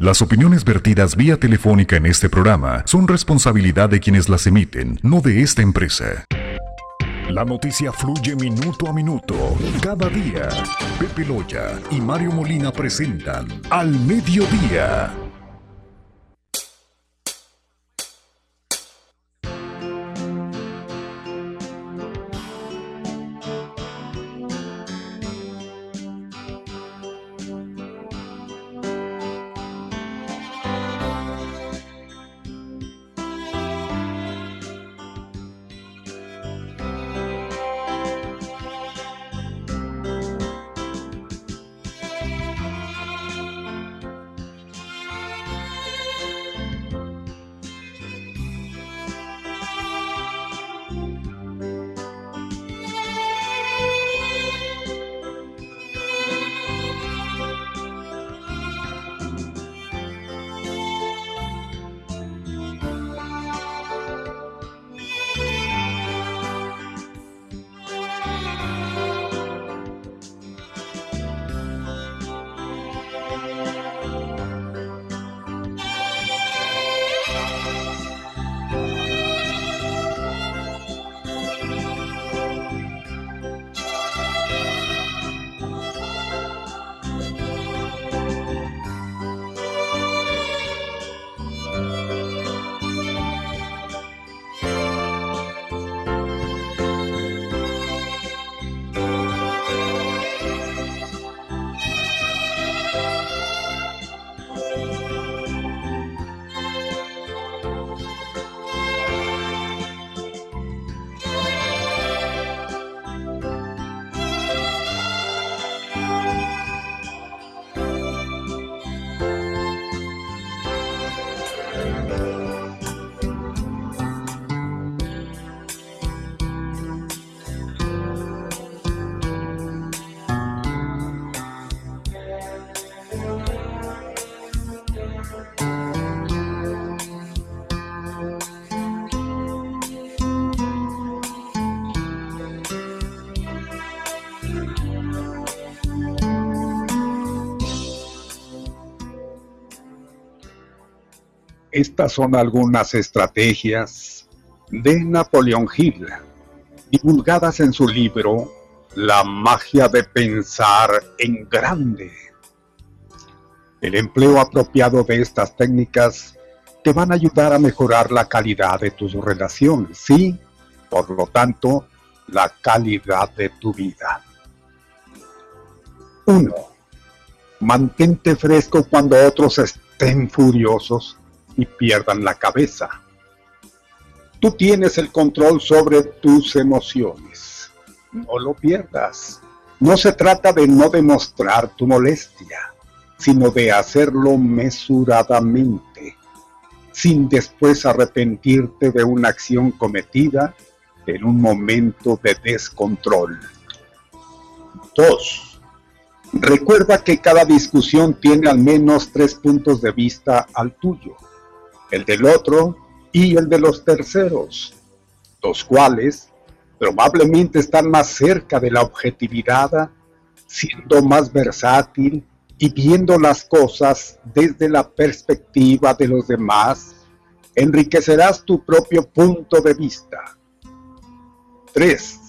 Las opiniones vertidas vía telefónica en este programa son responsabilidad de quienes las emiten, no de esta empresa. La noticia fluye minuto a minuto, cada día. Pepe Loya y Mario Molina presentan Al Mediodía. Estas son algunas estrategias de Napoleón Hill, divulgadas en su libro La magia de pensar en grande. El empleo apropiado de estas técnicas te van a ayudar a mejorar la calidad de tus relaciones y, por lo tanto, la calidad de tu vida. 1. Mantente fresco cuando otros estén furiosos y pierdan la cabeza. Tú tienes el control sobre tus emociones. No lo pierdas. No se trata de no demostrar tu molestia, sino de hacerlo mesuradamente, sin después arrepentirte de una acción cometida en un momento de descontrol. 2. Recuerda que cada discusión tiene al menos tres puntos de vista al tuyo el del otro y el de los terceros, los cuales probablemente están más cerca de la objetividad, siendo más versátil y viendo las cosas desde la perspectiva de los demás, enriquecerás tu propio punto de vista. 3.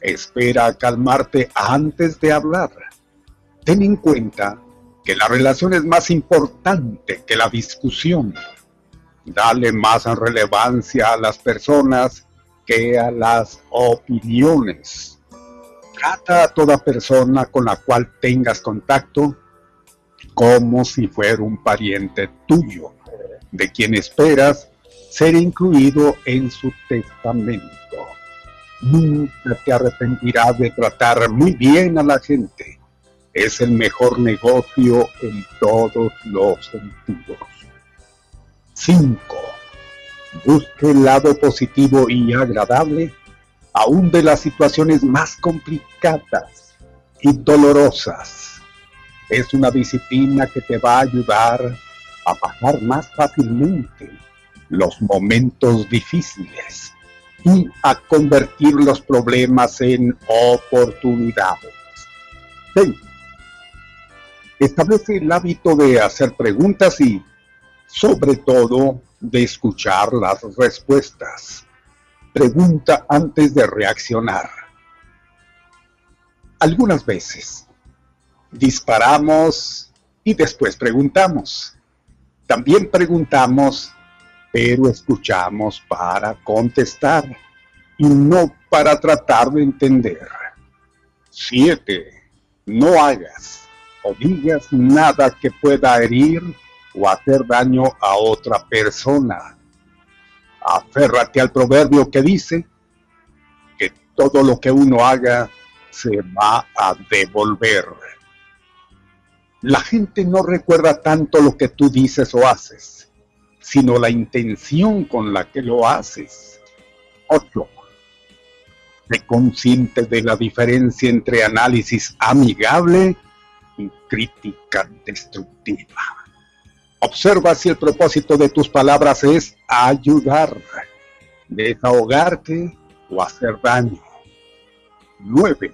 Espera a calmarte antes de hablar. Ten en cuenta que la relación es más importante que la discusión. Dale más relevancia a las personas que a las opiniones. Trata a toda persona con la cual tengas contacto como si fuera un pariente tuyo, de quien esperas ser incluido en su testamento. Nunca te arrepentirás de tratar muy bien a la gente. Es el mejor negocio en todos los sentidos. 5. Busque el lado positivo y agradable aún de las situaciones más complicadas y dolorosas. Es una disciplina que te va a ayudar a pasar más fácilmente los momentos difíciles y a convertir los problemas en oportunidades. Establece el hábito de hacer preguntas y, sobre todo, de escuchar las respuestas. Pregunta antes de reaccionar. Algunas veces disparamos y después preguntamos. También preguntamos, pero escuchamos para contestar y no para tratar de entender. 7. No hagas o digas nada que pueda herir o hacer daño a otra persona. Aférrate al proverbio que dice que todo lo que uno haga se va a devolver. La gente no recuerda tanto lo que tú dices o haces, sino la intención con la que lo haces. 8. Sé consciente de la diferencia entre análisis amigable y crítica destructiva. Observa si el propósito de tus palabras es ayudar, desahogarte o hacer daño. 9.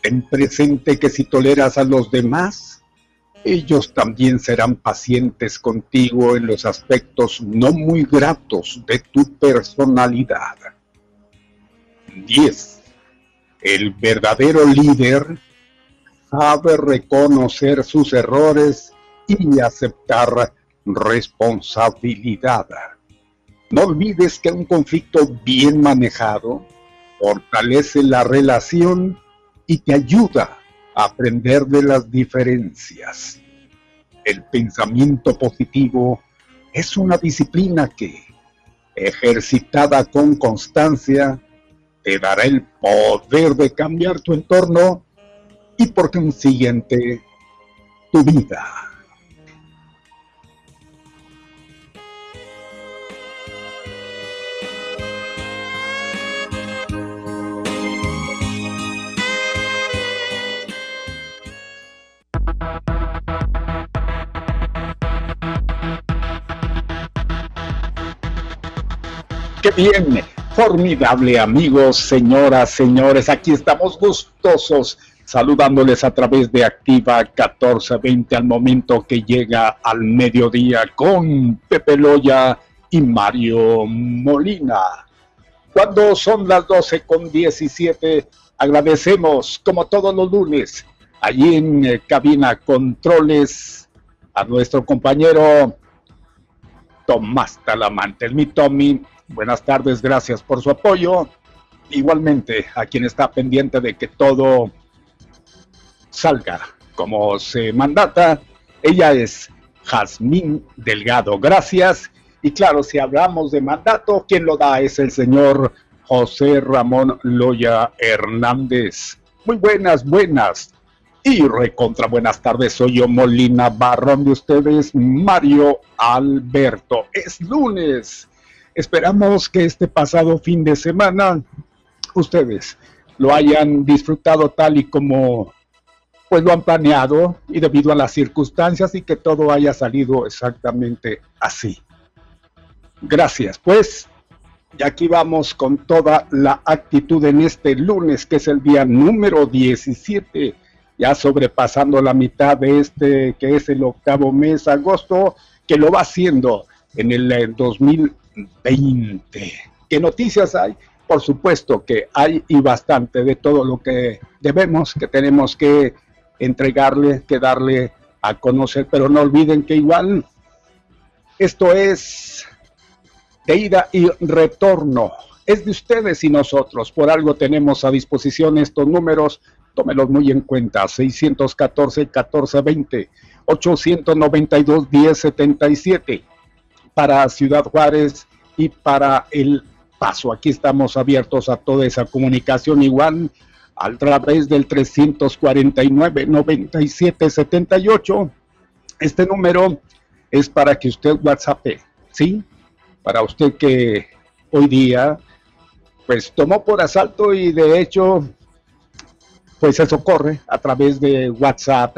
Ten presente que si toleras a los demás, ellos también serán pacientes contigo en los aspectos no muy gratos de tu personalidad. 10. El verdadero líder sabe reconocer sus errores y aceptar responsabilidad. No olvides que un conflicto bien manejado fortalece la relación y te ayuda a aprender de las diferencias. El pensamiento positivo es una disciplina que, ejercitada con constancia, te dará el poder de cambiar tu entorno y por consiguiente tu vida. ¡Qué bien! Formidable amigos, señoras, señores, aquí estamos gustosos saludándoles a través de Activa 1420 al momento que llega al mediodía con Pepe Loya y Mario Molina. Cuando son las 12 con 17, agradecemos como todos los lunes allí en eh, cabina controles a nuestro compañero Tomás Talamante, el mi Tommy. Buenas tardes, gracias por su apoyo. Igualmente a quien está pendiente de que todo salga como se mandata. Ella es Jazmín Delgado. Gracias. Y claro, si hablamos de mandato, quien lo da es el señor José Ramón Loya Hernández. Muy buenas, buenas. Y recontra buenas tardes, soy yo Molina Barrón de ustedes, Mario Alberto. Es lunes. Esperamos que este pasado fin de semana ustedes lo hayan disfrutado tal y como pues lo han planeado y debido a las circunstancias y que todo haya salido exactamente así. Gracias, pues. Y aquí vamos con toda la actitud en este lunes, que es el día número 17, ya sobrepasando la mitad de este, que es el octavo mes, agosto, que lo va haciendo en el eh, 2000 20. ¿Qué noticias hay? Por supuesto que hay y bastante de todo lo que debemos, que tenemos que entregarle, que darle a conocer, pero no olviden que igual esto es de ida y retorno. Es de ustedes y nosotros. Por algo tenemos a disposición estos números. Tómelos muy en cuenta. 614-1420, 892-1077 para Ciudad Juárez y para El Paso. Aquí estamos abiertos a toda esa comunicación. Igual a través del 349-9778. Este número es para que usted WhatsApp, ¿sí? Para usted que hoy día, pues tomó por asalto y de hecho, pues se socorre a través de WhatsApp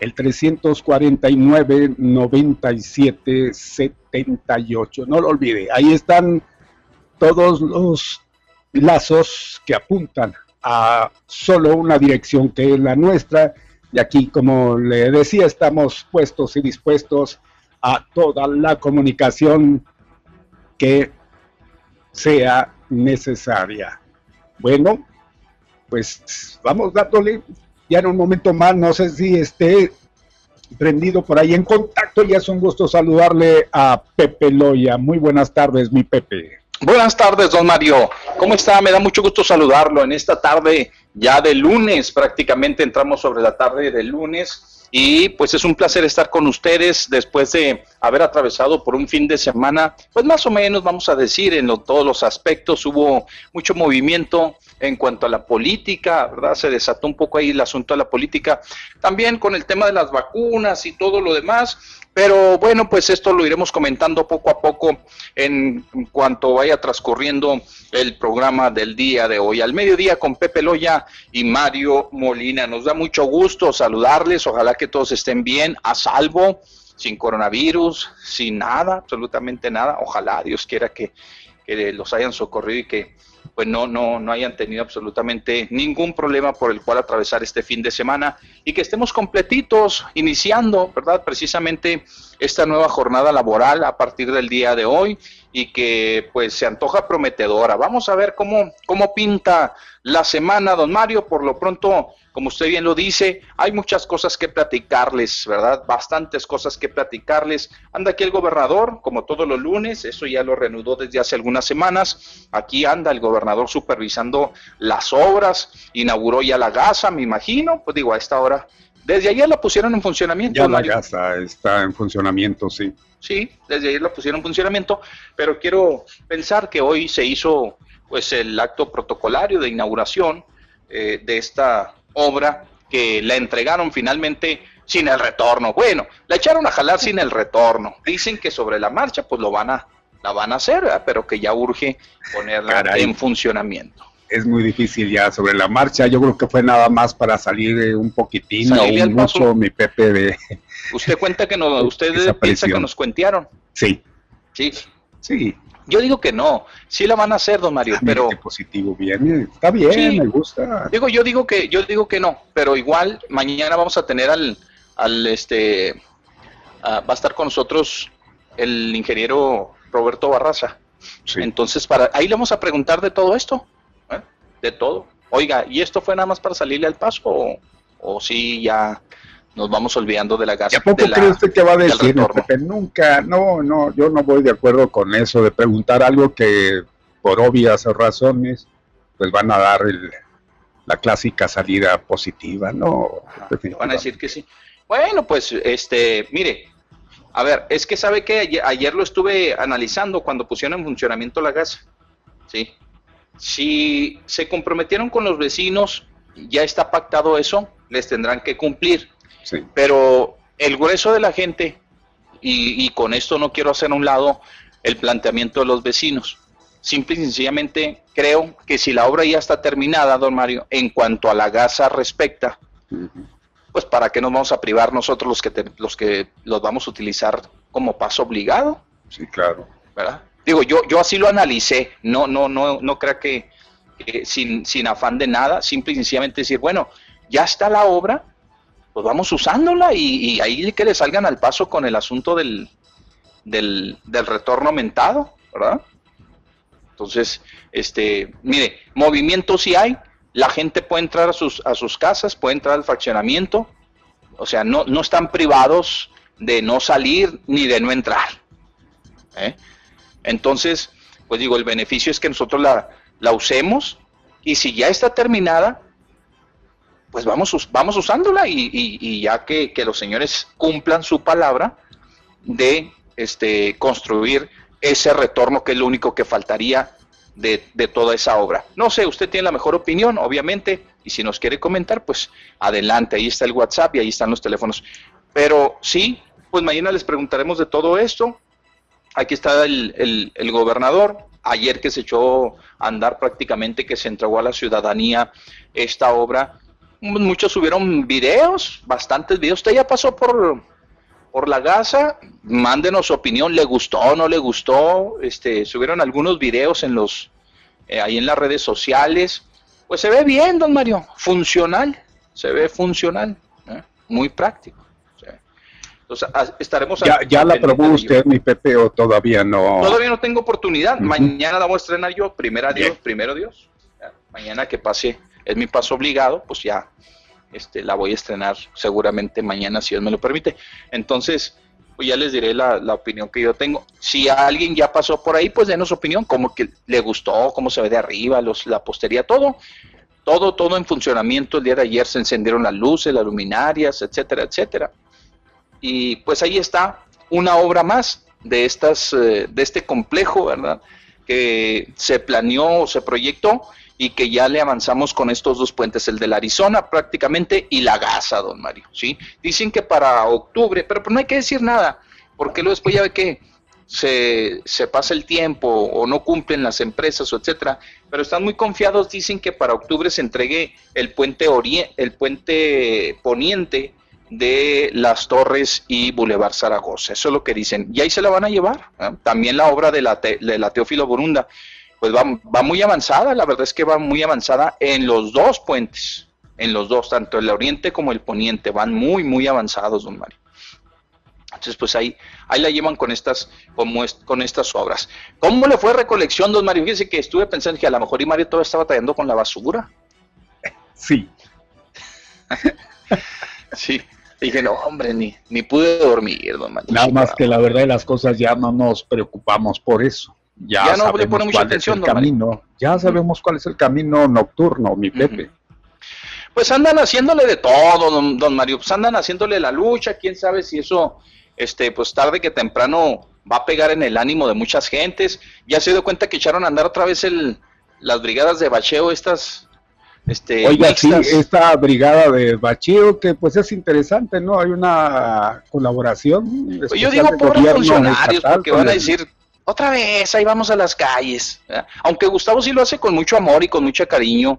el 349-9778. No lo olvide, ahí están todos los lazos que apuntan a solo una dirección que es la nuestra Y aquí, como le decía, estamos puestos y dispuestos a toda la comunicación que sea necesaria. Bueno, pues vamos dándole ya en un momento más, no sé si esté prendido por ahí en contacto, ya es un gusto saludarle a Pepe Loya. Muy buenas tardes, mi Pepe. Buenas tardes, don Mario. ¿Cómo está? Me da mucho gusto saludarlo en esta tarde ya de lunes, prácticamente entramos sobre la tarde de lunes y pues es un placer estar con ustedes después de haber atravesado por un fin de semana, pues más o menos vamos a decir en todos los aspectos hubo mucho movimiento en cuanto a la política, ¿verdad? Se desató un poco ahí el asunto de la política, también con el tema de las vacunas y todo lo demás, pero bueno, pues esto lo iremos comentando poco a poco en cuanto vaya transcurriendo el programa del día de hoy. Al mediodía con Pepe Loya y Mario Molina. Nos da mucho gusto saludarles. Ojalá que todos estén bien, a salvo, sin coronavirus, sin nada, absolutamente nada. Ojalá Dios quiera que, que los hayan socorrido y que pues no, no, no hayan tenido absolutamente ningún problema por el cual atravesar este fin de semana y que estemos completitos iniciando, ¿verdad? Precisamente esta nueva jornada laboral a partir del día de hoy y que pues se antoja prometedora. Vamos a ver cómo, cómo pinta la semana, don Mario. Por lo pronto, como usted bien lo dice, hay muchas cosas que platicarles, ¿verdad? Bastantes cosas que platicarles. Anda aquí el gobernador, como todos los lunes, eso ya lo reanudó desde hace algunas semanas. Aquí anda el gobernador supervisando las obras, inauguró ya la gasa, me imagino, pues digo, a esta hora desde ayer la pusieron en funcionamiento. Ya la gasa está en funcionamiento, sí. Sí, desde ayer la pusieron en funcionamiento, pero quiero pensar que hoy se hizo pues el acto protocolario de inauguración eh, de esta obra que la entregaron finalmente sin el retorno. Bueno, la echaron a jalar sin el retorno. Dicen que sobre la marcha pues lo van a la van a hacer, pero que ya urge ponerla en funcionamiento es muy difícil ya sobre la marcha. Yo creo que fue nada más para salir un poquitín o un mucho mi Pepe de. Usted cuenta que no, usted piensa que nos cuentearon. Sí. Sí. Sí. Yo digo que no, sí la van a hacer, don Mario, ah, pero positivo viene, está bien, me gusta. Digo, yo digo que yo digo que no, pero igual mañana vamos a tener al al este va a estar con nosotros el ingeniero Roberto Barraza. Entonces, para ahí le vamos a preguntar de todo esto de todo. Oiga, ¿y esto fue nada más para salirle al paso o, o sí ya nos vamos olvidando de la gas? ¿A poco cree usted que va a decir, Nunca, no, no, yo no voy de acuerdo con eso de preguntar algo que por obvias razones pues van a dar la clásica salida positiva, ¿no? van a decir que sí. Bueno, pues este, mire, a ver, es que sabe que ayer, ayer, lo estuve analizando cuando pusieron en funcionamiento la gas, ¿sí? Si se comprometieron con los vecinos, ya está pactado eso, les tendrán que cumplir. Pero el grueso de la gente, y, con esto no quiero hacer a un lado el planteamiento de los vecinos, simple y sencillamente creo que si la obra ya está terminada, don Mario, en cuanto a la gasa respecta, pues para qué nos vamos a privar nosotros los que los que los vamos a utilizar como paso obligado. Sí, claro. ¿Verdad? Digo, yo, yo así lo analicé, no, no, no, no crea que, sin, sin afán de nada, simple y sencillamente decir, bueno, ya está la obra, pues vamos usándola y, ahí que le salgan al paso con el asunto del, del, del retorno aumentado, ¿verdad? Entonces, este, mire, movimiento sí hay, la gente puede entrar a sus, a sus casas, puede entrar al fraccionamiento, o sea, no, no están privados de no salir ni de no entrar. ¿eh? Entonces, pues digo, el beneficio es que nosotros la, la usemos y si ya está terminada, pues vamos, vamos usándola y, ya que, los señores cumplan su palabra de este, construir ese retorno que es lo único que faltaría de, de, toda esa obra. No sé, usted tiene la mejor opinión, obviamente, y si nos quiere comentar, pues adelante, ahí está el WhatsApp y ahí están los teléfonos. Pero sí, pues mañana les preguntaremos de todo esto aquí está el, gobernador, ayer que se echó a andar prácticamente, que se entregó a la ciudadanía esta obra. Muchos subieron videos, bastantes videos. Usted ya pasó por, por la gasa, mándenos su opinión, le gustó no le gustó. Este, subieron algunos videos en los, eh, ahí en las redes sociales. Pues se ve bien, don Mario, funcional, se ve funcional. ¿eh? muy práctico. Entonces, estaremos... ¿Ya, ya la probó usted, mi Pepe, o todavía no? Todavía no tengo oportunidad. Mañana la voy a estrenar yo, primera Dios, primero Dios. mañana que pase, es mi paso obligado, pues ya este, la voy a estrenar seguramente mañana, si Dios me lo permite. Entonces, pues ya les diré la, la, opinión que yo tengo. Si alguien ya pasó por ahí, pues denos opinión, como que le gustó, cómo se ve de arriba, los, la postería, todo. Todo, todo en funcionamiento. El día de ayer se encendieron las luces, las luminarias, etcétera, etcétera. Y pues ahí está una obra más de, estas, eh, de este complejo, ¿verdad? Que se planeó, se proyectó y que ya le avanzamos con estos dos puentes, el de la Arizona prácticamente y la Gaza, don Mario, ¿sí? Dicen que para octubre, pero pues no hay que decir nada, porque luego después ya ve que se, se pasa el tiempo o no cumplen las empresas o etcétera, pero están muy confiados, dicen que para octubre se entregue el puente, orien el puente poniente de las Torres y Boulevard Zaragoza. Eso es lo que dicen. Y ahí se la van a llevar. También la obra de la, de la Teófilo Borunda, pues va, va, muy avanzada. La verdad es que va muy avanzada en los dos puentes. En los dos, tanto el oriente como el poniente. Van muy, muy avanzados, don Mario. Entonces, pues ahí, ahí la llevan con estas, con, con estas obras. ¿Cómo le fue recolección, don Mario? Fíjese que estuve pensando que a lo mejor y Mario todavía estaba trayendo con la basura. Sí. sí. Dije, no, hombre, ni, ni pude dormir, don Manuel. Nada más que la verdad de las cosas ya no nos preocupamos por eso. Ya, no le pone mucha atención, camino. Ya sabemos cuál es el camino nocturno, mi Pepe. Pues andan haciéndole de todo, don, Mario. Pues andan haciéndole la lucha. Quién sabe si eso, este, pues tarde que temprano va a pegar en el ánimo de muchas gentes. Ya se dio cuenta que echaron a andar otra vez el, las brigadas de bacheo, estas este, Oiga, sí, esta brigada de bacheo que pues es interesante, ¿no? Hay una colaboración. Pues yo digo pobres funcionarios porque van a decir, otra vez, ahí vamos a las calles. Aunque Gustavo sí lo hace con mucho amor y con mucho cariño,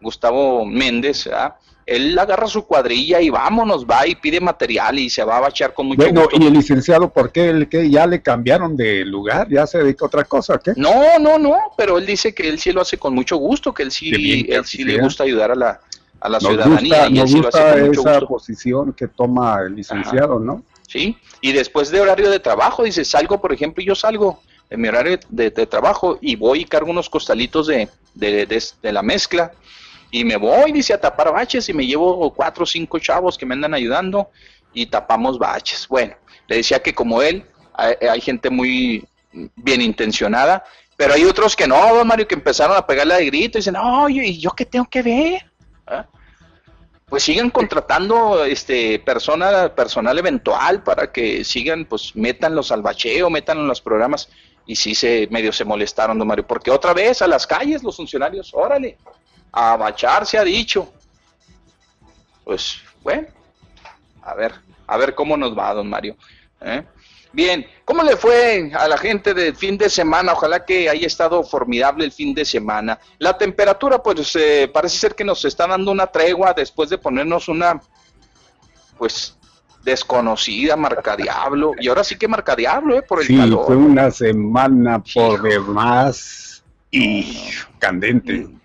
Gustavo Méndez, ¿verdad? él agarra su cuadrilla y vámonos, va y pide material y se va a bachear con mucho Bueno, ¿y el licenciado por qué? ¿El que ¿Ya le cambiaron de lugar? ¿Ya se dedica a otra cosa? ¿qué? No, no, no, pero él dice que él sí lo hace con mucho gusto, que él sí, él sí le gusta ayudar a la, a la ciudadanía. y él sí lo hace con esa posición que toma el licenciado, ¿no? Sí, y después de horario de trabajo, dice, salgo, por ejemplo, yo salgo en mi horario de, trabajo y voy y cargo unos costalitos de, de, de la mezcla y me voy, dice, a tapar baches y me llevo cuatro o cinco chavos que me andan ayudando y tapamos baches. Bueno, le decía que como él, hay, gente muy bien intencionada, pero hay otros que no, Mario, que empezaron a pegarle de grito y dicen, no, ¿y yo qué tengo que ver? ¿Ah? Pues sigan contratando este persona, personal eventual para que sigan, pues métanlos al bacheo, metan los programas. Y sí se medio se molestaron, don Mario, porque otra vez a las calles los funcionarios, órale, a bachar se ha dicho. Pues bueno, a ver, a ver cómo nos va, don Mario. ¿eh? Bien, ¿cómo le fue a la gente del fin de semana? Ojalá que haya estado formidable el fin de semana. La temperatura, pues eh, parece ser que nos está dando una tregua después de ponernos una, pues, desconocida, marca diablo. Y ahora sí que marca diablo, ¿eh? Por el sí, fue una semana por demás y candente. Mm.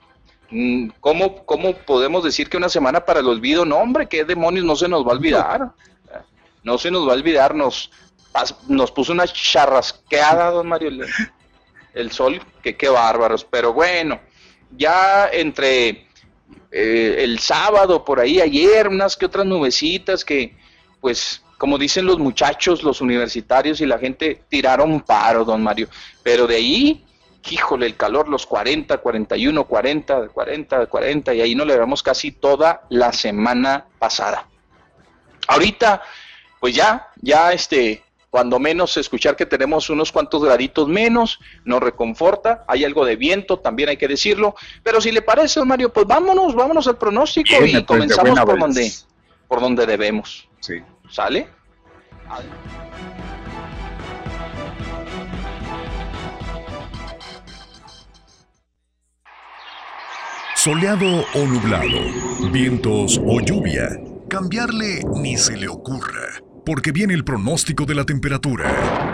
Mm, ¿Cómo, ¿Cómo podemos decir que una semana para el olvido? No, hombre, ¿qué demonios no se nos va a olvidar? No se nos va a olvidar, nos, nos puso una charrasqueada, don Mario, el, sol, que qué bárbaros. Pero bueno, ya entre eh, el sábado, por ahí, ayer, unas que otras nubecitas que, pues, como dicen los muchachos, los universitarios y la gente, tiraron paro, don Mario. Pero de ahí híjole, el calor, los 40, 41, 40, 40, 40, y ahí no le vemos casi toda la semana pasada. Ahorita, pues ya, ya este, cuando menos escuchar que tenemos unos cuantos graditos menos, nos reconforta, hay algo de viento, también hay que decirlo, pero si le parece, Mario, pues vámonos, vámonos al pronóstico y comenzamos por donde, por donde debemos. Sí. ¿Sale? Soleado o nublado, vientos o lluvia, cambiarle ni se le ocurra, porque viene el pronóstico de la temperatura.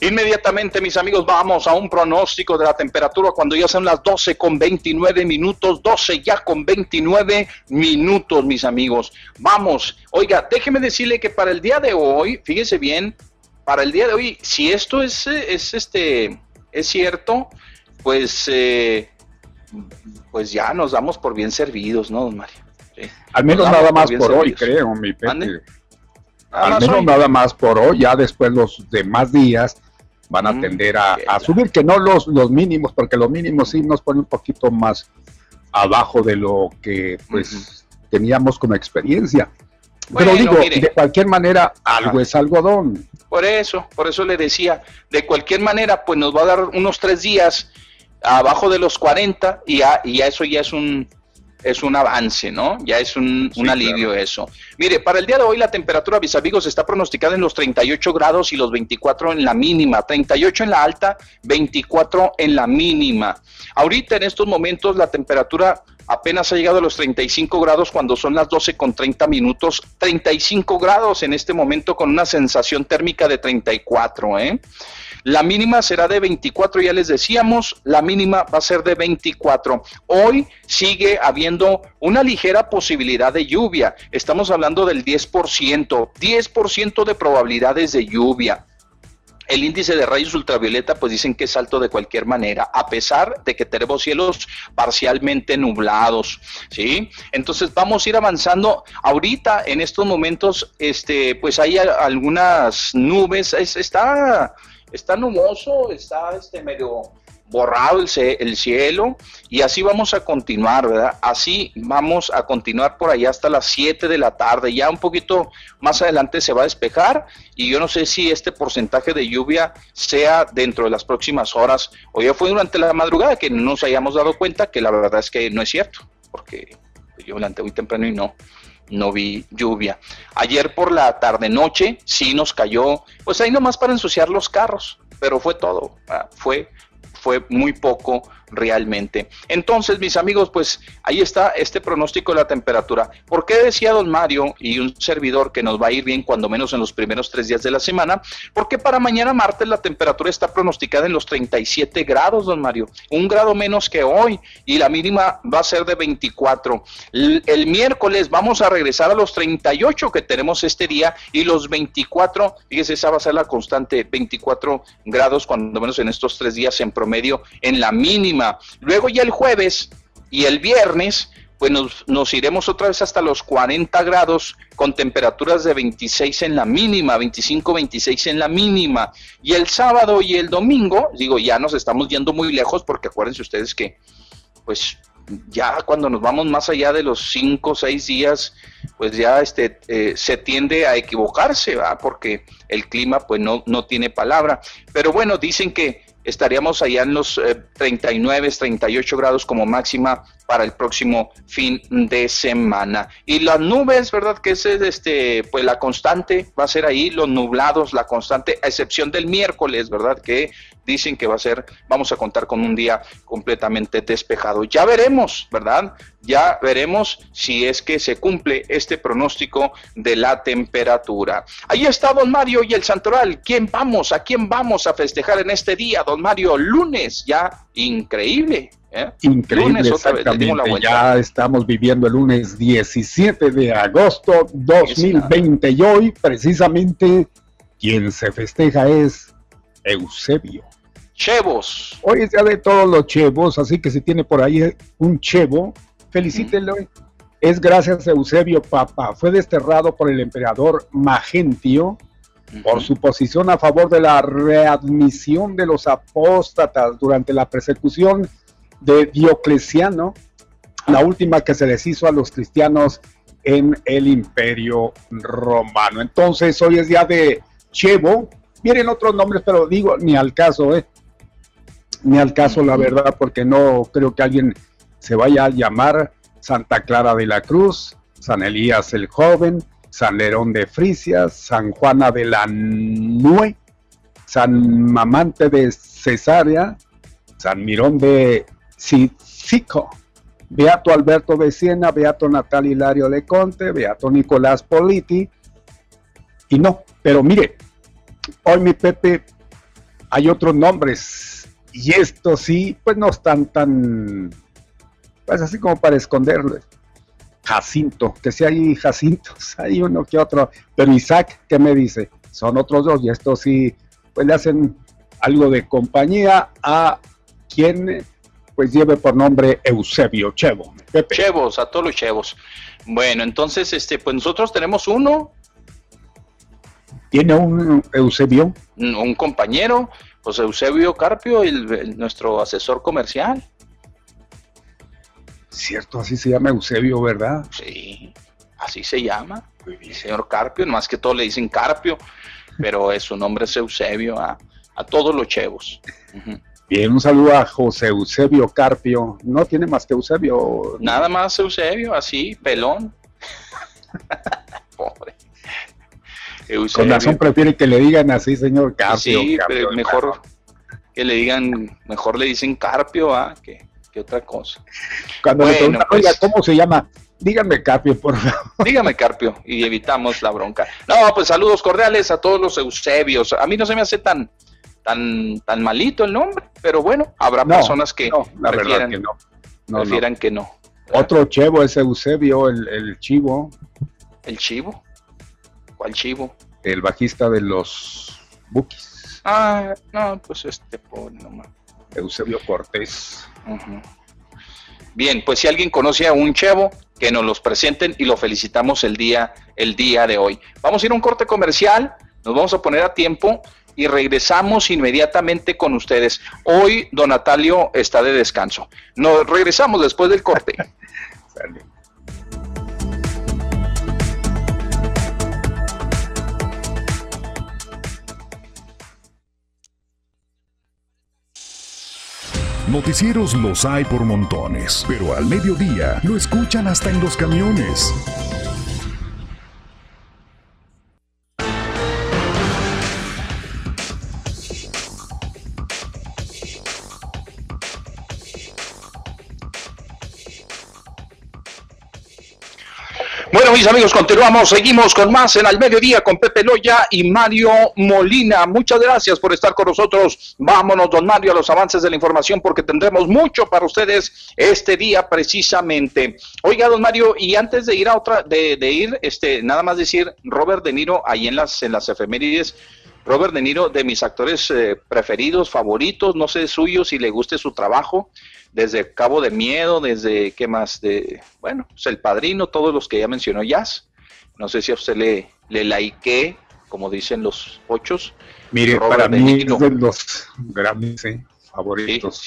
Inmediatamente, mis amigos, vamos a un pronóstico de la temperatura cuando ya son las 12 con 29 minutos, 12 ya con 29 minutos, mis amigos. Vamos, oiga, déjeme decirle que para el día de hoy, fíjese bien, para el día de hoy, si esto es, es este, es cierto, pues, eh, pues ya nos damos por bien servidos, ¿no, don Mario? Al menos nada más por, hoy, creo, mi Pepe. Al menos nada más por hoy, ya después los demás días van a tender a, subir, que no los, los mínimos, porque los mínimos sí nos ponen un poquito más abajo de lo que pues teníamos como experiencia. Pero digo, de cualquier manera, algo es algodón. Por eso, por eso le decía, de cualquier manera, pues nos va a dar unos tres días abajo de los 40 y ya, y ya eso ya es un, es un avance, ¿no? Ya es un, alivio eso. Mire, para el día de hoy la temperatura, mis amigos, está pronosticada en los 38 grados y los 24 en la mínima. 38 en la alta, 24 en la mínima. Ahorita en estos momentos la temperatura apenas ha llegado a los 35 grados cuando son las 12 con 30 minutos. 35 grados en este momento con una sensación térmica de 34, ¿eh? La mínima será de 24, ya les decíamos, la mínima va a ser de 24. Hoy sigue habiendo una ligera posibilidad de lluvia. Estamos hablando del 10%, 10% de probabilidades de lluvia. El índice de rayos ultravioleta, pues dicen que es alto de cualquier manera, a pesar de que tenemos cielos parcialmente nublados, ¿sí? Entonces vamos a ir avanzando. Ahorita, en estos momentos, este, pues hay algunas nubes, está está nuboso, está este medio borrado el, cielo y así vamos a continuar, ¿verdad? Así vamos a continuar por allá hasta las 7 de la tarde. Ya un poquito más adelante se va a despejar y yo no sé si este porcentaje de lluvia sea dentro de las próximas horas o ya fue durante la madrugada que no nos hayamos dado cuenta que la verdad es que no es cierto, porque yo levanté muy temprano y no no vi lluvia. Ayer por la tarde noche sí nos cayó, pues ahí nomás para ensuciar los carros, pero fue todo, ah, fue fue muy poco realmente. Entonces, mis amigos, pues ahí está este pronóstico de la temperatura. ¿Por qué decía don Mario y un servidor que nos va a ir bien cuando menos en los primeros tres días de la semana? Porque para mañana martes la temperatura está pronosticada en los 37 grados, don Mario, un grado menos que hoy y la mínima va a ser de 24. El, miércoles vamos a regresar a los 38 que tenemos este día y los 24, fíjese, esa va a ser la constante, 24 grados cuando menos en estos tres días en promedio en la mínima Luego ya el jueves y el viernes, pues nos, iremos otra vez hasta los 40 grados con temperaturas de 26 en la mínima, 25, 26 en la mínima. Y el sábado y el domingo, digo, ya nos estamos yendo muy lejos porque acuérdense ustedes que, pues ya cuando nos vamos más allá de los 5 o 6 días, pues ya este, eh, se tiende a equivocarse, ¿va? porque el clima pues no, no tiene palabra. Pero bueno, dicen que estaríamos allá en los 39, eh, 38 grados como máxima para el próximo fin de semana. Y las nubes, ¿verdad? Que es este, pues la constante va a ser ahí, los nublados, la constante, a excepción del miércoles, ¿verdad? Que dicen que va a ser, vamos a contar con un día completamente despejado. Ya veremos, ¿verdad? Ya veremos si es que se cumple este pronóstico de la temperatura. Ahí está don Mario y el Santoral. ¿Quién vamos? ¿A quién vamos a festejar en este día, don Mario? Lunes, ya increíble. ¿eh? Increíble, exactamente. Ya estamos viviendo el lunes 17 de agosto 2020 y hoy precisamente quien se festeja es Eusebio. Chevos. Hoy es día de todos los chevos, así que si tiene por ahí un chevo, felicítelo. Es gracias a Eusebio Papa. Fue desterrado por el emperador Magentio por su posición a favor de la readmisión de los apóstatas durante la persecución de Diocleciano, la última que se les hizo a los cristianos en el imperio romano. Entonces, hoy es día de Chevo. Miren otros nombres, pero digo, ni al caso, ¿eh? Ni al caso, la verdad, porque no creo que alguien se vaya a llamar Santa Clara de la Cruz, San Elías el Joven, San Lerón de Frisia, San Juana de la Nue, San Mamante de Cesarea, San Mirón de Cicico, Beato Alberto de Siena, Beato Natal Hilario de Conte, Beato Nicolás Politi, y no, pero mire, hoy mi Pepe hay otros nombres y estos sí, pues no están tan, pues así como para esconderlo. Jacinto, que si hay Jacintos, hay uno que otro, pero Isaac, ¿qué me dice? Son otros dos y estos sí, pues le hacen algo de compañía a quien pues lleve por nombre Eusebio Chevo. Chevos, a todos los chevos. Bueno, entonces, este, pues nosotros tenemos uno. ¿Tiene un Eusebio? Un, compañero, José Eusebio Carpio, el, nuestro asesor comercial. Cierto, así se llama Eusebio, ¿verdad? Sí, así se llama. El señor Carpio, más que todo le dicen Carpio, pero es, su nombre es Eusebio a, todos los chevos. Bien, un saludo a José Eusebio Carpio. No tiene más que Eusebio. Nada más Eusebio, así, pelón. Pobre. Eusebio. Con razón prefiere que le digan así, señor Carpio. Sí, pero mejor que le digan, mejor le dicen Carpio ¿ah? que, otra cosa. Cuando le preguntan, pues, oiga, ¿cómo se llama? Dígame Carpio, por favor. Dígame Carpio y evitamos la bronca. No, pues saludos cordiales a todos los Eusebios. A mí no se me hace tan, tan, tan malito el nombre, pero bueno, habrá personas que prefieran, que no. prefieran que no. Otro chevo es Eusebio, el, el chivo. ¿El chivo? ¿Cuál chivo? El bajista de los Bookies. Ah, no, pues este pobre nomás. Eusebio Cortés. Bien, pues si alguien conoce a un chevo, que nos los presenten y lo felicitamos el día, el día de hoy. Vamos a ir a un corte comercial, nos vamos a poner a tiempo y regresamos inmediatamente con ustedes. Hoy Don Natalio está de descanso. Nos regresamos después del corte. Noticieros los hay por montones, pero al mediodía lo escuchan hasta en los camiones. Mis amigos, continuamos, seguimos con más en Al Mediodía con Pepe Loya y Mario Molina. Muchas gracias por estar con nosotros. Vámonos, don Mario, a los avances de la información porque tendremos mucho para ustedes este día precisamente. Oiga, don Mario, y antes de ir a otra, de, ir, este, nada más decir, Robert De Niro, ahí en las, en las efemérides, Robert De Niro, de mis actores eh, preferidos, favoritos, no sé suyo si le guste su trabajo, desde Cabo de Miedo, desde, ¿qué más? De, bueno, pues El Padrino, todos los que ya mencionó Jazz. No sé si a usted le, le like, como dicen los ochos. Mire, para mí es de los grandes favoritos.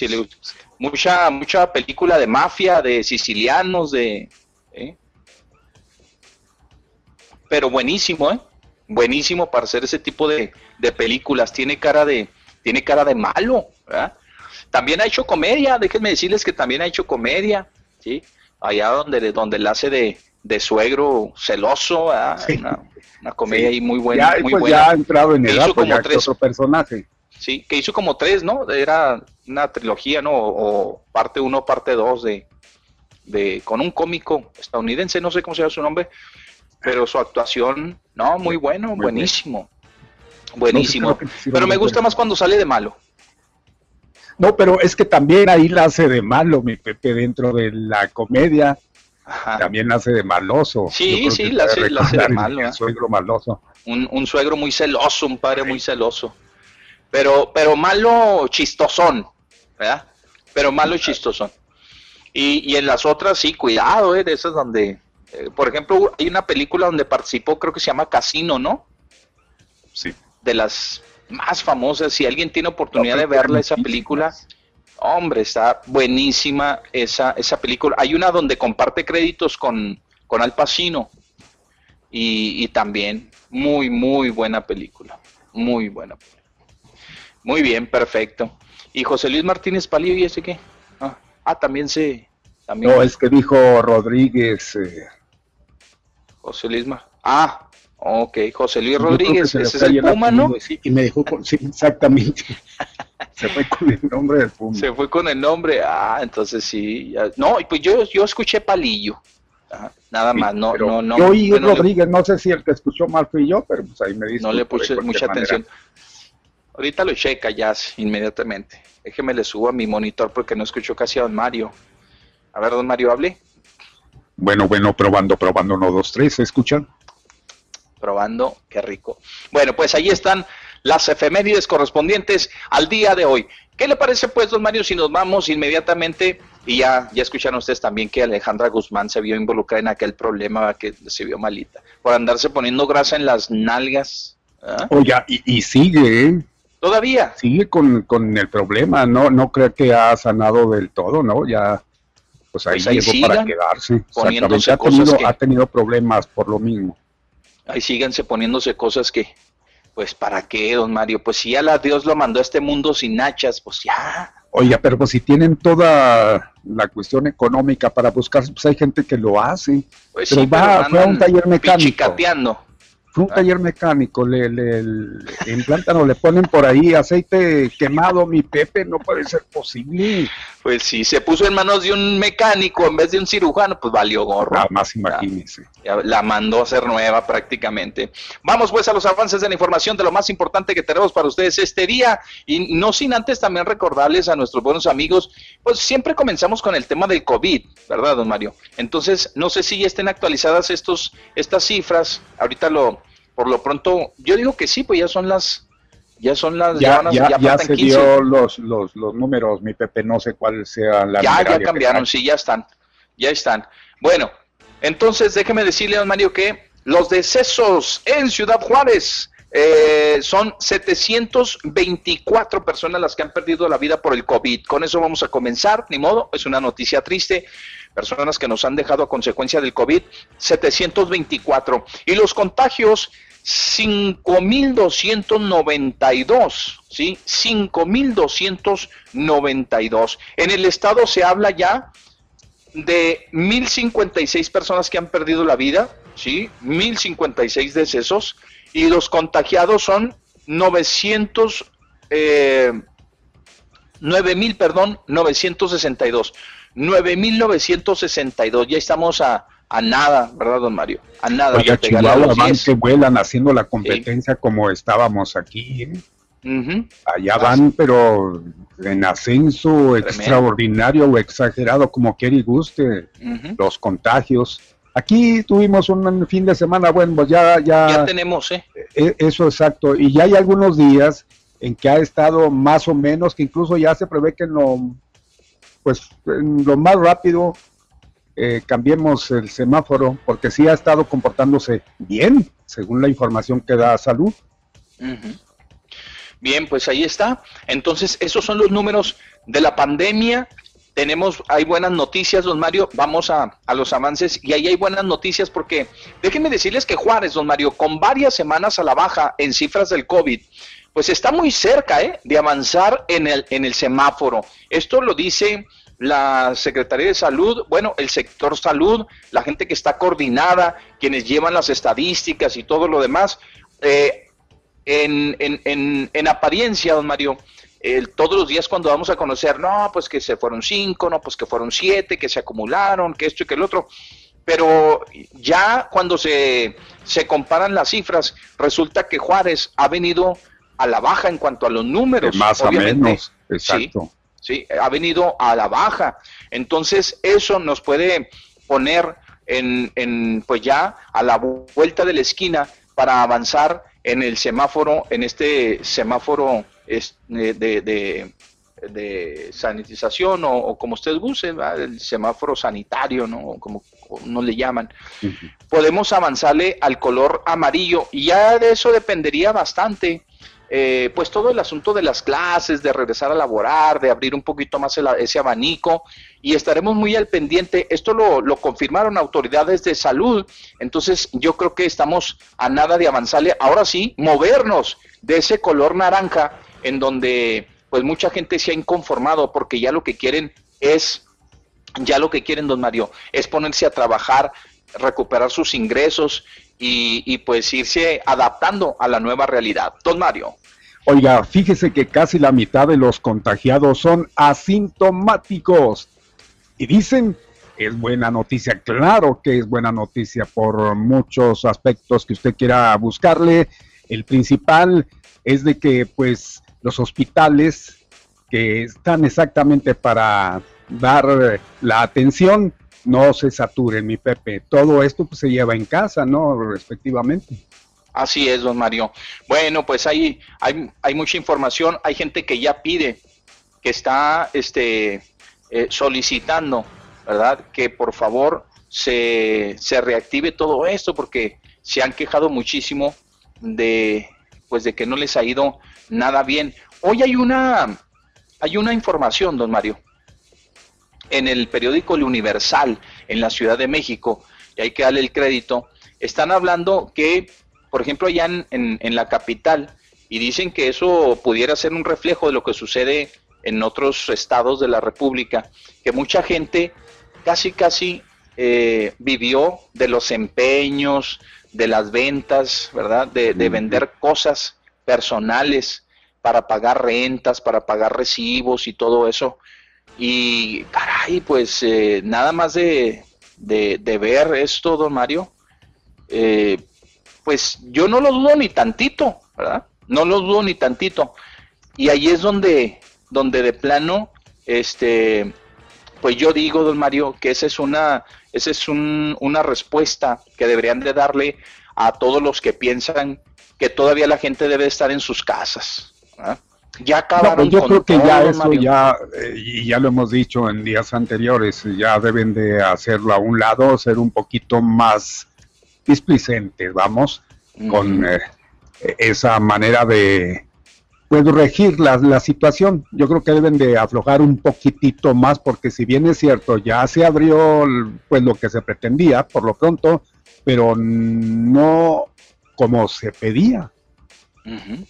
mucha, mucha película de mafia, de sicilianos, de... ¿eh? Pero buenísimo, ¿eh? Buenísimo para hacer ese tipo de, de películas. Tiene cara de, tiene cara de malo, ¿verdad? También ha hecho comedia, déjenme decirles que también ha hecho comedia, ¿sí? Allá donde, donde hace de, de suegro celoso, una, comedia ahí muy buena. Ya, pues ya ha entrado en edad, pues como tres, otro personaje. Sí, que hizo como tres, ¿no? Era una trilogía, ¿no? O, parte uno, parte dos de, de, con un cómico estadounidense, no sé cómo se llama su nombre, pero su actuación, no, muy bueno, buenísimo. Buenísimo. pero me gusta más cuando sale de malo. No, pero es que también ahí la hace de malo, mi Pepe, dentro de la comedia. También la hace de maloso. Sí, sí, la hace, de malo. Un ¿eh? suegro maloso. Un, suegro muy celoso, un padre muy celoso. Pero, pero malo chistosón, ¿verdad? Pero malo chistosón. Y, y en las otras, sí, cuidado, ¿eh? De esas donde, eh, por ejemplo, hay una película donde participó, creo que se llama Casino, ¿no? Sí. De las más famosas. Si alguien tiene oportunidad de verla, esa película, hombre, está buenísima esa, esa película. Hay una donde comparte créditos con, con Al Pacino. Y, también muy, muy buena película. Muy buena Muy bien, perfecto. ¿Y José Luis Martínez Palillo y ese qué? Ah, ah también se... También no, es que dijo Rodríguez. Eh. José Luis. Ah, Ok, José Luis Rodríguez, ese es el Puma, ¿no? Sí, y me dijo, sí, exactamente. se fue con el nombre del Puma. Se fue con el nombre, ah, entonces sí. No, pues yo, yo escuché Palillo. nada más, no, no, no. Yo y Rodríguez, no sé si el que escuchó mal fui yo, pero pues ahí me dice. No le puse mucha atención. Ahorita lo checa ya inmediatamente. Déjeme le subo a mi monitor porque no escucho casi a don Mario. A ver, don Mario, hable. Bueno, bueno, probando, probando, uno, dos, tres, ¿se escuchan? Probando, qué rico. Bueno, pues ahí están las efemérides correspondientes al día de hoy. ¿Qué le parece pues, don Mario, si nos vamos inmediatamente y ya, ya escucharon ustedes también que Alejandra Guzmán se vio involucrada en aquel problema que se vio malita, por andarse poniendo grasa en las nalgas. ¿Ah? Oiga, y, sigue, ¿eh? Todavía. Sigue con, el problema, no, no creo que ha sanado del todo, ¿no? Ya, pues ahí, pues llegó para quedarse. Poniéndose ha, tenido, ha tenido problemas por lo mismo. Ahí síganse poniéndose cosas que, pues, ¿para qué, don Mario? Pues si ya la Dios lo mandó a este mundo sin hachas, pues ya. Oiga, pero pues si tienen toda la cuestión económica para buscar, pues hay gente que lo hace. Pues pero va, fue a un taller mecánico. Fue un taller mecánico, le, le, le, implantan o le ponen por ahí aceite quemado, mi Pepe, no puede ser posible. Pues si se puso en manos de un mecánico en vez de un cirujano, pues valió gorro. Nada más imagínese. la mandó a hacer nueva prácticamente. Vamos pues a los avances de la información de lo más importante que tenemos para ustedes este día. Y no sin antes también recordarles a nuestros buenos amigos, pues siempre comenzamos con el tema del COVID, ¿verdad, don Mario? Entonces, no sé si ya estén actualizadas estos, estas cifras. Ahorita lo, por lo pronto, yo digo que sí, pues ya son las, ya son las, ya, ya, se dio los, los, los, números, mi Pepe, no sé cuál sea la. Ya, ya cambiaron, sí, ya están, ya están. Bueno, entonces déjeme decirle, don Mario, que los decesos en Ciudad Juárez eh, son 724 personas las que han perdido la vida por el COVID. Con eso vamos a comenzar, ni modo, es una noticia triste personas que nos han dejado a consecuencia del COVID, 724. Y los contagios, 5.292, ¿sí? 5.292. En el estado se habla ya de 1.056 personas que han perdido la vida, ¿sí? 1.056 decesos. Y los contagiados son 900... Eh, 9.000, perdón, 962. 9.962, ya estamos a, a nada, ¿verdad, don Mario? A nada. Oye, Chihuahua van que vuelan haciendo la competencia como estábamos aquí. ¿eh? Allá van, pero en ascenso extraordinario o exagerado, como quiera y guste, los contagios. Aquí tuvimos un fin de semana, bueno, pues ya... Ya, ya tenemos, ¿eh? E, eso exacto, y ya hay algunos días en que ha estado más o menos, que incluso ya se prevé que no pues lo más rápido eh, cambiemos el semáforo, porque sí ha estado comportándose bien, según la información que da salud. Bien, pues ahí está. Entonces, esos son los números de la pandemia. Tenemos, hay buenas noticias, don Mario. Vamos a, a, los avances y ahí hay buenas noticias porque déjenme decirles que Juárez, don Mario, con varias semanas a la baja en cifras del COVID, pues está muy cerca ¿eh? de avanzar en el, en el semáforo. Esto lo dice la Secretaría de Salud, bueno, el sector salud, la gente que está coordinada, quienes llevan las estadísticas y todo lo demás. Eh, en, en, en, apariencia, don Mario, todos los días cuando vamos a conocer, no, pues que se fueron cinco, no, pues que fueron siete, que se acumularon, que esto y que el otro. Pero ya cuando se, se comparan las cifras, resulta que Juárez ha venido a la baja en cuanto a los números. más o menos, exacto. ¿sí? Ha venido a la baja. Entonces, eso nos puede poner en, en, pues ya a la vuelta de la esquina para avanzar en el semáforo, en este semáforo de, de, de sanitización o, como ustedes gusten, el semáforo sanitario, ¿no? Como, no le llaman. Podemos avanzarle al color amarillo y ya de eso dependería bastante eh, pues todo el asunto de las clases, de regresar a laborar, de abrir un poquito más ese abanico y estaremos muy al pendiente. Esto lo, confirmaron autoridades de salud, entonces yo creo que estamos a nada de avanzarle. Ahora sí, movernos de ese color naranja en donde pues mucha gente se ha inconformado porque ya lo que quieren es, ya lo que quieren, don Mario, es ponerse a trabajar, recuperar sus ingresos y, y, pues irse adaptando a la nueva realidad. Don Mario. Oiga, fíjese que casi la mitad de los contagiados son asintomáticos. Y dicen, es buena noticia, claro que es buena noticia por muchos aspectos que usted quiera buscarle. El principal es de que pues los hospitales que están exactamente para dar la atención no se saturen, mi Pepe. Todo esto pues, se lleva en casa, ¿no? Respectivamente. Así es, don Mario. Bueno, pues hay, hay, hay mucha información, hay gente que ya pide, que está este, eh, solicitando, ¿verdad? Que por favor se, se reactive todo esto, porque se han quejado muchísimo de, pues de que no les ha ido nada bien. Hoy hay una, hay una información, don Mario, en el periódico El Universal, en la Ciudad de México, y hay que darle el crédito, están hablando que por ejemplo, allá en, la capital, y dicen que eso pudiera ser un reflejo de lo que sucede en otros estados de la República, que mucha gente casi, casi eh, vivió de los empeños, de las ventas, ¿verdad? De, vender cosas personales para pagar rentas, para pagar recibos y todo eso. Y caray, pues eh, nada más de, de, ver esto, don Mario, eh, pues yo no lo dudo ni tantito, ¿verdad? No lo dudo ni tantito. Y ahí es donde, donde de plano, este, pues yo digo, don Mario, que esa es una, esa es una respuesta que deberían de darle a todos los que piensan que todavía la gente debe estar en sus casas. Ya acabaron yo creo que ya eso ya eh, y ya lo hemos dicho en días anteriores, ya deben de hacerlo a un lado, ser un poquito más displicentes, vamos, con eh, esa manera de pues regir la, la, situación. Yo creo que deben de aflojar un poquitito más porque si bien es cierto, ya se abrió pues lo que se pretendía por lo pronto, pero no como se pedía.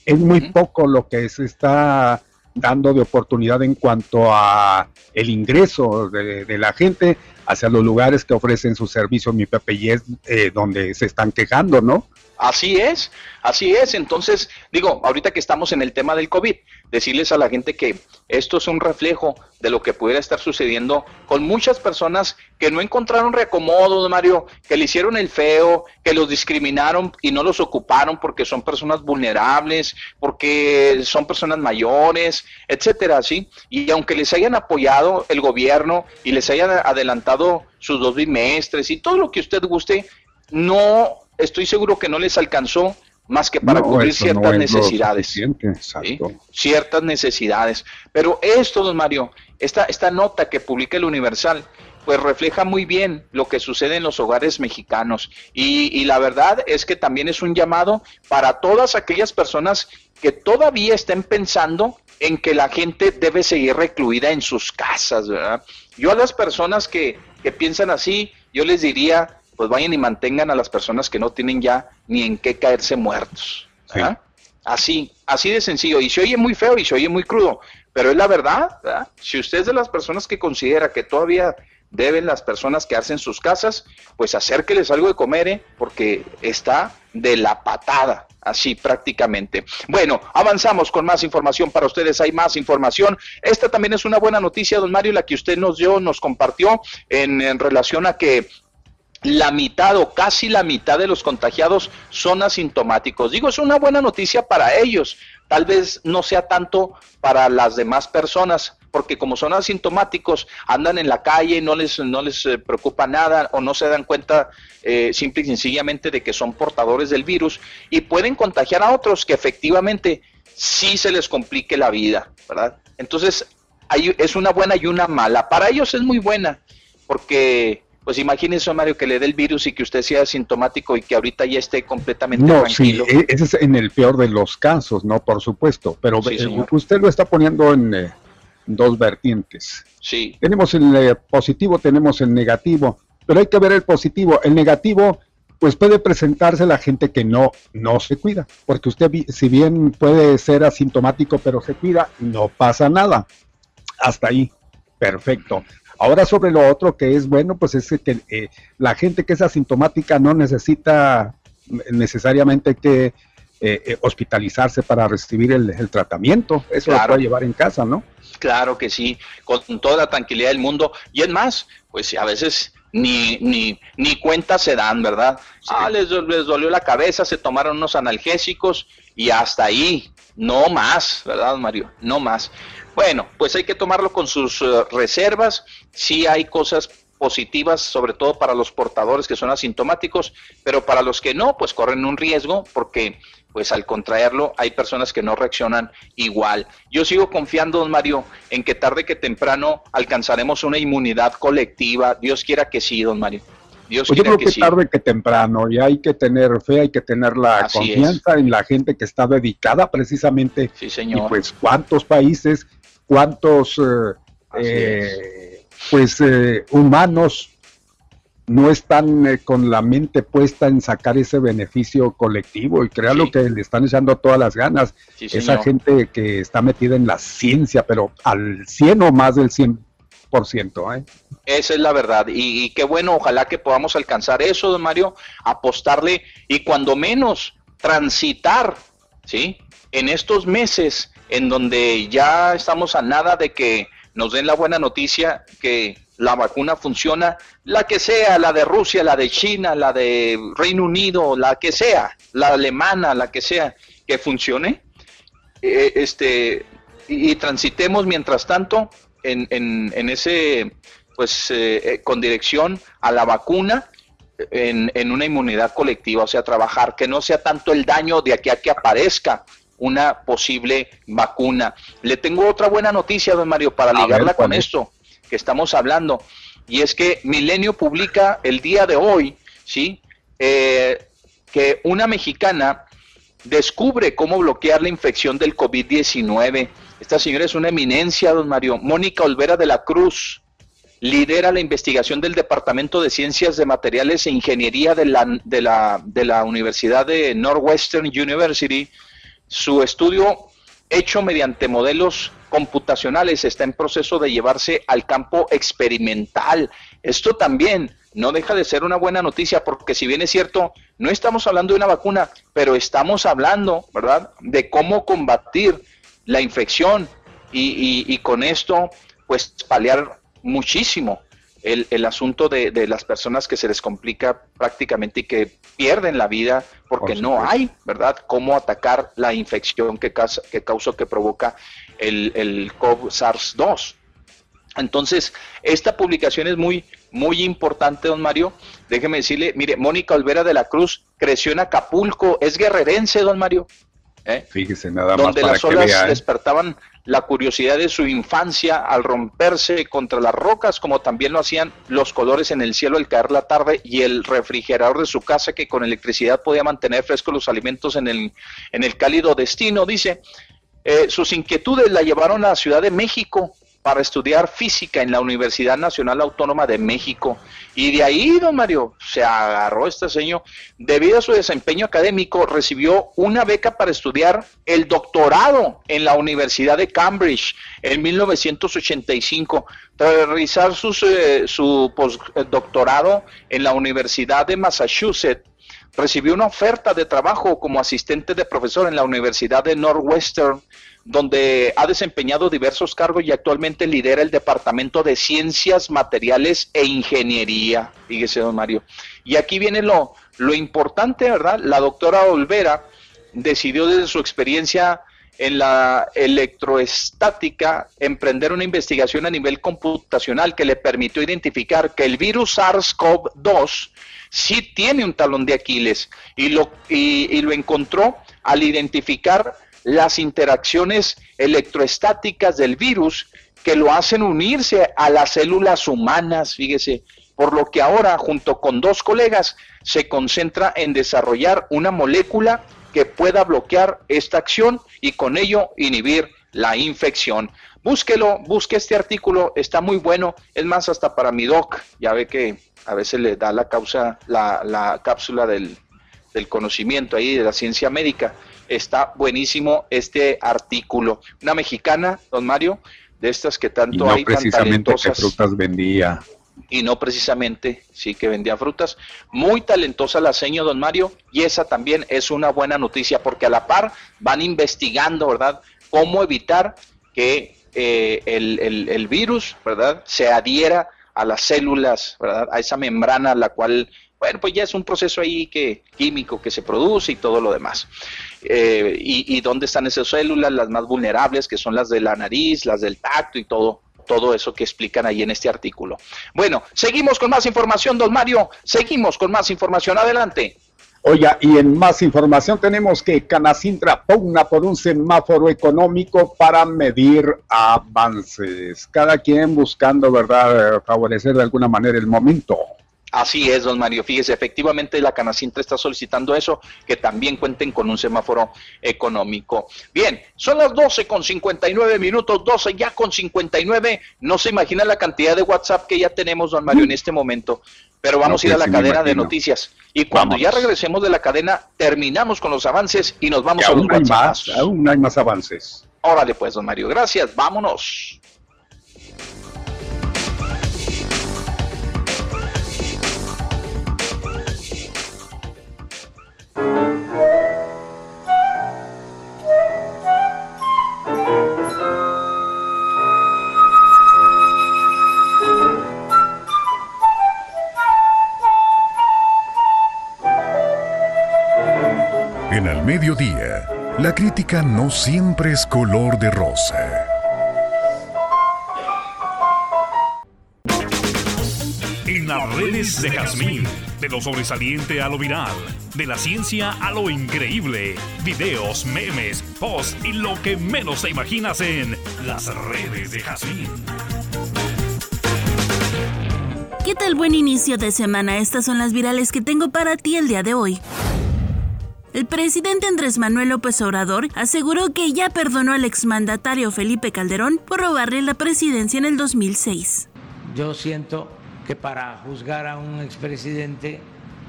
Es muy poco lo que se está dando de oportunidad en cuanto a el ingreso de, de la gente hacia los lugares que ofrecen su servicio, mi es eh, donde se están quejando, ¿no? Así es, así es. Entonces, digo, ahorita que estamos en el tema del COVID, decirles a la gente que esto es un reflejo de lo que pudiera estar sucediendo con muchas personas que no encontraron reacomodo, Mario, que le hicieron el feo, que los discriminaron y no los ocuparon porque son personas vulnerables, porque son personas mayores, etcétera, ¿sí? Y aunque les hayan apoyado el gobierno y les hayan adelantado sus dos bimestres y todo lo que usted guste, no estoy seguro que no les alcanzó más que para cubrir ciertas necesidades. Ciertas necesidades. Pero esto, don Mario, esta, esta nota que publica el Universal, pues refleja muy bien lo que sucede en los hogares mexicanos. Y, y, la verdad es que también es un llamado para todas aquellas personas que todavía estén pensando en que la gente debe seguir recluida en sus casas, ¿verdad? Yo a las personas que, que piensan así, yo les diría, pues vayan y mantengan a las personas que no tienen ya ni en qué caerse muertos. Así, así de sencillo. Y se oye muy feo y se oye muy crudo, pero es la verdad. Si usted es de las personas que considera que todavía deben las personas quedarse en sus casas, pues acérqueles algo de comer, ¿eh? porque está de la patada, así prácticamente. Bueno, avanzamos con más información para ustedes, hay más información. Esta también es una buena noticia, don Mario, la que usted nos dio, nos compartió en relación a que la mitad o casi la mitad de los contagiados son asintomáticos. Digo, es una buena noticia para ellos. Tal vez no sea tanto para las demás personas, porque como son asintomáticos, andan en la calle, no les, no les eh, preocupa nada o no se dan cuenta eh, simple y sencillamente de que son portadores del virus y pueden contagiar a otros que efectivamente sí se les complique la vida, ¿verdad? Entonces, hay, es una buena y una mala. Para ellos es muy buena, porque pues imagínese, Mario, que le dé el virus y que usted sea asintomático y que ahorita ya esté completamente no, tranquilo. Sí, e-, ese es en el peor de los casos, ¿no? Por supuesto, pero eh, usted lo está poniendo en eh, dos vertientes. Sí. Tenemos el eh, positivo, tenemos el negativo, pero hay que ver el positivo. El negativo, pues puede presentarse la gente que no, no se cuida, porque usted, si bien puede ser asintomático, pero se cuida, no pasa nada. Hasta ahí, perfecto. Ahora sobre lo otro que es bueno, pues es que eh, la gente que es asintomática no necesita necesariamente que eh, eh, hospitalizarse para recibir el, tratamiento. Eso lo puede llevar en casa, ¿no? Claro que sí, con toda la tranquilidad del mundo. Y es más, pues a veces ni, ni, ni cuenta se dan, ¿verdad? Ah, les, les dolió la cabeza, se tomaron unos analgésicos y hasta ahí, no más, ¿verdad, Mario? No más. Bueno, pues hay que tomarlo con sus eh, reservas. Sí hay cosas positivas, sobre todo para los portadores que son asintomáticos, pero para los que no, pues corren un riesgo porque pues al contraerlo hay personas que no reaccionan igual. Yo sigo confiando, don Mario, en que tarde que temprano alcanzaremos una inmunidad colectiva. Dios quiera que sí, don Mario. Dios pues yo creo que, tarde que temprano y hay que tener fe, hay que tener la confianza en la gente que está dedicada precisamente. Sí, señor. Y pues cuántos países, cuántos eh, eh, pues eh, humanos no están eh, con la mente puesta en sacar ese beneficio colectivo y crear lo que le están echando todas las ganas. Esa gente que está metida en la ciencia, pero al 100 o más del 100%. ¿eh? Esa es la verdad. Y, y, qué bueno, ojalá que podamos alcanzar eso, don Mario, apostarle y cuando menos transitar, ¿sí? En estos meses en donde ya estamos a nada de que nos den la buena noticia que la vacuna funciona, la que sea, la de Rusia, la de China, la de Reino Unido, la que sea, la alemana, la que sea, que funcione, eh, este, y, transitemos mientras tanto en, en, ese, pues, eh, eh, con dirección a la vacuna, en, en, una inmunidad colectiva, o sea, trabajar, que no sea tanto el daño de aquí a que aparezca una posible vacuna. Le tengo otra buena noticia, don Mario, para ligarla con esto que estamos hablando. Y es que Milenio publica el día de hoy, ¿sí? Eh, que una mexicana descubre cómo bloquear la infección del COVID-19. Esta señora es una eminencia, don Mario. Mónica Olvera de la Cruz lidera la investigación del Departamento de Ciencias de Materiales e Ingeniería de la, de la, de la Universidad de Northwestern University. Su estudio hecho mediante modelos computacionales, está en proceso de llevarse al campo experimental. Esto también no deja de ser una buena noticia porque si bien es cierto, no estamos hablando de una vacuna, pero estamos hablando, ¿verdad?, de cómo combatir la infección y, con esto, pues, paliar muchísimo el, el asunto de, de, las personas que se les complica prácticamente y que pierden la vida porque no hay, ¿verdad?, cómo atacar la infección que, causa, que causa, que provoca el, el SARS-2. Entonces, esta publicación es muy, muy importante, don Mario. Déjeme decirle, mire, Mónica Olvera de la Cruz creció en Acapulco, es guerrerense, don Mario. ¿Eh? Fíjese, nada más. Donde las olas ¿eh? despertaban la curiosidad de su infancia al romperse contra las rocas, como también lo hacían los colores en el cielo al caer la tarde y el refrigerador de su casa que con electricidad podía mantener frescos los alimentos en el, en el cálido destino, dice. Eh, sus inquietudes la llevaron a la Ciudad de México, para estudiar física en la Universidad Nacional Autónoma de México. Y de ahí, don Mario, se agarró este señor. Debido a su desempeño académico, recibió una beca para estudiar el doctorado en la Universidad de Cambridge en 1985. Tras realizar eh, su postdoctorado en la Universidad de Massachusetts, recibió una oferta de trabajo como asistente de profesor en la Universidad de Northwestern donde ha desempeñado diversos cargos y actualmente lidera el Departamento de Ciencias Materiales e Ingeniería. Fíjese, don Mario. Y aquí viene lo, lo importante, ¿verdad? La doctora Olvera decidió desde su experiencia en la electroestática emprender una investigación a nivel computacional que le permitió identificar que el virus SARS-CoV-2 sí tiene un talón de Aquiles y lo, y, y lo encontró al identificar las interacciones electroestáticas del virus que lo hacen unirse a las células humanas, fíjese, por lo que ahora junto con dos colegas se concentra en desarrollar una molécula que pueda bloquear esta acción y con ello inhibir la infección. Búsquelo, busque este artículo, está muy bueno, es más hasta para mi doc, ya ve que a veces le da la causa, la, la cápsula del, del conocimiento ahí de la ciencia médica está buenísimo este artículo. Una mexicana, don Mario, de estas que tanto no hay precisamente que frutas vendía. Y no precisamente, sí que vendía frutas. Muy talentosa la seño, don Mario, y esa también es una buena noticia, porque a la par van investigando, ¿verdad?, cómo evitar que eh, el, el virus, ¿verdad?, se adhiera a las células, ¿verdad? A esa membrana, la cual, bueno, pues ya es un proceso ahí que, químico que se produce y todo lo demás. Eh, y, dónde están esas células, las más vulnerables, que son las de la nariz, las del tacto y todo, todo eso que explican ahí en este artículo. Bueno, seguimos con más información, don Mario. Seguimos con más información. Adelante. Oiga, y en más información tenemos que Canacintra pugna por un semáforo económico para medir avances. Cada quien buscando, ¿verdad?, favorecer de alguna manera el momento. Así es, don Mario. Fíjese, efectivamente la Canacintra está solicitando eso, que también cuenten con un semáforo económico. Bien, son las 12 con 59 minutos, 12 ya con 59. No se imagina la cantidad de WhatsApp que ya tenemos, don Mario, en este momento. Pero vamos a ir a la cadena de noticias. Y cuando ya regresemos de la cadena, terminamos con los avances y nos vamos a los hay más, Aún hay más avances. Órale pues, don Mario. Gracias. Vámonos. En al mediodía, la crítica no siempre es color de rosa. Las redes de Jazmín, de lo sobresaliente a lo viral, de la ciencia a lo increíble, videos, memes, posts y lo que menos te imaginas en las redes de Jazmín. ¿Qué tal buen inicio de semana? Estas son las virales que tengo para ti el día de hoy. El presidente Andrés Manuel López Obrador aseguró que ya perdonó al exmandatario Felipe Calderón por robarle la presidencia en el 2006. Yo siento que para juzgar a un expresidente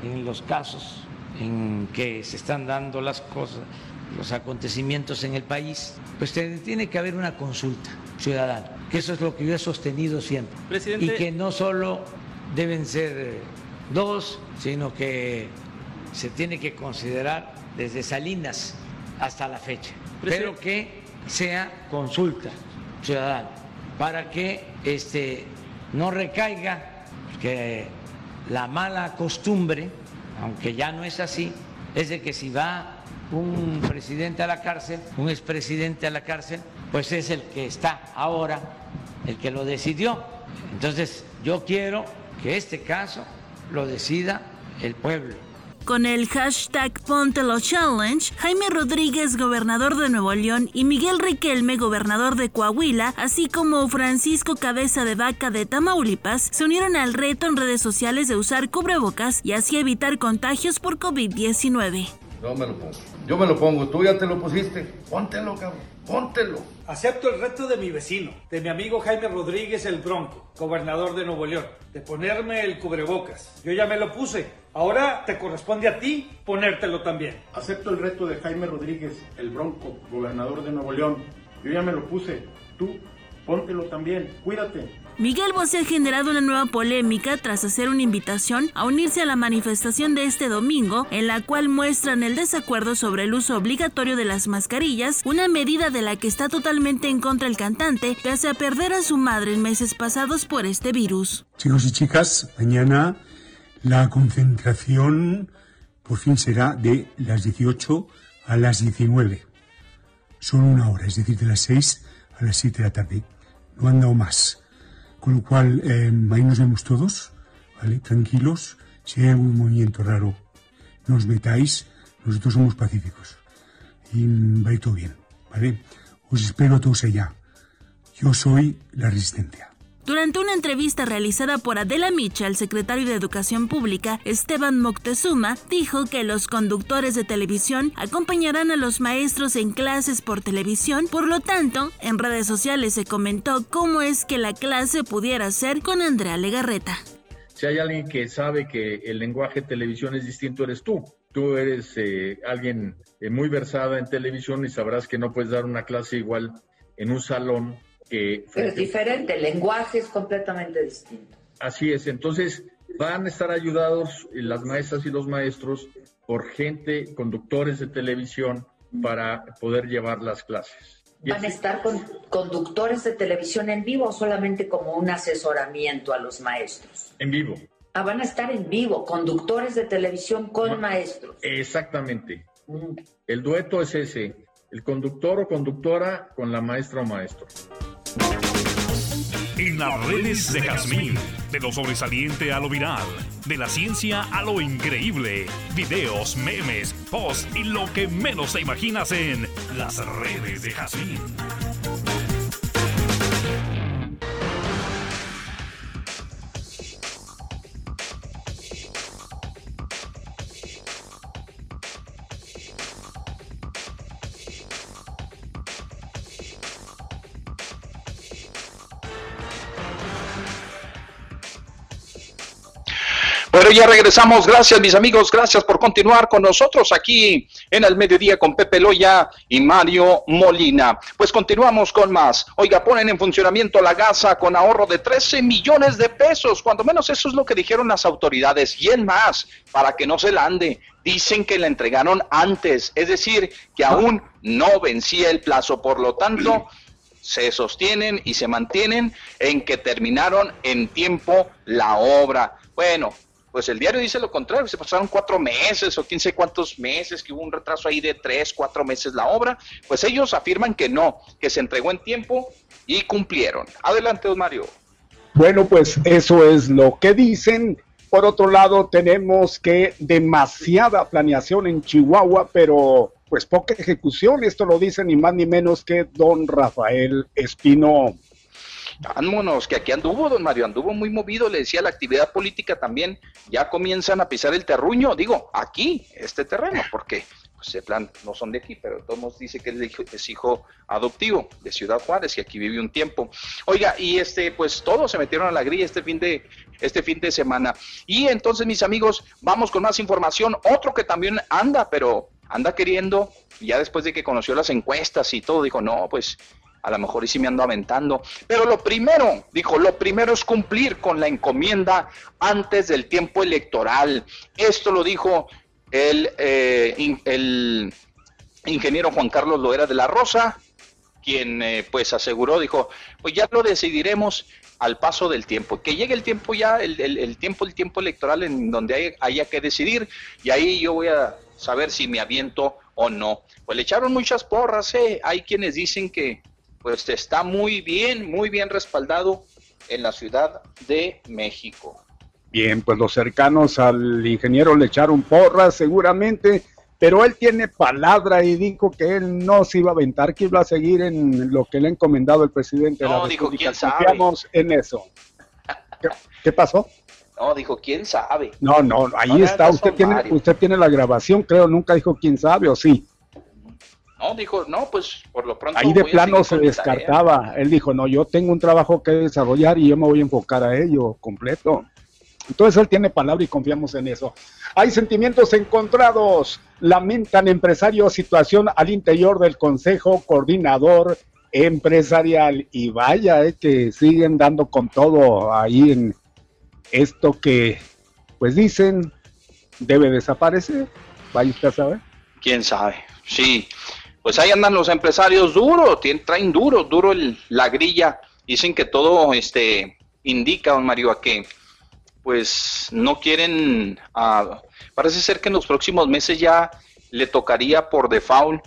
en los casos en que se están dando las cosas, los acontecimientos en el país, pues tiene que haber una consulta ciudadana, que eso es lo que yo he sostenido siempre. Y que no solo deben ser dos, sino que se tiene que considerar desde Salinas hasta la fecha, pero que sea consulta ciudadana para que este no recaiga que la mala costumbre, aunque ya no es así, es de que si va un presidente a la cárcel, un expresidente a la cárcel, pues es el que está ahora, el que lo decidió. Entonces, yo quiero que este caso lo decida el pueblo con el hashtag Póntelo Challenge, Jaime Rodríguez, gobernador de Nuevo León, y Miguel Riquelme, gobernador de Coahuila, así como Francisco Cabeza de Vaca de Tamaulipas, se unieron al reto en redes sociales de usar cubrebocas y así evitar contagios por COVID-19. Yo me lo pongo. Yo me lo pongo. Tú ya te lo pusiste. Póntelo, cabrón. Póntelo. Acepto el reto de mi vecino, de mi amigo Jaime Rodríguez el Bronco, gobernador de Nuevo León, de ponerme el cubrebocas. Yo ya me lo puse. Ahora te corresponde a ti ponértelo también. Acepto el reto de Jaime Rodríguez el Bronco, gobernador de Nuevo León. Yo ya me lo puse. Tú póntelo también. Cuídate. Miguel Bosé ha generado una nueva polémica tras hacer una invitación a unirse a la manifestación de este domingo, en la cual muestran el desacuerdo sobre el uso obligatorio de las mascarillas, una medida de la que está totalmente en contra el cantante, pese a perder a su madre en meses pasados por este virus. Chicos y chicas, mañana la concentración por fin será de las 18 a las 19. Solo una hora, es decir, de las 6 a las 7 de la tarde. No han dado más. Con lo cual, eh, ahí nos vemos todos, ¿vale? Tranquilos. Si hay algún movimiento raro, nos metáis. Nosotros somos pacíficos. Y va a ir todo bien, ¿vale? Os espero a todos allá. Yo soy la resistencia. Durante una entrevista realizada por Adela Micha, el secretario de Educación Pública, Esteban Moctezuma, dijo que los conductores de televisión acompañarán a los maestros en clases por televisión, por lo tanto, en redes sociales se comentó cómo es que la clase pudiera ser con Andrea Legarreta. Si hay alguien que sabe que el lenguaje de televisión es distinto, eres tú. Tú eres eh, alguien eh, muy versada en televisión y sabrás que no puedes dar una clase igual en un salón pero es diferente, el lenguaje es completamente distinto. Así es, entonces van a estar ayudados las maestras y los maestros por gente, conductores de televisión, para poder llevar las clases. ¿Van a estar con conductores de televisión en vivo o solamente como un asesoramiento a los maestros? En vivo. Ah, van a estar en vivo, conductores de televisión con maestros. Exactamente. Mm. El dueto es ese, el conductor o conductora con la maestra o maestro. En las redes de Jazmín, de lo sobresaliente a lo viral, de la ciencia a lo increíble, videos, memes, posts y lo que menos te imaginas en las redes de Jazmín. Ya regresamos. Gracias, mis amigos. Gracias por continuar con nosotros aquí en el mediodía con Pepe Loya y Mario Molina. Pues continuamos con más. Oiga, ponen en funcionamiento la gasa con ahorro de 13 millones de pesos. Cuando menos eso es lo que dijeron las autoridades. Y el más, para que no se la ande. Dicen que la entregaron antes, es decir, que aún no vencía el plazo. Por lo tanto, se sostienen y se mantienen en que terminaron en tiempo la obra. Bueno, pues el diario dice lo contrario, se pasaron cuatro meses o quién sé cuántos meses, que hubo un retraso ahí de tres, cuatro meses la obra, pues ellos afirman que no, que se entregó en tiempo y cumplieron. Adelante, don Mario. Bueno, pues eso es lo que dicen. Por otro lado, tenemos que demasiada planeación en Chihuahua, pero pues poca ejecución. Esto lo dice ni más ni menos que don Rafael Espino. Vámonos, que aquí anduvo, don Mario, anduvo muy movido, le decía la actividad política también, ya comienzan a pisar el terruño, digo, aquí, este terreno, porque pues plan no son de aquí, pero todos dice que es hijo adoptivo de Ciudad Juárez y aquí vive un tiempo. Oiga, y este, pues todos se metieron a la grilla este fin de, este fin de semana. Y entonces, mis amigos, vamos con más información. Otro que también anda, pero anda queriendo, ya después de que conoció las encuestas y todo, dijo, no, pues a lo mejor y sí me ando aventando. Pero lo primero, dijo, lo primero es cumplir con la encomienda antes del tiempo electoral. Esto lo dijo el, eh, el ingeniero Juan Carlos Loera de la Rosa, quien eh, pues aseguró, dijo, pues ya lo decidiremos al paso del tiempo, que llegue el tiempo ya, el, el, tiempo, el tiempo electoral en donde haya que decidir, y ahí yo voy a saber si me aviento o no. Pues le echaron muchas porras, ¿eh? hay quienes dicen que pues está muy bien, muy bien respaldado en la Ciudad de México. Bien, pues los cercanos al ingeniero le echaron porras seguramente, pero él tiene palabra y dijo que él no se iba a aventar, que iba a seguir en lo que le ha encomendado el presidente no, de la dijo, ¿quién Confiamos en eso. ¿Qué, pasó? No, dijo, ¿quién sabe? No, no, ahí está, usted tiene, usted tiene la grabación, creo, nunca dijo quién sabe o sí. No, dijo, no, pues por lo pronto. Ahí de plano se descartaba. Él dijo, no, yo tengo un trabajo que desarrollar y yo me voy a enfocar a ello completo. Entonces él tiene palabra y confiamos en eso. Hay sentimientos encontrados. Lamentan empresarios situación al interior del Consejo Coordinador Empresarial. Y vaya, eh, que siguen dando con todo ahí en esto que, pues dicen, debe desaparecer. Vaya usted a saber. ¿Quién sabe? Sí, pues ahí andan los empresarios duro, traen duro, duro la grilla. Dicen que todo este indica, don Mario, a que pues no quieren, ah, parece ser que en los próximos meses ya le tocaría por default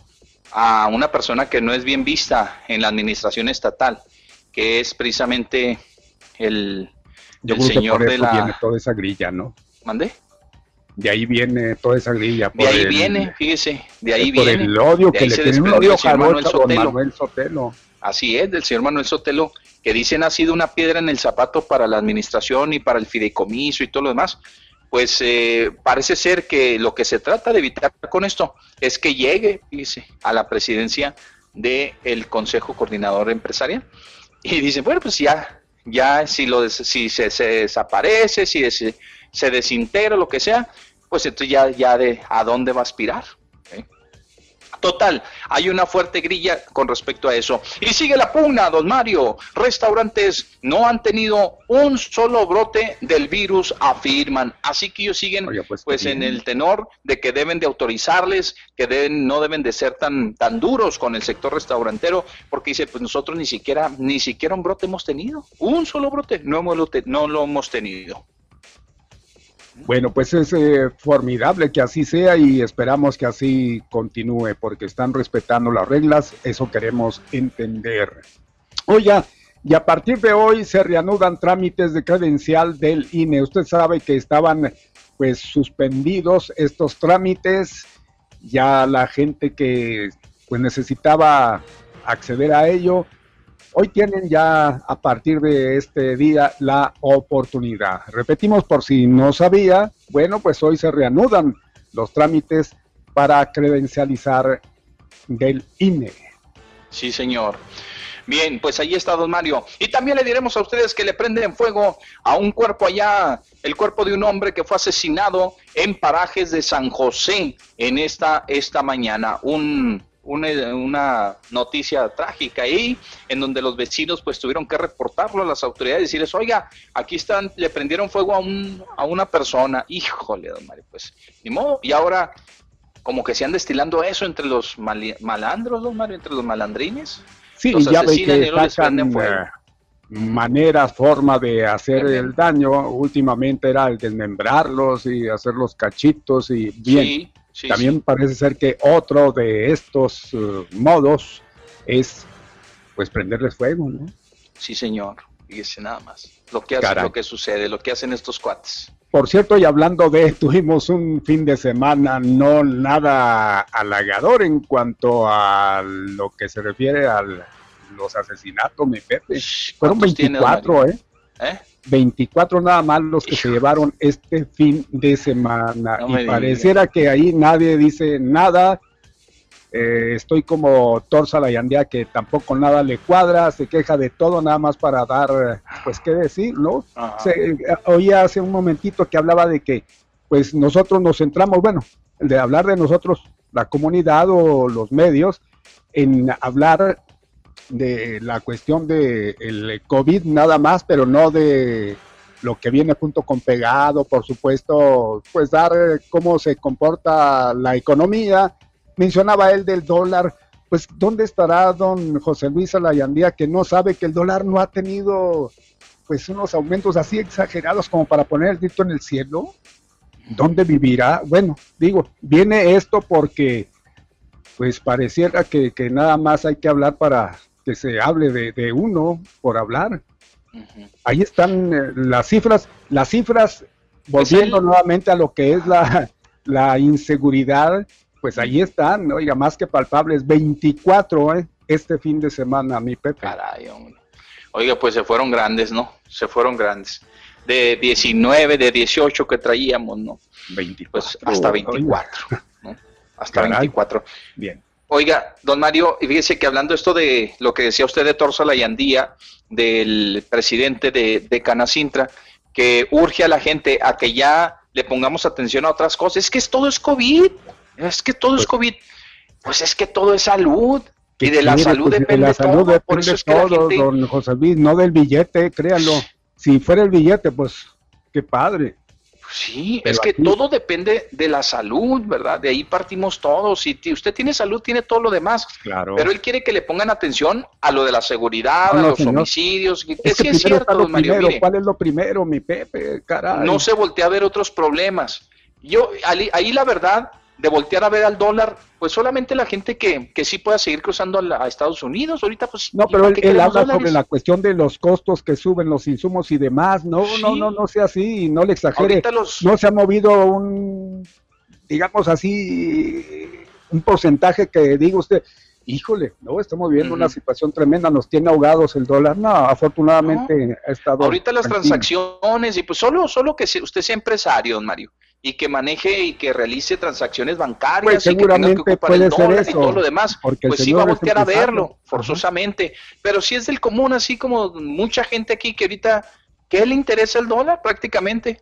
a una persona que no es bien vista en la administración estatal, que es precisamente el, señor de la... toda esa grilla, ¿no? ¿Mande? De ahí viene toda esa grilla. de ahí viene, fíjese, de ahí viene. Por el odio que le tiene odio Manuel Sotelo. Manuel Sotelo. Así es, del señor Manuel Sotelo, que dicen ha sido una piedra en el zapato para la administración y para el fideicomiso y todo lo demás. Pues eh, parece ser que lo que se trata de evitar con esto es que llegue, fíjese, a la presidencia del Consejo Coordinador Empresarial. Y dicen, bueno, pues ya, ya si, lo, si se, se desaparece, si se, se desintegra, lo que sea, pues entonces ya, ya de a dónde va a aspirar. Total, hay una fuerte grilla con respecto a eso. Y sigue la pugna, don Mario. Restaurantes no han tenido un solo brote del virus, afirman. Así que ellos siguen pues, pues en el tenor de que deben de autorizarles, que deben, no deben de ser tan, tan duros con el sector restaurantero, porque dice, pues nosotros ni siquiera, ni siquiera un brote hemos tenido. Un solo brote no, hemos, no lo hemos tenido. Bueno, pues es eh, formidable que así sea y esperamos que así continúe porque están respetando las reglas, eso queremos entender. Oiga, y a partir de hoy se reanudan trámites de credencial del INE. Usted sabe que estaban pues suspendidos estos trámites, ya la gente que pues necesitaba acceder a ello Hoy tienen ya a partir de este día la oportunidad. Repetimos por si no sabía, bueno, pues hoy se reanudan los trámites para credencializar del INE. Sí, señor. Bien, pues ahí está don Mario. Y también le diremos a ustedes que le prenden fuego a un cuerpo allá, el cuerpo de un hombre que fue asesinado en parajes de San José en esta, esta mañana. Un una, noticia trágica ahí, en donde los vecinos pues tuvieron que reportarlo a las autoridades y decirles, oiga, aquí están, le prendieron fuego a, un, a una persona, híjole, don Mario, pues ni modo, y ahora como que se han destilando eso entre los malandros, don Mario, entre los malandrines. Sí, ya ve que eh, maneras, forma de hacer el daño, últimamente era el desmembrarlos y hacer los cachitos y bien. También parece ser que otro de estos uh, modos es pues prenderles fuego, ¿no? Sí, señor. Fíjese nada más. Lo que, hace, lo que sucede, lo que hacen estos cuates. Por cierto, y hablando de, tuvimos un fin de semana no nada halagador en cuanto a lo que se refiere a los asesinatos, mi Pepe. Fueron 24, ¿eh? ¿eh? 24 nada más los que se llevaron este fin de semana. y pareciera que ahí nadie dice nada. Eh, estoy como Torsa la Yandía que tampoco nada le cuadra, se queja de todo nada más para dar, pues qué decir, ¿no? Se, oía hace un momentito que hablaba de que pues nosotros nos centramos, bueno, de hablar de nosotros, la comunidad o los medios, en hablar de la cuestión del el COVID nada más, pero no de lo que viene junto con pegado, por supuesto, pues dar cómo se comporta la economía. Mencionaba él del dólar, pues ¿dónde estará don José Luis Alayandía que no sabe que el dólar no ha tenido pues unos aumentos así exagerados como para poner el grito en el cielo? ¿Dónde vivirá? Bueno, digo, viene esto porque pues pareciera que, que nada más hay que hablar para que se hable de, uno por hablar. Ahí están eh, las cifras, las cifras, pues volviendo nuevamente a lo que es la, la inseguridad, pues ahí están, oiga, más que palpables, 24 eh, este fin de semana, mi Pepe. Caray, Oiga, pues se fueron grandes, ¿no? Se fueron grandes. De 19, de 18 que traíamos, ¿no? 24. Pues hasta 24, ¿no? Hasta 24. Bien. Oiga, don Mario, fíjese que hablando esto de lo que decía usted de Torso Layandía, del presidente de, de Canacintra, que urge a la gente a que ya le pongamos atención a otras cosas. Es que todo es COVID, es que todo es pues COVID. Pues es que todo es salud. Y de la salud pues, depende de la salud todo. por eso es que todo, don José Luis, no del billete, créanlo. Si fuera el billete, pues qué padre. Sí, es que todo depende de la salud, ¿verdad? De ahí partimos todos. Si usted tiene salud, tiene todo lo demás. Claro. Pero él quiere que le pongan atención a lo de la seguridad, a los homicidios. Es, que es cierto, Mario. ¿Cuál es lo primero, mi Pepe? Caray. No se voltea a ver otros problemas. Yo, ahí la verdad, de voltear a ver al dólar, pues solamente la gente que, que sí pueda seguir cruzando a, Estados Unidos. Ahorita, pues. No, pero él, habla sobre la cuestión de los costos que suben los insumos y demás. No, no, no, no sea así, no le exagere. No se ha movido un, digamos así, un porcentaje que diga usted. Híjole, no, estamos viviendo una situación tremenda, nos tiene ahogados el dólar. No, afortunadamente ha estado. Ahorita las transacciones, y pues solo, solo que usted sea empresario, don Mario y que maneje y que realice transacciones bancarias pues seguramente y que, que puede ser eso, y todo lo demás, pues sí va a voltear a verlo, forzosamente. Pero si es del común, así como mucha gente aquí que ahorita, ¿qué le interesa el dólar prácticamente?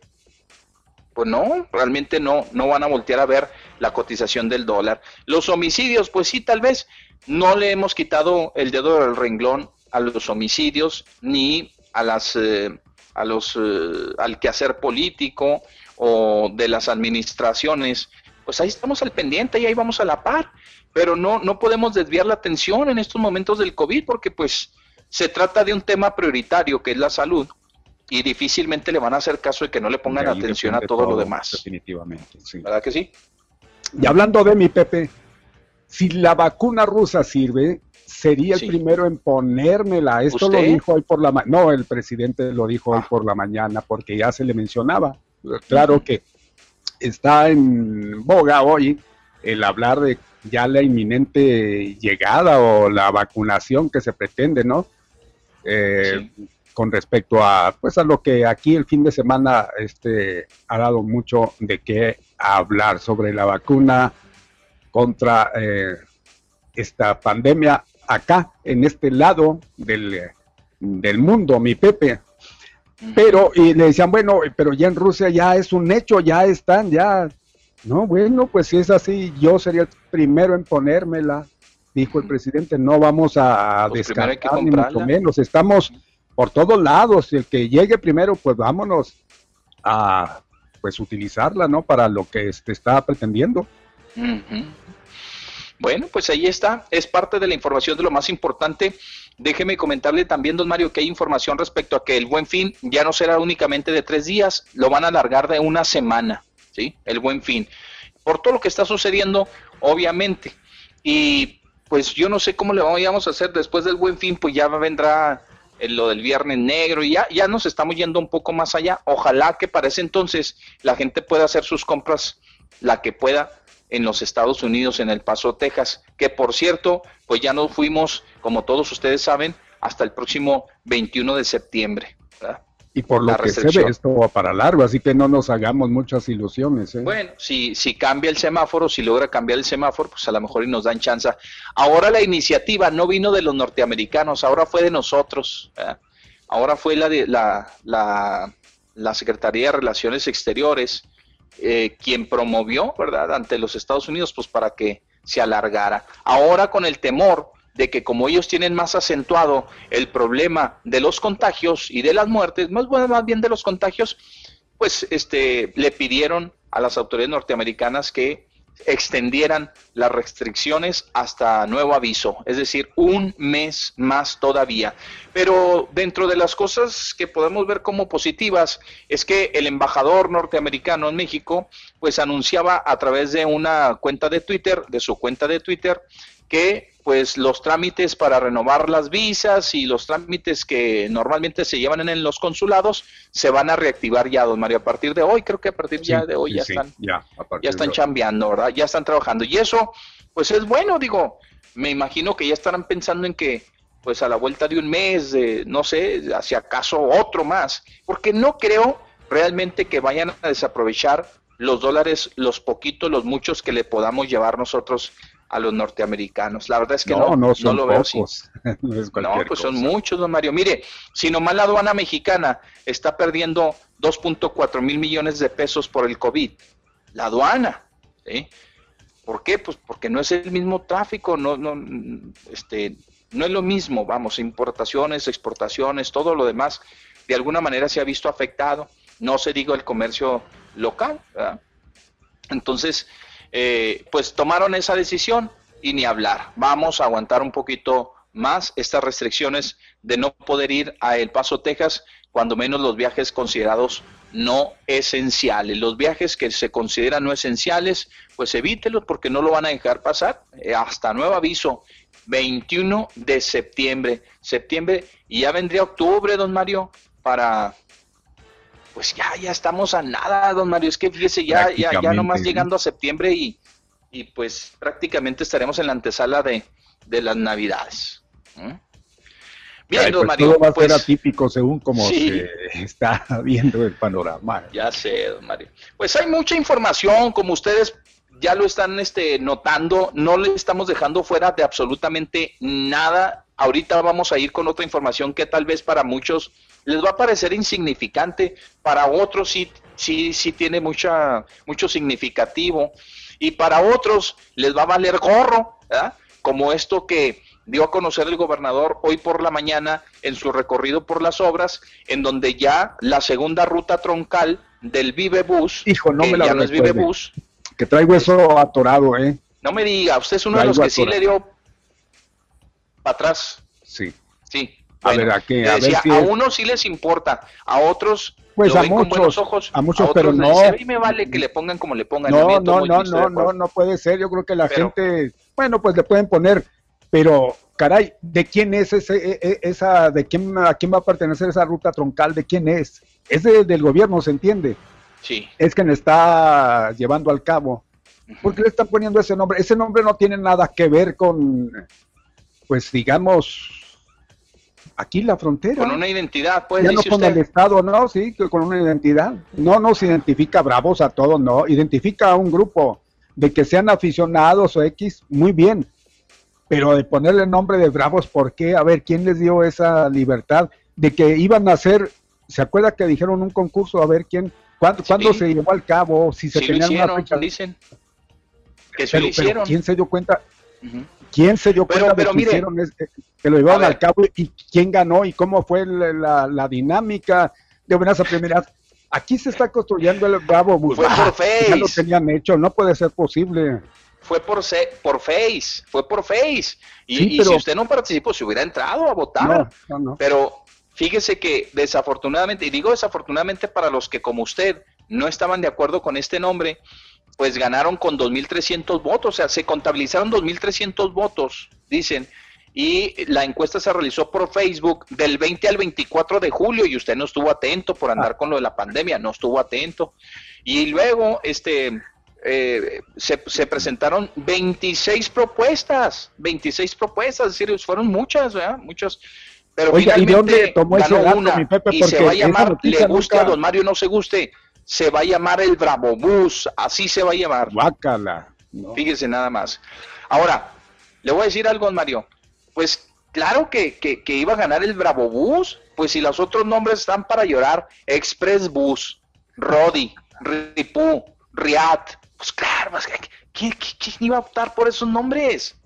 Pues no, realmente no, no van a voltear a ver la cotización del dólar. Los homicidios, pues sí, tal vez no le hemos quitado el dedo del renglón a los homicidios ni a las eh, a los eh, al quehacer político o de las administraciones pues ahí estamos al pendiente y ahí vamos a la par pero no no podemos desviar la atención en estos momentos del covid porque pues se trata de un tema prioritario que es la salud y difícilmente le van a hacer caso de que no le pongan atención a todo, lo demás definitivamente sí. verdad que sí y hablando de mi Pepe si la vacuna rusa sirve sería el primero en ponérmela. Esto lo dijo hoy por la mañana. No, el presidente lo dijo hoy ah. por la mañana porque ya se le mencionaba. Claro que está en boga hoy el hablar de ya la inminente llegada o la vacunación que se pretende, ¿no? Eh, con respecto a pues a lo que aquí el fin de semana este ha dado mucho de qué hablar sobre la vacuna contra eh, esta pandemia acá, en este lado del, del mundo, mi Pepe. Pero, y le decían, bueno, pero ya en Rusia ya es un hecho, ya están, ya. No, bueno, pues si es así, yo sería el primero en ponérmela, dijo el presidente, no vamos a pues descartar ni mucho menos, estamos por todos lados, el que llegue primero, pues vámonos a pues utilizarla, ¿no? Para lo que este, está pretendiendo. Bueno, pues ahí está, es parte de la información de lo más importante. Déjeme comentarle también, don Mario, que hay información respecto a que el buen fin ya no será únicamente de tres días, lo van a alargar de una semana, ¿sí? El buen fin. Por todo lo que está sucediendo, obviamente. Y pues yo no sé cómo le vamos a hacer después del buen fin, pues ya vendrá lo del viernes negro y ya, ya nos estamos yendo un poco más allá. Ojalá que para ese entonces la gente pueda hacer sus compras, la que pueda, en los Estados Unidos, en El Paso, Texas, que por cierto, pues ya no fuimos, como todos ustedes saben, hasta el próximo 21 de septiembre. Y por lo que se ve, esto va para largo, así que no nos hagamos muchas ilusiones. ¿eh? Bueno, si, si cambia el semáforo, si logra cambiar el semáforo, pues a lo mejor y nos dan chance. Ahora la iniciativa no vino de los norteamericanos, ahora fue de nosotros. Ahora fue la de la, la, la Secretaría de Relaciones Exteriores, eh, quien promovió, ¿verdad?, ante los Estados Unidos, pues para que se alargara. Ahora con el temor de que como ellos tienen más acentuado el problema de los contagios y de las muertes, más, bueno, más bien de los contagios, pues este, le pidieron a las autoridades norteamericanas que extendieran las restricciones hasta nuevo aviso, es decir, un mes más todavía. Pero dentro de las cosas que podemos ver como positivas es que el embajador norteamericano en México pues anunciaba a través de una cuenta de Twitter, de su cuenta de Twitter, que pues los trámites para renovar las visas y los trámites que normalmente se llevan en los consulados se van a reactivar ya, don Mario, a partir de hoy, creo que a partir ya de hoy ya están, ya, están chambeando, ¿verdad? Ya están trabajando. Y eso, pues es bueno, digo, me imagino que ya estarán pensando en que, pues a la vuelta de un mes, no sé, hacia acaso otro más, porque no creo realmente que vayan a desaprovechar los dólares, los poquitos, los muchos que le podamos llevar nosotros a los norteamericanos. La verdad es que no, no, lo veo así. no, pues son muchos, don Mario. Mire, si nomás la aduana mexicana está perdiendo 2.4 mil millones de pesos por el COVID, la aduana, ¿sí? ¿Por qué? Pues porque no es el mismo tráfico, no, no, este, no es lo mismo, vamos, importaciones, exportaciones, todo lo demás, de alguna manera se ha visto afectado, no se digo el comercio local, ¿verdad? Entonces, eh, pues tomaron esa decisión y ni hablar. Vamos a aguantar un poquito más estas restricciones de no poder ir a El Paso, Texas, cuando menos los viajes considerados no esenciales. Los viajes que se consideran no esenciales, pues evítelos porque no lo van a dejar pasar. Eh, hasta nuevo aviso, 21 de septiembre. Septiembre y ya vendría octubre, don Mario, para pues ya, ya estamos a nada, don Mario. Es que fíjese, ya, ya, ya nomás llegando a septiembre y, y pues prácticamente estaremos en la antesala de, las Navidades. Bien, don pues, Mario. Todo va a ser pues, atípico según como se está viendo el panorama. Ya sé, don Mario. Pues hay mucha información, como ustedes ya lo están este, notando, no le estamos dejando fuera de absolutamente nada. Ahorita vamos a ir con otra información que tal vez para muchos les va a parecer insignificante, para otros sí, sí, sí tiene mucha, mucho significativo. y para otros les va a valer gorro, ¿verdad? como esto que dio a conocer el gobernador hoy por la mañana en su recorrido por las obras, en donde ya la segunda ruta troncal del Vive Bus, Hijo, no que me la ya no es Vive Bus, Que traigo eso atorado, ¿eh? no me diga, usted es uno de los que sí le dio para atrás. Sí. Sí. A ver, ¿a qué? A ver decía, si a es- unos sí les importa, a otros Pues a muchos, ojos, a muchos, otros pero no. dice, a mí me vale que le pongan como le pongan. No, no, no, no, no, no puede ser. Yo creo que la Pero- gente, bueno, pues le pueden poner, pero caray, ¿de quién es ese, e- e- esa, de quién, a quién va a pertenecer esa ruta troncal? ¿De quién es? Es de- del gobierno, ¿se entiende? Sí. Es quien está llevando al cabo. ¿Por qué le están poniendo ese nombre? Ese nombre no tiene nada que ver con, pues digamos, aquí la frontera. Con una identidad, pues, ya no con usted. el Estado, no, sí, con una identidad. No nos identifica bravos a todos, no. Identifica a un grupo de que sean aficionados o X, muy bien. Pero de ponerle nombre de bravos, ¿por qué? A ver, ¿quién les dio esa libertad? De que iban a hacer, ¿se acuerda que dijeron un concurso? A ver, ¿quién? ¿Cuándo, ¿cuándo se llevó al cabo? Si se Sí una hicieron, fecha. dicen. Que Pero, lo pero. ¿quién se dio cuenta? ¿Quién se dio Pero- cuenta pero de que mire, hicieron es- que lo llevaron al cabo y quién ganó y cómo fue la, la- la dinámica de buenas a primeras? Aquí se está construyendo el Bravo. Fue por Ah, Ya lo Face. tenían hecho, no puede ser posible. Fue por, se- por Face, fue por Face. Y, Sí, y pero- si usted no participó, se hubiera entrado a votar. No, no, no. Pero fíjese que desafortunadamente, y digo desafortunadamente para los que como usted no estaban de acuerdo con este nombre, pues ganaron con 2.300 votos, o sea, se contabilizaron 2.300 votos, dicen, y la encuesta se realizó por Facebook del 20 al 24 de julio y usted no estuvo atento por andar con lo de la pandemia, no estuvo atento. Y luego, este, eh, se, se presentaron 26 propuestas, 26 propuestas, es decir, fueron muchas, ¿verdad? Muchas. Pero Oiga, ¿y de dónde tomó ese ganó dato, una mi Pepe? y se va a llamar, le guste nunca- a don Mario, no se guste, se va a llamar el Bravo Bus, así se va a llamar. Guácala. No. Fíjese nada más. Ahora, le voy a decir algo, don Mario. Pues claro que, que, que iba a ganar el Bravo Bus, pues si los otros nombres están para llorar, Express Bus, Rodi, Ripú, Riat, pues claro, pues, ¿quién, quién- quién iba a optar por esos nombres?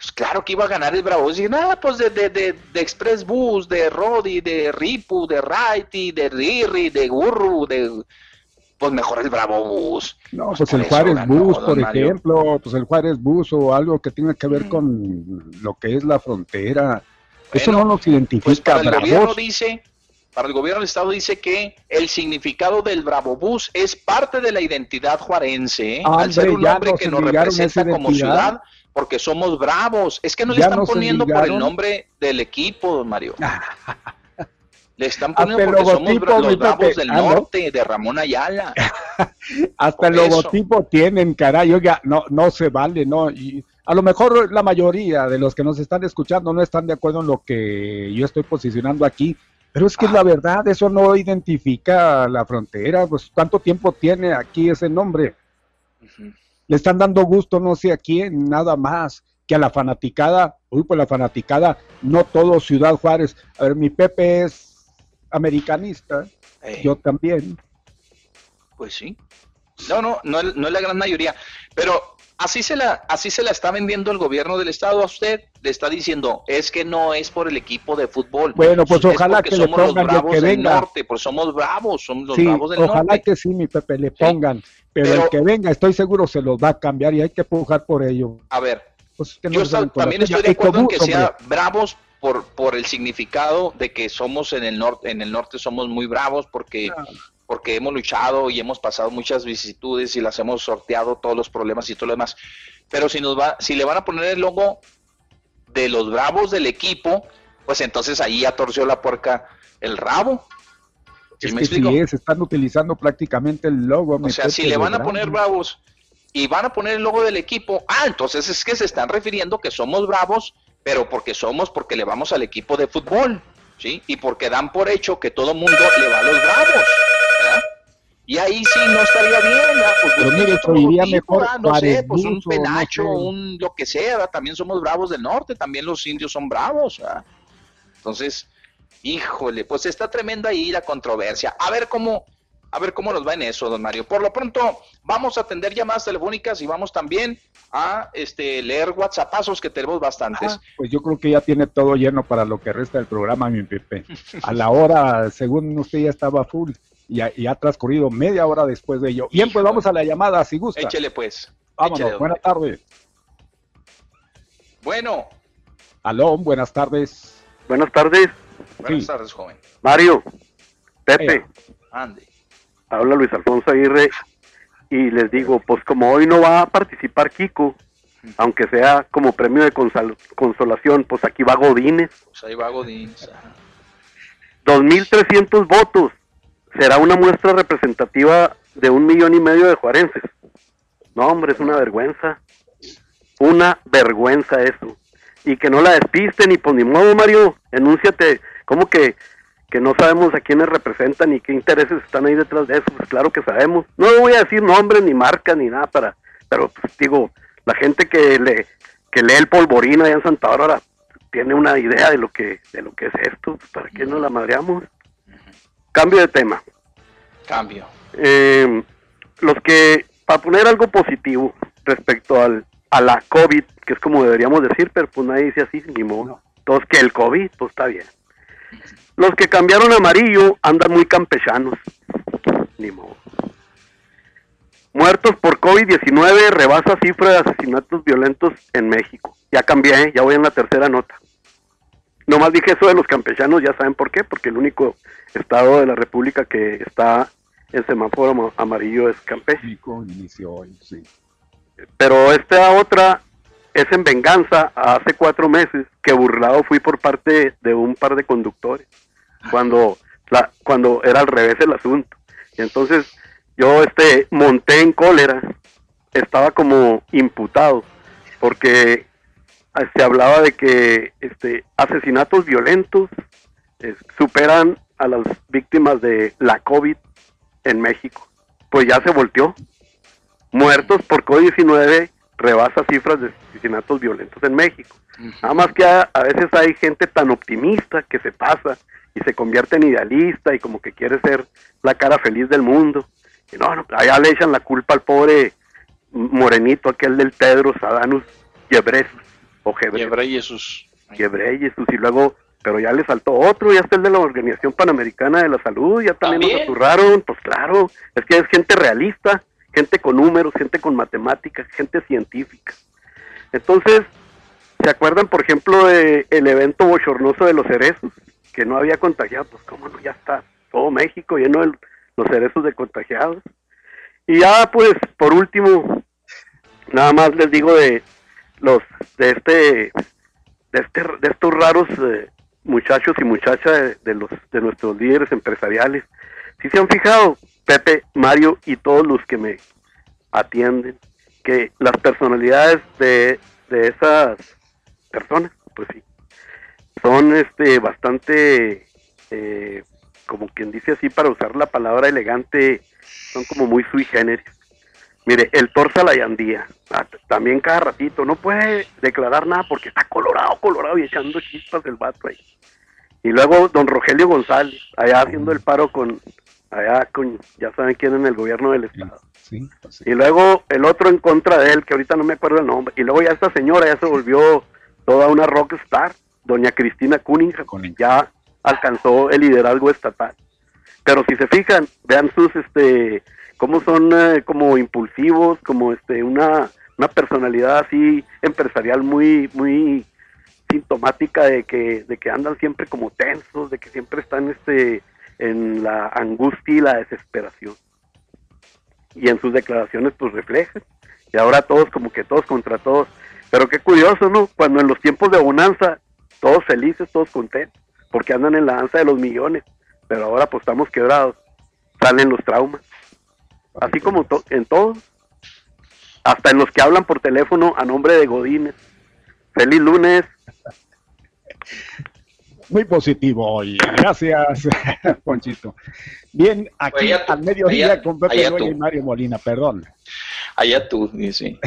Pues claro que iba a ganar el Bravo Bus. Y nada, pues de, de, de, de Express Bus, de Rodi, de Ripu, de Righty, de Riri, de Gurru, de... Pues mejor el Bravo Bus. No, Pues pues por el Juárez ganó, Bus, por Mario. ejemplo, pues el Juárez Bus o algo que tenga que ver con lo que es la frontera. Eso no nos Pues identifica para el gobierno dice, para el gobierno del estado dice que el significado del Bravo Bus es parte de la identidad juarense, ¿eh? al Hombre, ser un nombre que nos representa como ciudad, porque somos bravos. Es que no le Ya están poniendo por el nombre del equipo, don Mario. Le están Hasta poniendo el porque somos bra- los bravos del Ah, ¿no? norte, de Ramón Ayala. Hasta el logotipo tienen, caray, oiga, no, no se vale, ¿no? Y a lo mejor la mayoría de los que nos están escuchando no están de acuerdo en lo que yo estoy posicionando aquí, pero es que la verdad, eso no identifica la frontera, pues ¿cuánto tiempo tiene aquí ese nombre? Le están dando gusto no sé a quién, nada más, que a la fanaticada, uy, pues la fanaticada, no todo Ciudad Juárez, a ver, mi Pepe es americanista, Eh, yo también. Pues sí. No, no, no, no es la gran mayoría. Pero así se la, así se la está vendiendo el gobierno del estado a usted. Le está diciendo, es que no es por el equipo de fútbol. Bueno, pues Es ojalá que le somos los pongan el bravos que del venga. norte, pues somos bravos, somos los Sí, bravos del ojalá norte. que sí, mi Pepe, le pongan, pero, Pero- el que venga, estoy seguro se los va a cambiar y hay que pujar por ello. A ver, Pues, que yo está- también estoy de acuerdo en que sea bravos por, por el significado de que somos en el norte, en el norte somos muy bravos porque. Porque hemos luchado y hemos pasado muchas vicisitudes y las hemos sorteado todos los problemas y todo lo demás. Pero si nos va, si le van a poner el logo de los bravos del equipo, pues entonces ahí ya torció la puerca el rabo. ¿Sí Es me que explico? sí es, están utilizando prácticamente el logo. O sea, si le van a poner bravos y van a poner el logo del equipo, ah, entonces es que se están refiriendo que somos bravos, pero porque somos, porque le vamos al equipo de fútbol, ¿sí? Y porque dan por hecho que todo mundo le va a los bravos. Y ahí sí no estaría bien, ¿verdad? Pues Pero mire, mejor. No sé, pues un no penacho, sé. un lo que sea, ¿verdad? También somos bravos del norte, también los indios son bravos, ¿verdad? Entonces, híjole, pues está tremenda ahí la controversia. A ver cómo, a ver cómo nos va en eso, don Mario. Por lo pronto, vamos a atender llamadas telefónicas y vamos también a este leer WhatsAppazos que tenemos bastantes. Ah, pues yo creo que ya tiene todo lleno para lo que resta del programa, mi Pepe. A la hora, según usted, ya estaba full y ha, transcurrido media hora después de ello. Bien, pues vamos a la llamada, si gusta. Échele pues. Vámonos, buenas tardes. Bueno. Aló, buenas tardes. Buenas tardes. Buenas tardes, joven. Mario, Pepe. Ande. Habla Luis Alfonso Aguirre y les digo, pues como hoy no va a participar Kiko, aunque sea como premio de consolación, pues aquí va Godínez. Pues ahí va Godínez. 2.300 votos. Será una muestra representativa de un millón y medio de juarenses. No, hombre, es una vergüenza. Una vergüenza eso. Y que no la despisten, y pues ni modo, Mario, enúnciate. ¿Cómo que que no sabemos a quiénes representan y qué intereses están ahí detrás de eso, pues claro que sabemos. No voy a decir nombres ni marcas ni nada para, pero pues digo, la gente que le que lee el polvorín allá en Santa Bárbara tiene una idea de lo que de lo que es esto, pues, para qué nos la madreamos. Cambio de tema. Cambio. Eh, los que para poner algo positivo respecto al a la COVID, que es como deberíamos decir, pero pues nadie dice así, ni modo. Entonces que el COVID, pues está bien. Los que cambiaron amarillo andan muy campechanos. Ni modo. Muertos por COVID-19 rebasa cifra de asesinatos violentos en México. Ya cambié, ¿eh? ya voy en la tercera nota. Nomás dije eso de los campechanos, ya saben por qué, porque el único estado de la República que está en semáforo amarillo es Campeche. Pero esta otra es en venganza hace cuatro meses que burlado fui por parte de un par de conductores cuando, la, cuando era al revés el asunto. Y entonces yo este, monté en cólera, estaba como imputado, porque se hablaba de que este, asesinatos violentos superan a las víctimas de la COVID en México. Pues ya se volteó. Muertos por COVID-19 rebasa cifras de asesinatos violentos en México. Nada más que a, veces hay gente tan optimista que se pasa y se convierte en idealista y como que quiere ser la cara feliz del mundo. Y no, no allá le echan la culpa al pobre morenito, aquel del Pedro Sadanus Gebresus, o Gebreyesus. Gebreyesus, y luego, pero ya le saltó otro, ya está el de la Organización Panamericana de la Salud, ya también, ¿También? nos aturraron, pues claro, es que es gente realista, gente con números, gente con matemáticas, gente científica. Entonces, ¿se acuerdan, por ejemplo, del el evento bochornoso de los cerezos? que no había contagiado, pues cómo no, ya está todo México lleno de los cerezos de contagiados. Y ya pues por último, nada más les digo de los de este de este de estos raros eh, muchachos y muchachas de, los de nuestros líderes empresariales. Si se han fijado, Pepe, Mario y todos los que me atienden, que las personalidades de, de esas personas, pues sí, son este bastante eh, como quien dice así para usar la palabra elegante son como muy sui generis mire el Torsa la Yandía ah, también cada ratito no puede declarar nada porque está colorado colorado y echando chispas del vato ahí. Y luego don Rogelio González allá haciendo el paro con allá con ya saben quién en el gobierno del estado. pues y luego el otro en contra de él que ahorita no me acuerdo el nombre y luego ya esta señora ya se volvió toda una rockstar doña Cristina Cunningham, ya alcanzó el liderazgo estatal. Pero si se fijan, vean sus, este, cómo son eh, como impulsivos, como este, una, una personalidad así empresarial muy, muy sintomática de que, de que andan siempre como tensos, de que siempre están este, en la angustia y la desesperación. Y en sus declaraciones pues reflejan. Y ahora todos como que todos contra todos. Pero qué curioso, ¿no? Cuando en los tiempos de bonanza todos felices, todos contentos, porque andan en la danza de los millones, pero ahora pues estamos quebrados, salen los traumas, así como en todos, hasta en los que hablan por teléfono a nombre de Godínez. Feliz lunes. Muy positivo hoy. Gracias, Ponchito. Bien, aquí al mediodía con Pepe y Mario Molina, perdón. Allá tú, sí.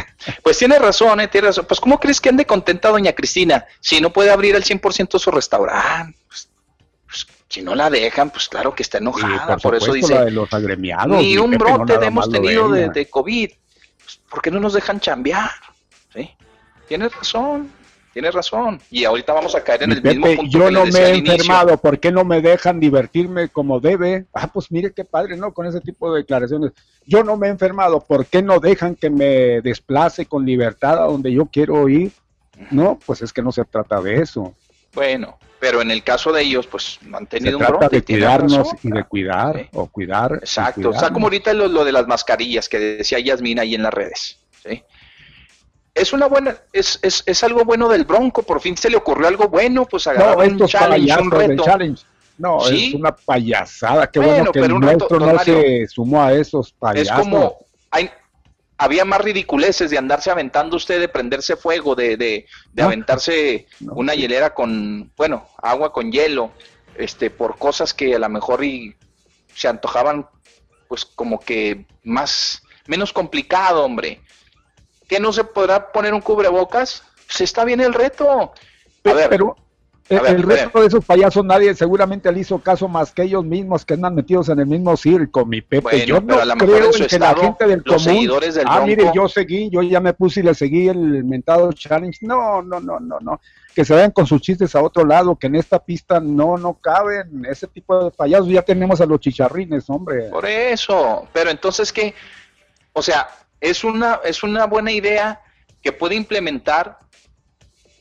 Pues tiene razón, ¿eh? Tiene razón. Pues ¿cómo crees que ande contenta doña Cristina si no puede abrir al 100% su restaurante? Pues, pues, Si no la dejan, pues claro que está enojada. por, eso dice. La de los agremiados, ni un brote hemos tenido de, de, COVID. Pues, ¿Por qué no nos dejan chambear? ¿Sí? Tienes razón. Tienes razón. Y ahorita vamos a caer en el mismo punto. Yo no me he enfermado. ¿Por qué no me dejan divertirme como debe? Ah, pues mire qué padre, ¿no? Con ese tipo de declaraciones. Yo no me he enfermado. ¿Por qué no dejan que me desplace con libertad a donde yo quiero ir? No, pues es que no se trata de eso. Bueno, pero en el caso de ellos, pues han tenido se trata de cuidarnos y de cuidar o cuidar. Exacto, o sea, como ahorita lo, de las mascarillas que decía Yasmina ahí en las redes. ¿sí? Es una buena, es, es, es, algo bueno del Bronco, por fin se le ocurrió algo bueno, pues agarrar un challenge, un reto. No, es una payasada, qué bueno, que el nuestro no se sumó a esos payasos. Es como, hay, había más ridiculeces de andarse aventando usted, de prenderse fuego, de, de, de aventarse una hielera con, bueno, agua con hielo, este, por cosas que a lo mejor y se antojaban, pues como que más, menos complicado, hombre. ¿Que no se podrá poner un cubrebocas? Se está bien el reto. A ver, pero el, resto de esos payasos nadie seguramente le hizo caso más que ellos mismos que andan metidos en el mismo circo, mi Pepe. yo no creo en que la gente del común, ah, mire, yo seguí, yo ya me puse y le seguí el mentado challenge. No, no, no, no, no. Que se vayan con sus chistes a otro lado, que en esta pista no, no caben. Ese tipo de payasos ya tenemos a los chicharrines, hombre. Por eso, pero entonces que, o sea, es una, es una buena idea que puede implementar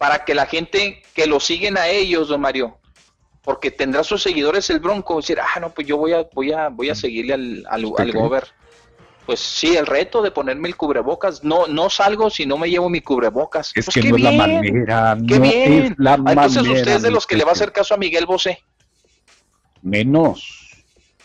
para que la gente que lo siguen a ellos, don Mario, porque tendrá sus seguidores el Bronco, decir, ah, no, pues yo voy a, voy a, voy a seguirle al, al, al gober. Pues sí, el reto de ponerme el cubrebocas, no, no salgo si no me llevo mi cubrebocas. Es pues que no es la manera, qué bien. la ah, Entonces usted es de los que le va a hacer caso a Miguel Bosé. Menos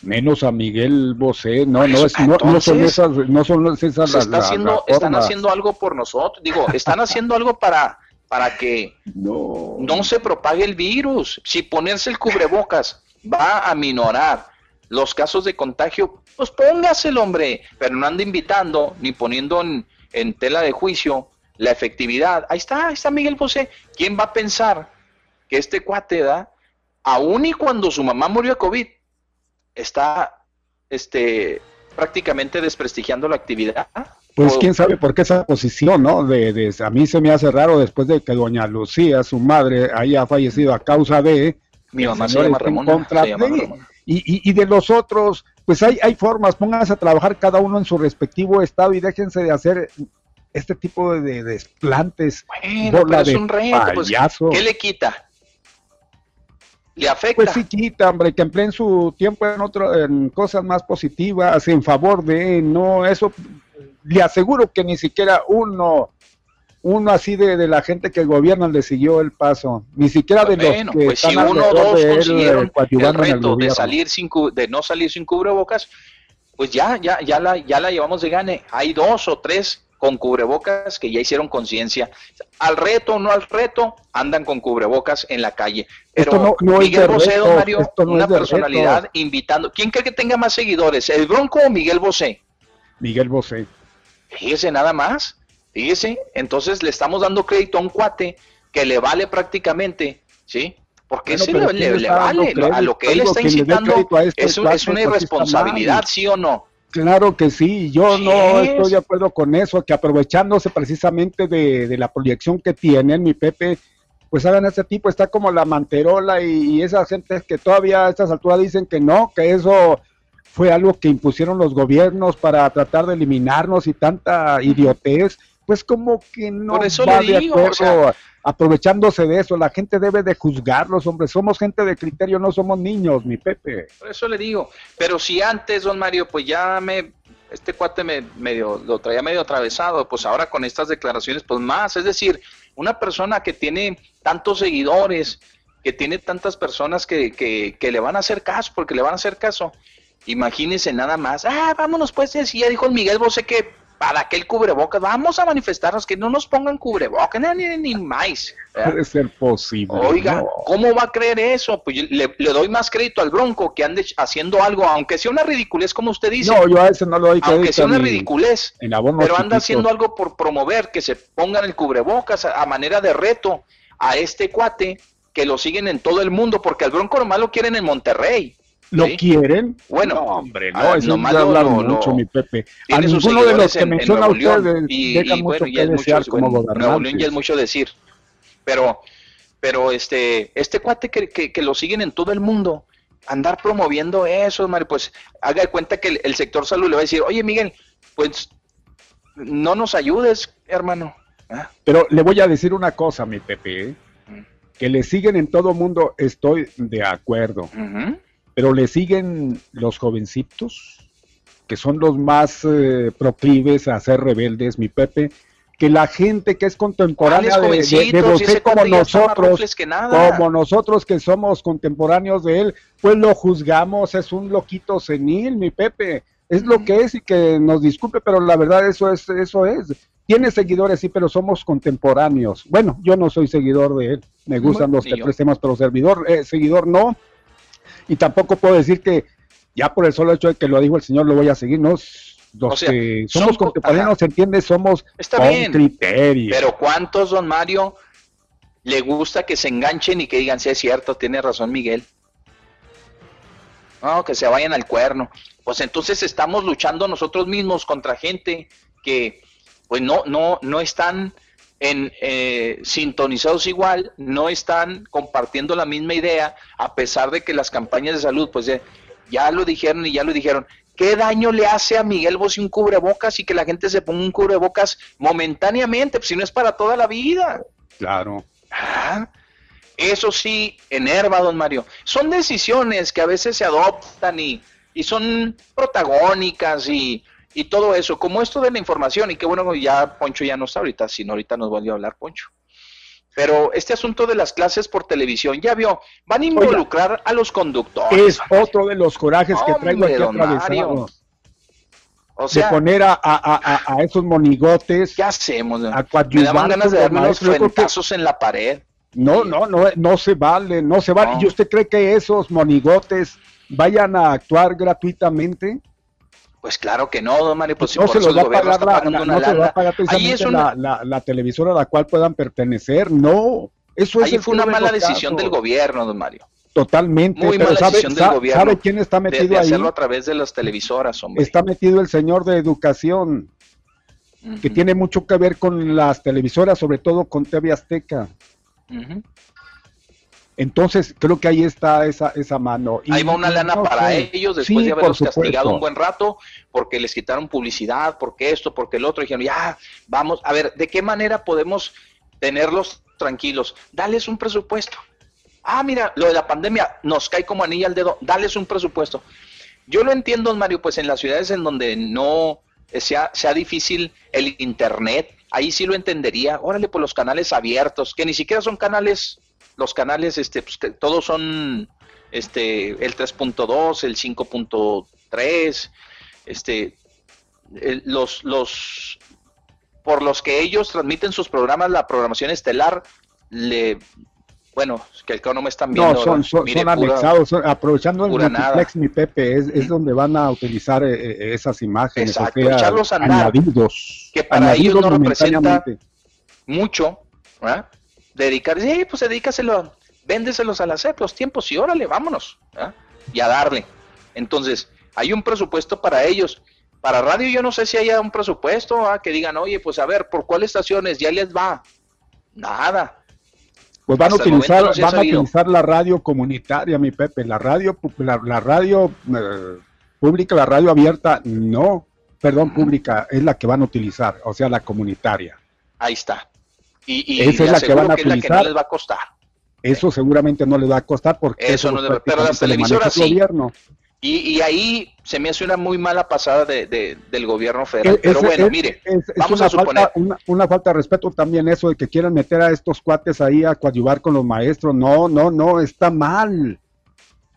menos a Miguel Bosé, no, no, es, no, no, son esas, no son esas está haciendo, están haciendo algo por nosotros, digo, están haciendo algo para, para que no. se propague el virus. Si ponerse el cubrebocas va a minorar los casos de contagio, pues póngaselo, hombre, pero no ande invitando ni poniendo en, tela de juicio la efectividad. Ahí está, ahí está Miguel Bosé. ¿Quién va a pensar que este cuate da, aun y cuando su mamá murió de COVID, está este, prácticamente desprestigiando la actividad? Pues quién sabe por qué esa posición, ¿no? De, a mí se me hace raro después de que doña Lucía, su madre, haya fallecido a causa de... Mi mamá se llama Ramona. Y, y, de los otros, pues hay, hay formas, pónganse a trabajar cada uno en su respectivo estado y déjense de hacer este tipo de, desplantes. Bueno, pero es un reto, pues, ¿qué le quita? ¿Le afecta? Pues sí quita, hombre, que empleen su tiempo en, otro, en cosas más positivas, en favor de, no, eso le aseguro que ni siquiera uno, uno así de, la gente que gobierna le siguió el paso, ni siquiera de los que pues si uno o dos consiguieron el reto de salir sin de no salir sin cubrebocas, pues ya, ya, ya la, ya la llevamos de gane. Hay dos o tres con cubrebocas que ya hicieron conciencia. Al reto o no al reto, andan con cubrebocas en la calle. Pero Miguel Bosé, don Mario, una personalidad invitando. ¿Quién cree que tenga más seguidores, el Bronco o Miguel Bosé? Miguel Bosé. Fíjese nada más, fíjese, entonces le estamos dando crédito a un cuate que le vale prácticamente, ¿sí? Porque le, vale, a lo que él está incitando este es, una irresponsabilidad, ¿sí o no? Claro que sí, yo no estoy de acuerdo con eso, que aprovechándose precisamente de, la proyección que tienen, mi Pepe, pues hagan ese tipo, está como la manterola y, y esas gentes que todavía a estas alturas dicen que no, que eso fue algo que impusieron los gobiernos para tratar de eliminarnos y tanta idiotez, pues como que no eso va de acuerdo, aprovechándose de eso, la gente debe de juzgarlos, hombre, somos gente de criterio, no somos niños, mi Pepe. Por eso le digo, pero si antes, don Mario, pues ya me, este cuate me medio, lo traía medio atravesado, pues ahora con estas declaraciones, pues más, es decir, una persona que tiene tantos seguidores, que tiene tantas personas que, que, que le van a hacer caso, porque le van a hacer caso, Imagínense nada más. Ah, vámonos pues, si ya dijo el Miguel Bosé que para que el cubrebocas, vamos a manifestarnos, que no nos pongan cubrebocas, ni, ni, más. Puede ser posible. Oiga, ¿cómo va a creer eso? Pues le, doy más crédito al Bronco que ande haciendo algo, aunque sea una ridiculez, como usted dice. No, yo a no lo doy. Aunque sea una ridiculez, pero anda haciendo algo por promover que se pongan el cubrebocas a manera de reto a este cuate que lo siguen en todo el mundo, porque al Bronco nomás lo quieren en Monterrey. ¿Lo quieren? Bueno, no, hombre, no, ah, eso nomás es hablar lo- lo- mucho, mi Pepe. A ninguno de los que en- en menciona usted y, deja y mucho bueno, que ya es desear mucho, como bueno, Nuevo León ya es mucho decir, pero, pero este, este cuate que, que, que lo siguen en todo el mundo, andar promoviendo eso, Mario, pues haga de cuenta que el, el sector salud le va a decir, oye Miguel, pues no nos ayudes, hermano. ¿ah? Pero le voy a decir una cosa, mi Pepe, ¿eh? que le siguen en todo mundo, estoy de acuerdo. Pero le siguen los jovencitos, que son los más eh, proclives a ser rebeldes, mi Pepe, que la gente que es contemporánea ¿Cuáles de, de, de José ese como nosotros, que nada. como nosotros que somos contemporáneos de él, pues lo juzgamos, es un loquito senil, mi Pepe, es lo que es y que nos disculpe, pero la verdad eso es, eso es. Tiene seguidores, sí, pero somos contemporáneos. Bueno, yo no soy seguidor de él, me gustan los yo. temas, pero servidor, eh, seguidor no. Y tampoco puedo decir que ya por el solo hecho de que lo dijo el señor lo voy a seguir, ¿no? Los O sea, que somos co- contemporáneos, ¿se entiende? Somos Está con bien. criterio. Pero ¿cuántos, don Mario, le gusta que se enganchen y que digan, sí es cierto, tiene razón Miguel? No, que se vayan al cuerno. Pues entonces estamos luchando nosotros mismos contra gente que pues no, no, no están en, eh, sintonizados igual, no están compartiendo la misma idea, a pesar de que las campañas de salud, pues ya, ya lo dijeron y ya lo dijeron. ¿Qué daño le hace a Miguel Bosé un cubrebocas y que la gente se ponga un cubrebocas momentáneamente? Pues si no es para toda la vida. Claro. Ah, Eso sí, enerva, don Mario. Son decisiones que a veces se adoptan y, y son protagónicas y, y todo eso, como esto de la información. Y qué bueno, ya Poncho ya no está ahorita, sino ahorita nos volvió a hablar Poncho. Pero este asunto de las clases por televisión, ya vio, van a involucrar a los conductores. Es otro de los corajes que traigo aquí atravesado. O sea, de poner a, a, a, esos monigotes. ¿Qué hacemos? A me daban ganas de darme unos que- fuentazos en la pared. No, no, no, no se vale, no se vale. No. ¿Y usted cree que esos monigotes vayan a actuar gratuitamente? Pues claro que no, don Mario, pues si no por se eso los el va a gobierno pagar, está la, pagando la- una no se los va lana. a pagar Ahí es una- la, la- la televisora a la cual puedan pertenecer. No, eso es Ahí el fue una de mala decisión casos. del gobierno, don Mario. Totalmente. Muy pero mala sabe, decisión del gobierno. ¿Sabe quién está de- metido de, ahí? hacerlo a través de las televisoras, hombre. Está metido el señor de educación, que tiene mucho que ver con las televisoras, sobre todo con TV Azteca. Ujú. Entonces, creo que ahí está esa, esa mano. Y- Ahí va una lana no para sé. ellos después Sí, de haberlos castigado un buen rato porque les quitaron publicidad, porque esto, porque el otro. Dijeron, ya, vamos, a ver, ¿de qué manera podemos tenerlos tranquilos? Dales un presupuesto. Ah, mira, lo de la pandemia nos cae como anilla al dedo. Dales un presupuesto. Yo lo entiendo, Mario, pues en las ciudades en donde no sea, sea difícil el internet, ahí sí lo entendería. Órale, por los canales abiertos, que ni siquiera son canales, los canales, este, pues que todos son este, el 3.2, el 5.3, este, el- los, los, por los que ellos transmiten sus programas, la programación estelar, le, bueno, que el que no me están viendo. No, son, son, mire, son pura- anexados, son- aprovechando el multiplex, mi Pepe, es, es donde van a utilizar eh, eh, esas imágenes, Exacto, o sea, echarlos a andar. añadidos, Que para ellos no representa mucho, ¿verdad? Dedicar, sí, pues dedícaselo, véndeselos a la SEP, los tiempos, y órale, vámonos. Y a darle. Entonces, hay un presupuesto para ellos. Para radio yo no sé si haya un presupuesto, ¿ah? que digan, oye, pues a ver, ¿por cuáles estaciones? Ya les va. Nada. Pues van a Hasta utilizar, no van a utilizar la radio comunitaria, mi Pepe, la radio, la radio eh, pública, la radio abierta, no, perdón, pública, es la que van a utilizar, o sea, la comunitaria. Ahí está. Y, y Esa es la que van a que es la que no utilizar. les va a costar. Eso seguramente no les va a costar porque Eso no pero las televisoras el sí. gobierno. Y, y ahí se me hace una muy mala pasada de, de- del gobierno federal. Es- Pero bueno, es- mire, es- vamos a suponer. Falta, una, una falta de respeto también eso de que quieran meter a estos cuates ahí a coadyuvar con los maestros. No, no, no, está mal.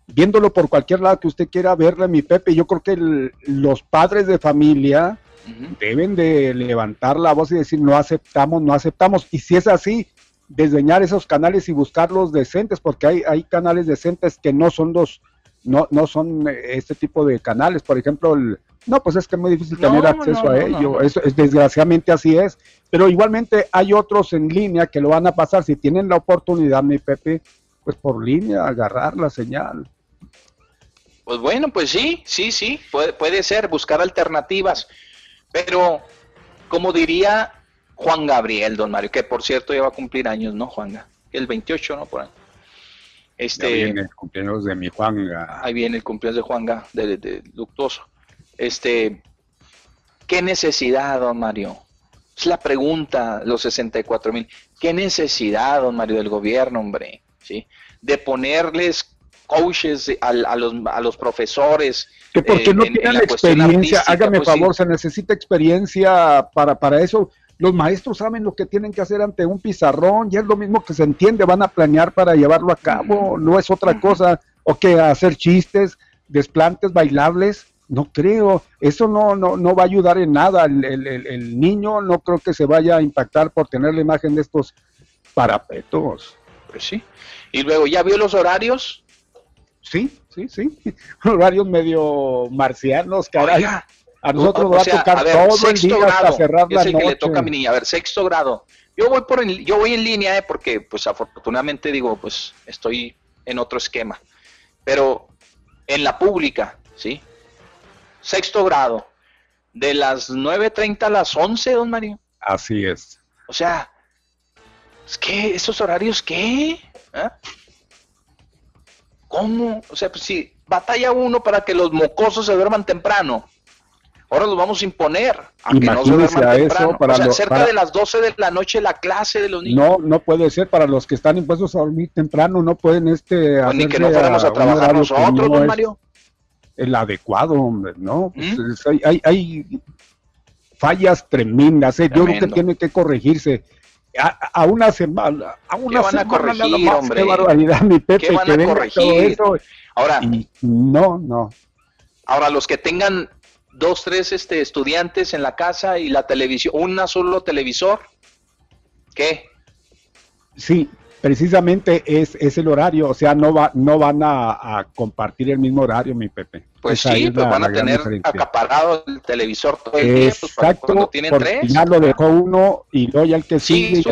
Viéndolo por cualquier lado que usted quiera verle, mi Pepe, yo creo que el- los padres de familia deben de levantar la voz y decir no aceptamos, no aceptamos. Y si es así, desdeñar esos canales y buscar los decentes, porque hay, hay canales decentes que no son los, no, no son eh, este tipo de canales. Por ejemplo, el, no, pues es que es muy difícil No, tener acceso no, a ello. Eso es, desgraciadamente así es. Pero igualmente hay otros en línea que lo van a pasar. Si tienen la oportunidad, mi Pepe, pues por línea, agarrar la señal. Pues bueno, pues sí, sí, sí, puede, puede ser, buscar alternativas. Pero, como diría Juan Gabriel, don Mario, que por cierto ya va a cumplir años, ¿no, Juanga? El 28, ¿no? Por ahí. Este, viene el cumpleaños de mi Juanga. Ahí viene el cumpleaños de Juanga, de, de, Luctuoso. Este, ¿qué necesidad, don Mario? Es la pregunta, los 64 mil. ¿Qué necesidad, don Mario, del gobierno, hombre? ¿Sí? De ponerles coaches a, los, a los profesores. Que porque no tienen experiencia, hágame pues favor, se necesita experiencia para, para eso. Los maestros saben lo que tienen que hacer ante un pizarrón, ya es lo mismo que se entiende, van a planear para llevarlo a cabo, no es otra cosa, o que hacer chistes, desplantes bailables, no creo, eso no, no, no va a ayudar en nada, el, el, niño no creo que se vaya a impactar por tener la imagen de estos parapetos. Pues sí, y luego, ¿ya vio los horarios? Sí, sí, sí, horarios medio marcianos, caray. A nosotros va a tocar todo el día hasta cerrar la es que le toca a mi niña. A ver, sexto grado. Yo voy por yo voy en línea, eh, porque pues afortunadamente digo, pues estoy en otro esquema. Pero en la pública, ¿sí? Sexto grado. De las 9.30 a las 11, don Mario. Así es. O sea, es que esos horarios, ¿qué? ¿Eh? ¿Cómo? O sea, pues si batalla uno para que los mocosos se duerman temprano ahora los vamos a imponer a que no se a eso para o sea, cerca de las 12 de la noche la clase de los niños. No, no puede ser para los que están impuestos a dormir temprano, no pueden este pues ni que no fuéramos a, trabajar nosotros, don Mario. El adecuado, hombre, ¿no? Pues ¿Mm? hay, hay, fallas tremendas, ¿eh? yo creo que tiene que corregirse. A, una semana, a una van semana a corregir, hombre? qué barbaridad, mi Pepe, ¿Qué van a corregir? Ahora, no, no. Ahora, los que tengan dos, tres este, estudiantes en la casa y la televisión, una solo televisor. ¿Qué? Sí, precisamente es, es el horario, o sea, no va, no van a, compartir el mismo horario, mi Pepe. Pues sí, pues van a tener acaparado el televisor todo el día, pues cuando tienen tres. Ya lo dejó uno y luego ya el que sigue,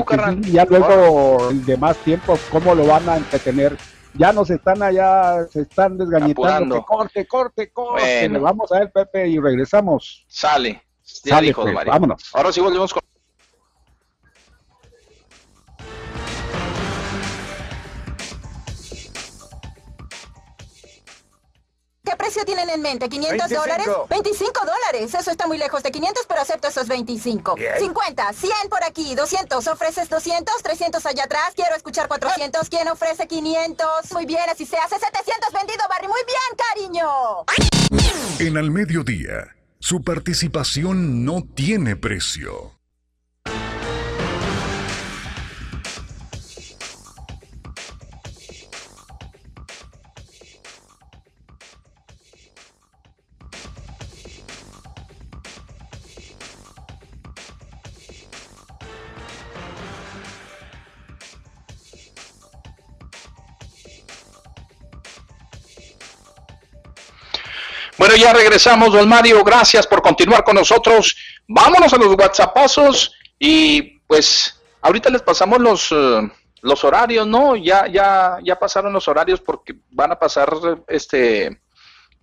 y ya luego el de más tiempo, ¿cómo lo van a entretener? ya nos están allá, se están desgañitando. corte, corte, corte. Vamos a ver, Pepe, y regresamos. Sale. Sale, pues, vámonos. Ahora sí volvemos con. ¿Qué precio tienen en mente? ¿500 dólares? 25 dólares. Eso está muy lejos de 500, pero acepto esos 25. 50, 100 por aquí, 200. ¿Ofreces 200? 300 allá atrás. Quiero escuchar 400. ¿Quién ofrece 500? Muy bien, así se hace. 700 vendido, Barry. Muy bien, cariño. En al mediodía, su participación no tiene precio. Bueno, ya regresamos, don Mario. Gracias por continuar con nosotros. Vámonos a los WhatsAppazos y pues ahorita les pasamos los, eh, los horarios, ¿no? Ya, ya, ya pasaron los horarios porque van a pasar este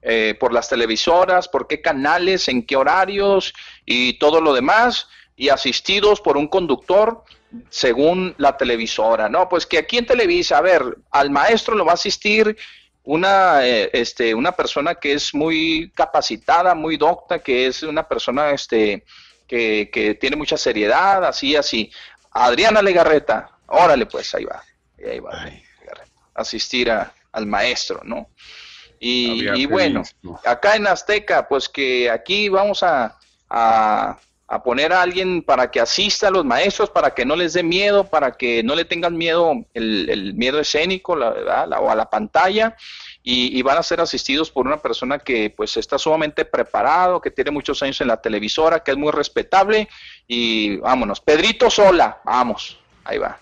eh, por las televisoras, por qué canales, en qué horarios y todo lo demás, y asistidos por un conductor según la televisora, ¿no? Pues que aquí en Televisa, a ver, al maestro lo va a asistir una, eh, este, una persona que es muy capacitada, muy docta, que es una persona este, que, que tiene mucha seriedad, así, así. Adriana Legarreta, órale pues, ahí va, ahí va, asistir al maestro, ¿no? Y, bueno, acá en Azteca, pues que aquí vamos a, a poner a alguien para que asista a los maestros, para que no les dé miedo, para que no le tengan miedo, el, miedo escénico la, verdad, o a la pantalla, y, van a ser asistidos por una persona que pues está sumamente preparado, que tiene muchos años en la televisora, que es muy respetable, y vámonos, Pedrito Sola, vamos, ahí va.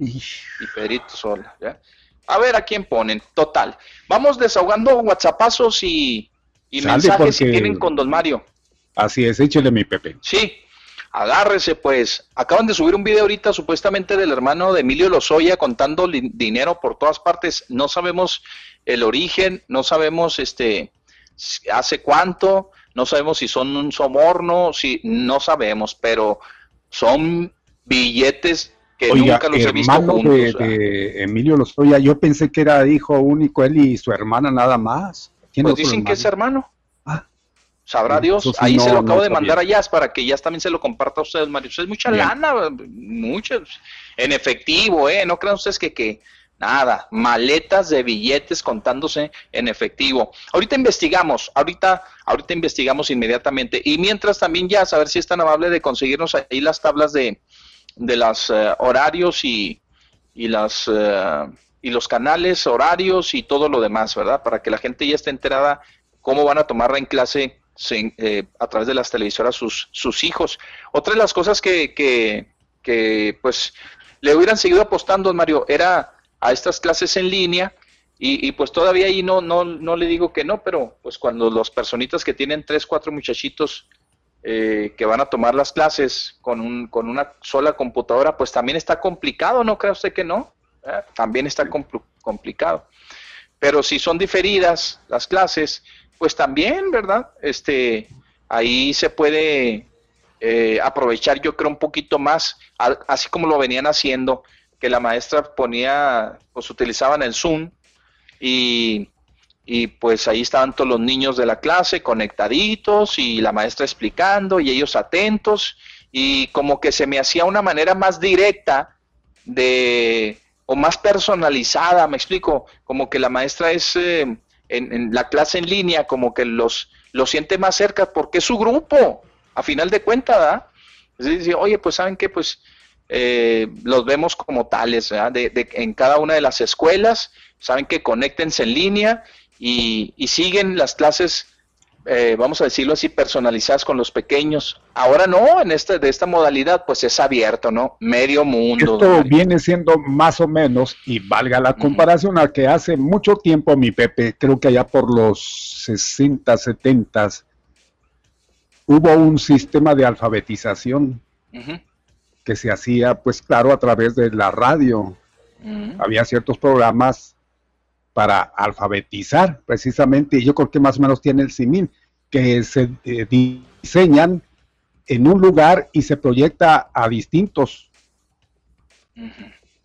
Y Pedrito Sola, ¿ya? A ver a quién ponen, total. Vamos desahogando WhatsAppazos y, y mensajes si tienen con Don Mario. Así es, échele mi Pepe. Sí. Agárrese pues. Acaban de subir un video ahorita supuestamente del hermano de Emilio Lozoya contando dinero por todas partes. No sabemos el origen, no sabemos este hace cuánto, no sabemos si son un soborno, si no sabemos, pero son billetes que nunca los he visto juntos. De, Emilio Lozoya, yo pensé que era hijo único él y su hermana nada más. Pues dicen que es hermano. Sabrá Dios. Ahí se lo acabo de mandar a Jazz para que Jazz también se lo comparta a ustedes, Mario. Es mucha lana, muchos. En efectivo, ¿eh? No crean ustedes que, que nada, maletas de billetes contándose en efectivo. Ahorita investigamos, ahorita, ahorita investigamos inmediatamente. Y mientras también ya a ver si es tan amable de conseguirnos ahí las tablas de, de los eh, horarios y, y las eh, y los canales, horarios y todo lo demás, ¿verdad? Para que la gente ya esté enterada cómo van a tomarla en clase eh, a través de las televisoras sus, sus hijos. Otra de las cosas que, que, pues le hubieran seguido apostando, Mario, era a estas clases en línea y, pues todavía ahí no, no, no le digo que no, pero pues cuando los personitas que tienen tres, cuatro muchachitos eh, que van a tomar las clases con, un, con una sola computadora, pues también está complicado, ¿no cree usted que no? ¿Eh? También está complicado. Pero si son diferidas las clases, pues también, ¿verdad? Este, ahí se puede eh, aprovechar, yo creo, un poquito más, así como lo venían haciendo, que la maestra ponía, pues utilizaban el Zoom y, y pues ahí estaban todos los niños de la clase conectaditos y la maestra explicando y ellos atentos y como que se me hacía una manera más directa de o más personalizada, me explico, como que la maestra es eh, en, la clase en línea, como que los, lo siente más cerca porque es su grupo, a final de cuentas, ¿verdad? Oye, pues saben que pues eh, los vemos como tales, ¿verdad? De, en cada una de las escuelas, saben que conéctense en línea y, y siguen las clases eh, vamos a decirlo así, personalizadas con los pequeños. Ahora no, en este, de esta modalidad, pues es abierto, ¿no? Medio mundo. Esto viene siendo más o menos, y valga la comparación, a que hace mucho tiempo mi Pepe, creo que allá por los 60, 70, hubo un sistema de alfabetización que se hacía, pues claro, a través de la radio. Había ciertos programas para alfabetizar precisamente, y yo creo que más o menos tiene el simil, que se eh, diseñan en un lugar y se proyecta a distintos.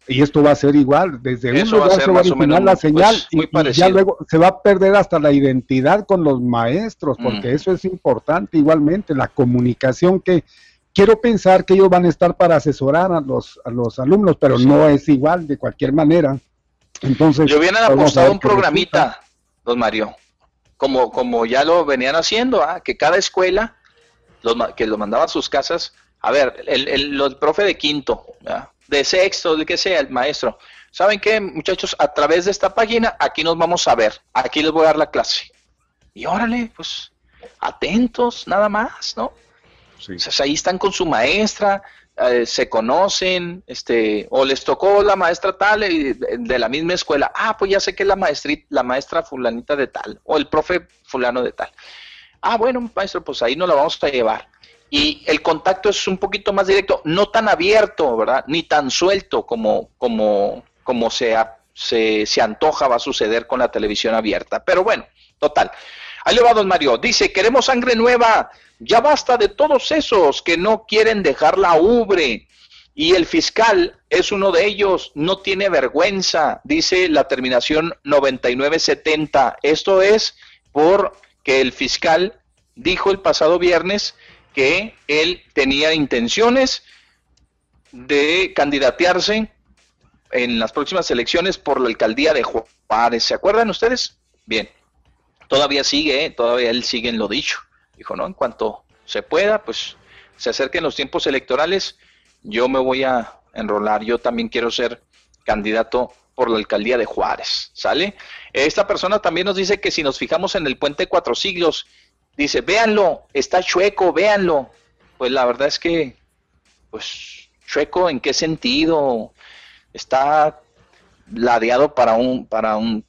Y esto va a ser igual, desde un lugar se va a originar la señal y, ya luego se va a perder hasta la identidad con los maestros, porque eso es importante igualmente, la comunicación que quiero pensar que ellos van a estar para asesorar a los, a los alumnos, pero no es igual de cualquier manera. Entonces, le hubieran apostado un programita, don Mario, como, como ya lo venían haciendo, ¿ah? que cada escuela los, que lo mandaba a sus casas, a ver, el, el, profe de quinto, de sexto, de que sea, el maestro, ¿saben qué, muchachos? A través de esta página, aquí nos vamos a ver, aquí les voy a dar la clase. Y órale, pues, atentos, nada más, ¿no? Sí. ahí están con su maestra, eh, se conocen, este, o les tocó la maestra tal de la misma escuela, ah, pues ya sé que es la maestra, la maestra fulanita de tal, o el profe fulano de tal. Ah, bueno, maestro, pues ahí nos la vamos a llevar. Y el contacto es un poquito más directo, no tan abierto, ¿verdad? Ni tan suelto como, como, como se, se, se antoja va a suceder con la televisión abierta. Pero bueno, total. Ahí le va don Mario. Dice, queremos sangre nueva. Ya basta de todos esos que no quieren dejar la ubre. Y el fiscal es uno de ellos, no tiene vergüenza, dice la terminación 9970. Esto es porque el fiscal dijo el pasado viernes que él tenía intenciones de candidatearse en las próximas elecciones por la alcaldía de Juárez. ¿Se acuerdan ustedes? Bien, todavía sigue, ¿eh? todavía él sigue en lo dicho. Dijo, no, en cuanto se pueda, pues se acerquen los tiempos electorales, yo me voy a enrolar, yo también quiero ser candidato por la alcaldía de Juárez, ¿sale? Esta persona también nos dice que si nos fijamos en el puente Cuatro Siglos, dice, véanlo, está chueco, véanlo. Pues la verdad es que, pues, chueco, ¿en qué sentido? Está ladeado para un, para un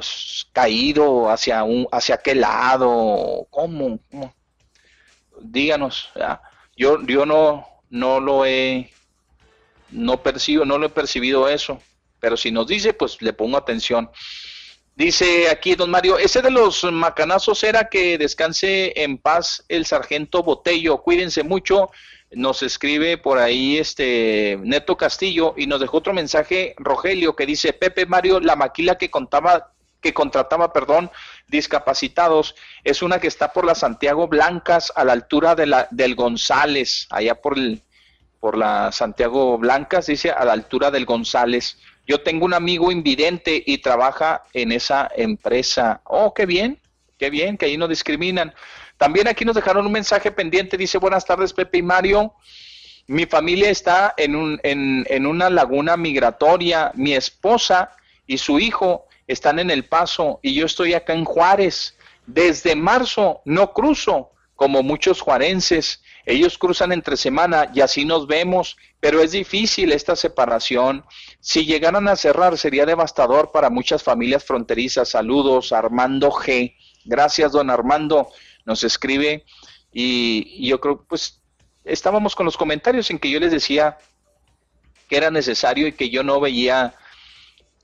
pues caído hacia un hacia qué lado cómo, díganos Yo, yo no, no lo he, no percibo, no lo he percibido eso. Pero si nos dice, pues le pongo atención. Dice aquí don Mario, ese de los macanazos era que descanse en paz el sargento Botello. Cuídense mucho. Nos escribe por ahí este Neto Castillo y nos dejó otro mensaje Rogelio que dice Pepe Mario, la maquila que contaba que contrataba, perdón, discapacitados, es una que está por la Santiago Blancas a la altura de la del González, allá por el por la Santiago Blancas, dice a la altura del González. Yo tengo un amigo invidente y trabaja en esa empresa. Oh, qué bien, qué bien, que ahí no discriminan. También aquí nos dejaron un mensaje pendiente, dice buenas tardes Pepe y Mario. Mi familia está en, un, en, en una laguna migratoria. Mi esposa y su hijo están en El Paso y yo estoy acá en Juárez. Desde marzo no cruzo como muchos juarenses. Ellos cruzan entre semana y así nos vemos, pero es difícil esta separación. Si llegaran a cerrar sería devastador para muchas familias fronterizas. Saludos, Armando G. Gracias, don Armando. Nos escribe y, yo creo, pues, estábamos con los comentarios en que yo les decía que era necesario y que yo no veía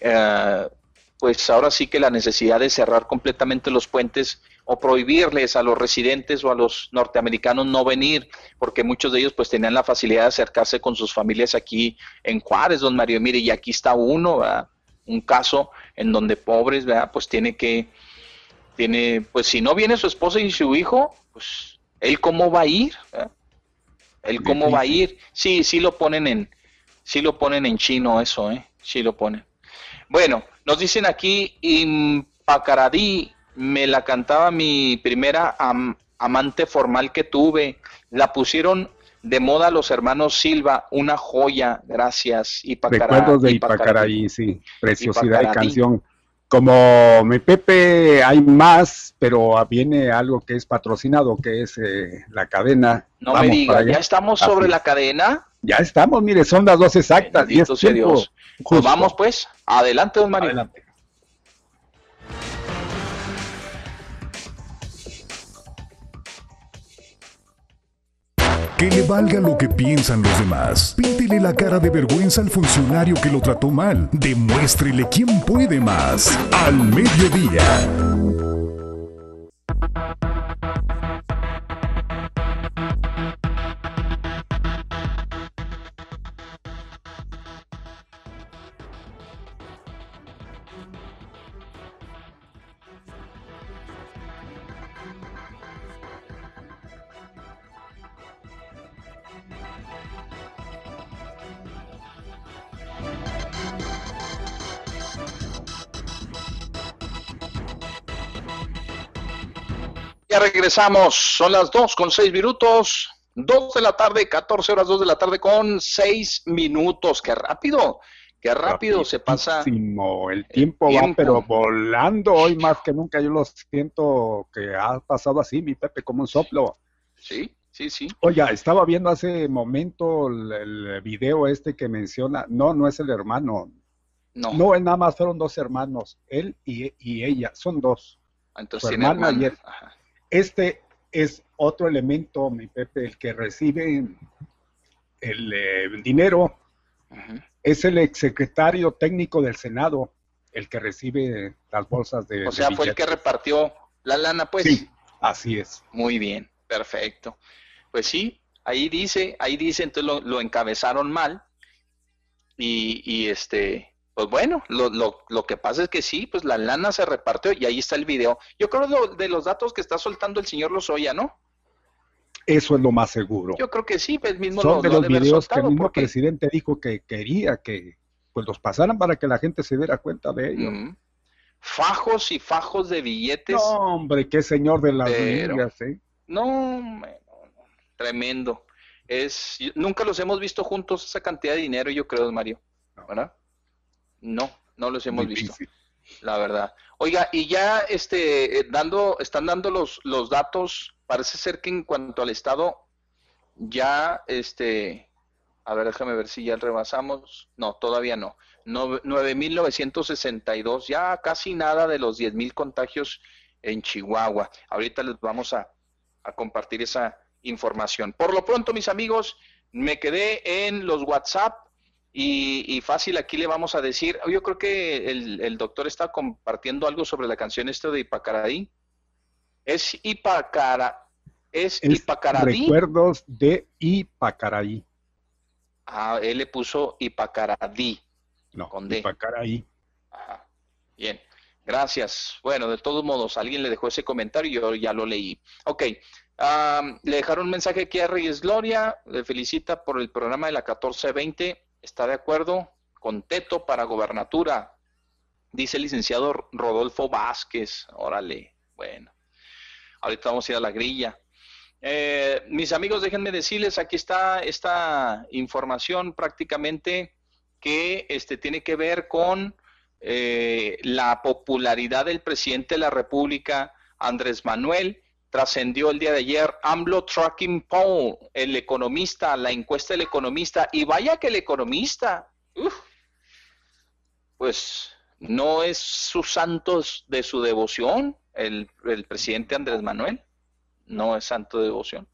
eh, pues ahora sí que la necesidad de cerrar completamente los puentes o prohibirles a los residentes o a los norteamericanos no venir, porque muchos de ellos pues tenían la facilidad de acercarse con sus familias aquí en Juárez, don Mario, mire, y aquí está uno, un caso en donde pobres, ¿verdad? pues tiene que, tiene, pues si no viene su esposa y su hijo, pues él cómo va a ir, él cómo va a ir, sí, sí lo ponen en, sí lo ponen en chino eso, ¿eh? sí lo ponen. Bueno, nos dicen aquí, Impacaradí, me la cantaba mi primera amante formal que tuve. La pusieron de moda los hermanos Silva, una joya, gracias. Recuerdos de Ipacaradí, sí, preciosidad de canción. Como mi Pepe hay más, pero viene algo que es patrocinado, que es eh, la cadena. No me diga, ¿ya estamos sobre la cadena? Ya estamos, mire, son las dos exactas. Diez Dios. Pues vamos pues, adelante, don Mario. Adelante. Que le valga lo que piensan los demás. Píntele la cara de vergüenza al funcionario que lo trató mal. Demuéstrele quién puede más. Al mediodía. Regresamos, son las 2 con 6 minutos, 2 de la tarde, 14 horas, 2 de la tarde con 6 minutos, qué rápido, qué rápido se pasa. El tiempo, va, pero volando hoy más que nunca, yo lo siento que ha pasado así, mi Pepe, como un soplo. Sí, sí, sí. Oye, estaba viendo hace momento el, video este que menciona, no, no es el hermano. No. No, nada más fueron dos hermanos, él y, ella, son dos. Entonces, hermano, este es otro elemento, mi Pepe, el que recibe el, eh, dinero. Es el exsecretario técnico del Senado, el que recibe las bolsas de. O sea, fue el que repartió la lana, pues. Sí, así es. Muy bien, perfecto. Pues sí, ahí dice, ahí dice, entonces lo, lo encabezaron mal. Y, y este, pues bueno, lo, lo, lo, que pasa es que sí, pues la lana se repartió y ahí está el video. Yo creo de los datos que está soltando el señor Lozoya, ¿no? Eso es lo más seguro. Yo creo que sí, pues mismo Son de los videos que el mismo presidente dijo que quería que pues los pasaran para que la gente se diera cuenta de ello. Fajos y fajos de billetes. No, hombre, qué señor de las líneas, ¿eh? No, tremendo. Es, nunca los hemos visto juntos esa cantidad de dinero, yo creo, Mario. ¿Verdad? No, no los hemos visto. La verdad. Oiga, y ya este eh, dando, están dando los, los datos, parece ser que en cuanto al estado, ya este, a ver, déjame ver si ya rebasamos. No, todavía no. no 9.962, ya casi nada de los 10.000 contagios en Chihuahua. Ahorita les vamos a, a compartir esa información. Por lo pronto, mis amigos, me quedé en los WhatsApp y, fácil, aquí le vamos a decir, yo creo que el, doctor está compartiendo algo sobre la canción esta de Ipacaraí. Es Ipacara, es, es Recuerdos de Ipacaraí. Ah, él le puso Ipacaradí. No, con D. Ipacaraí. Ajá. Bien. Gracias. Bueno, de todos modos, alguien le dejó ese comentario y yo ya lo leí. Ok. le dejaron un mensaje aquí a Reyes Gloria. Le felicita por el programa de la 1420 está de acuerdo con Teto para gobernatura, dice el licenciado Rodolfo Vázquez. Órale, bueno, ahorita vamos a ir a la grilla. Eh, mis amigos, déjenme decirles, aquí está esta información prácticamente que este, tiene que ver con eh, la popularidad del presidente de la República, Andrés Manuel, trascendió el día de ayer AMLO Tracking Poll, el economista, la encuesta del economista, y vaya que el economista, pues no es su santos de su devoción, el, el, presidente Andrés Manuel, no es santo de devoción.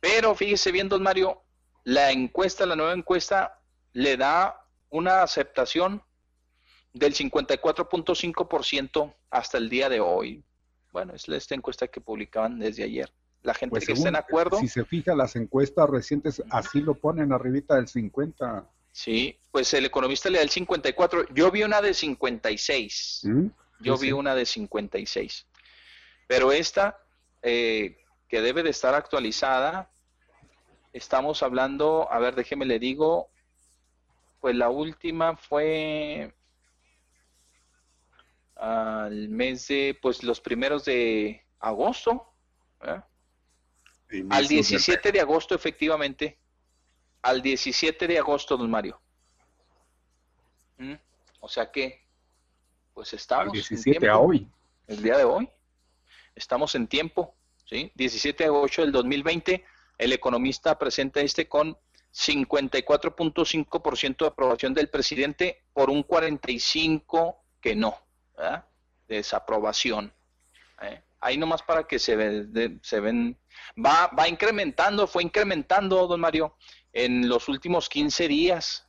Pero fíjese bien, don Mario, la encuesta, la nueva encuesta, le da una aceptación del 54.5% hasta el día de hoy. Bueno, es esta encuesta que publicaban desde ayer. La gente pues que está en acuerdo. Si se fija, las encuestas recientes así lo ponen arribita del 50. Sí, pues el economista le da el 54. Yo vi una de 56. ¿Mm? Yo vi una de 56. Pero esta, eh, que debe de estar actualizada, estamos hablando, a ver, déjeme le digo, pues la última fue al mes de, pues los primeros de agosto. Al 17 de agosto, efectivamente. Al 17 de agosto, don Mario. ¿Mm? O sea que, pues estamos. Al 17 a hoy. El día de hoy. Estamos en tiempo. ¿sí? 17 de agosto del 2020. El economista presenta este con 54.5% de aprobación del presidente por un 45% que no de desaprobación. ¿eh? Ahí nomás para que se, ve, se ven, va, va incrementando, fue incrementando, don Mario, en los últimos 15 días.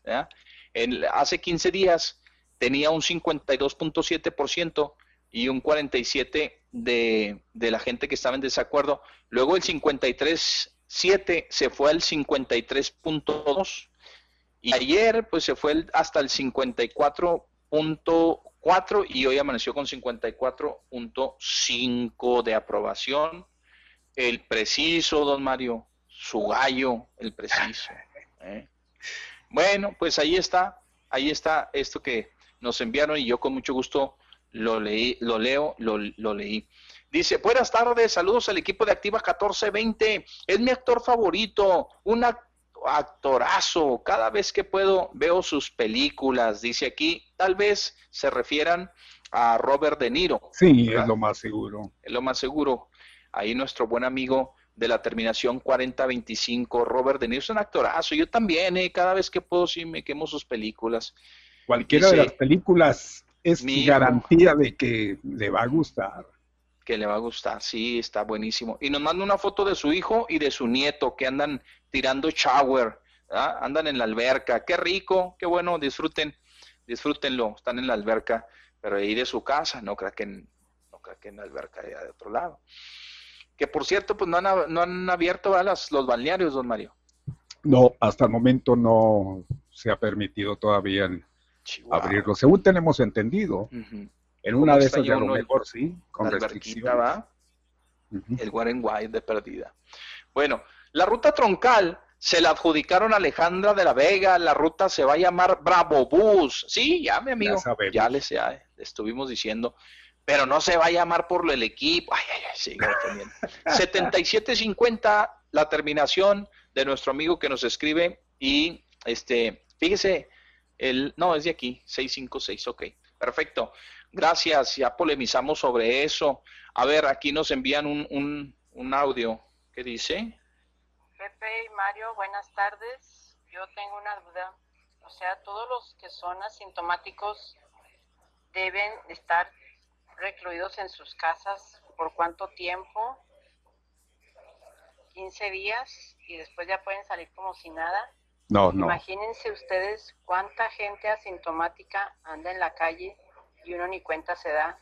En, hace 15 días tenía un 52.7% y un 47% de, de la gente que estaba en desacuerdo. Luego el 53.7 se fue al 53.2 y ayer pues se fue hasta el 54.4 4 y hoy amaneció con 54.5 de aprobación. El preciso, don Mario, su gallo, el preciso. ¿eh? Bueno, pues ahí está, ahí está esto que nos enviaron y yo con mucho gusto lo leí, lo leo, lo, lo leí. Dice, buenas tardes, saludos al equipo de Activa 1420, es mi actor favorito, una actorazo. Cada vez que puedo veo sus películas. Dice aquí, tal vez se refieran a Robert De Niro. Sí, es lo más seguro. Es lo más seguro. Ahí nuestro buen amigo de la terminación 4025, Robert De Niro, es un actorazo. Yo también, eh, cada vez que puedo, sí me quemo sus películas. Cualquiera de las películas es mi garantía de que le va a gustar que le va a gustar, sí, está buenísimo. Y nos manda una foto de su hijo y de su nieto que andan tirando shower, andan en la alberca, qué rico, qué bueno, disfruten, disfrútenlo, están en la alberca, pero ahí de su casa, no creo que en, no creo que en la alberca de otro lado. Que por cierto, pues no han, no han abierto las, los balnearios, don Mario. No, hasta el momento no se ha permitido todavía abrirlo, según tenemos entendido. En una de esas, ya lo mejor, sí, con restricciones. va, el Warren White de perdida. Bueno, la ruta troncal se la adjudicaron a Alejandra de la Vega, la ruta se va a llamar Bravo Bus. Sí, ya, mi amigo, ya, les ya, le estuvimos diciendo, pero no se va a llamar por el equipo. Ay, ay, ay, sigo 7750, la terminación de nuestro amigo que nos escribe y este, fíjese, el, no, es de aquí, 656, ok, perfecto. Gracias, ya polemizamos sobre eso. A ver, aquí nos envían un, un, un audio. ¿Qué dice? Pepe y Mario, buenas tardes. Yo tengo una duda. O sea, todos los que son asintomáticos deben estar recluidos en sus casas por cuánto tiempo 15 días y después ya pueden salir como si nada. No, no. Imagínense ustedes cuánta gente asintomática anda en la calle y uno ni cuenta se da.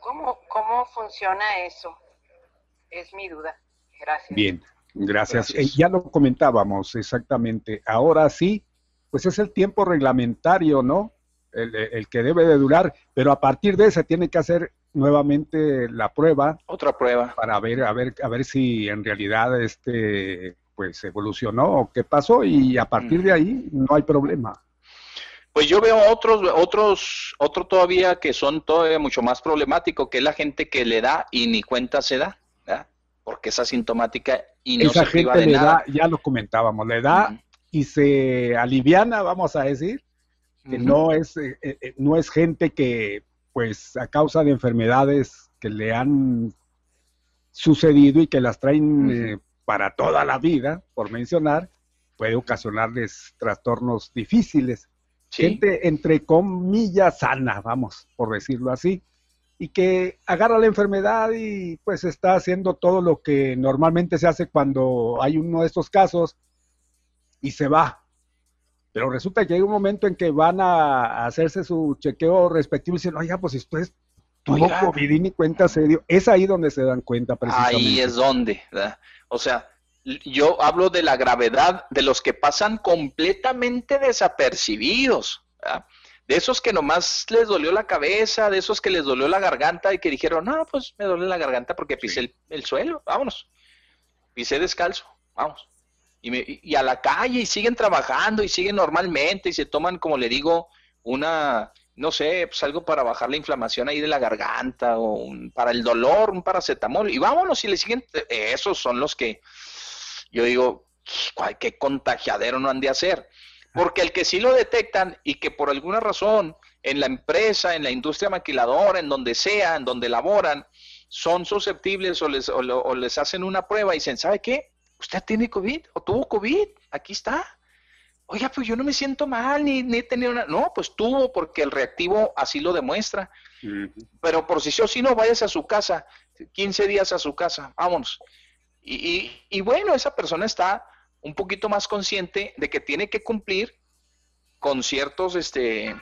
¿Cómo, ¿Cómo funciona eso? Es mi duda. Gracias. Bien, gracias. Eh, ya lo comentábamos exactamente. Ahora sí, pues es el tiempo reglamentario, ¿no? El, el, que debe de durar, pero a partir de ese tiene que hacer nuevamente la prueba. Otra prueba. Para ver, a ver, a ver si en realidad este pues evolucionó o qué pasó y a partir de ahí no hay problema. Pues yo veo otros, otros, otro todavía que son todavía mucho más problemáticos, que es la gente que le da y ni cuenta se da, ¿verdad? porque es asintomática y no Esa se priva gente de le nada. da, ya lo comentábamos, le da y se aliviana, vamos a decir, que no es, eh, eh, no es gente que, pues, a causa de enfermedades que le han sucedido y que las traen eh, para toda la vida, por mencionar, puede ocasionarles trastornos difíciles. Gente, entre comillas, sana, vamos, por decirlo así, y que agarra la enfermedad y pues está haciendo todo lo que normalmente se hace cuando hay uno de estos casos y se va. Pero resulta que hay un momento en que van a hacerse su chequeo respectivo y dicen, oiga, pues esto es tuvo. COVID y ni cuenta se dio. Es ahí donde se dan cuenta precisamente. Ahí es donde, ¿verdad? O sea, yo hablo de la gravedad de los que pasan completamente desapercibidos, ¿verdad? De esos que nomás les dolió la cabeza, de esos que les dolió la garganta y que dijeron, no, pues me duele la garganta porque pisé el, el suelo, vámonos. Pisé descalzo, vamos. Y, me- y a la calle y siguen trabajando y siguen normalmente y se toman, como le digo, una, no sé, pues algo para bajar la inflamación ahí de la garganta o un- para el dolor, un paracetamol y vámonos y le siguen, eh, esos son los que yo digo, "Cuál- qué contagiadero no han de hacer. Porque el que sí lo detectan y que por alguna razón en la empresa, en la industria maquiladora, en donde sea, en donde laboran, son susceptibles o les, o lo- o les hacen una prueba y dicen, ¿sabe qué? Usted tiene COVID o tuvo COVID, aquí está. Oiga, pues yo no me siento mal, ni, ni he tenido una... No, pues tuvo, porque el reactivo así lo demuestra. Pero por si sí o si no, váyase a su casa, 15 días a su casa, vámonos. Y, y- bueno, esa persona está un poquito más consciente de que tiene que cumplir con ciertos, este,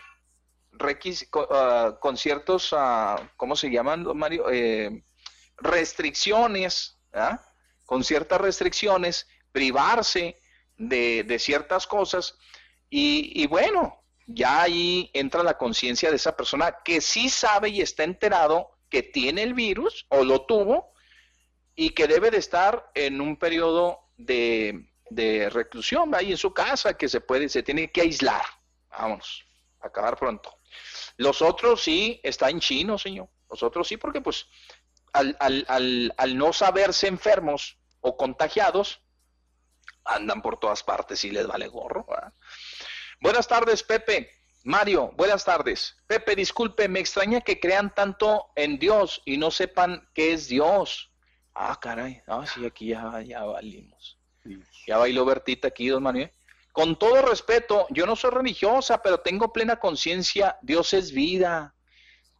requis, ah, con ciertos, ah, ¿cómo se llaman, Mario? Eh, restricciones, ¿ah? con ciertas restricciones, privarse de, de ciertas cosas. Y, y bueno, ya ahí entra la conciencia de esa persona que sí sabe y está enterado que tiene el virus o lo tuvo y que debe de estar en un periodo de, de reclusión ahí en su casa, que se puede, se tiene que aislar. Vámonos, acabar pronto. Los otros sí están chinos, señor. Los otros sí, porque pues al, al, al, al no saberse enfermos o contagiados, andan por todas partes y les vale gorro. Buenas tardes, Pepe. Mario, buenas tardes. Pepe, disculpe, me extraña que crean tanto en Dios y no sepan qué es Dios. Ah, caray. Ah, sí, aquí ya, ya valimos. Ya bailó Bertita aquí, don Manuel. Con todo respeto, yo no soy religiosa, pero tengo plena conciencia, Dios es vida.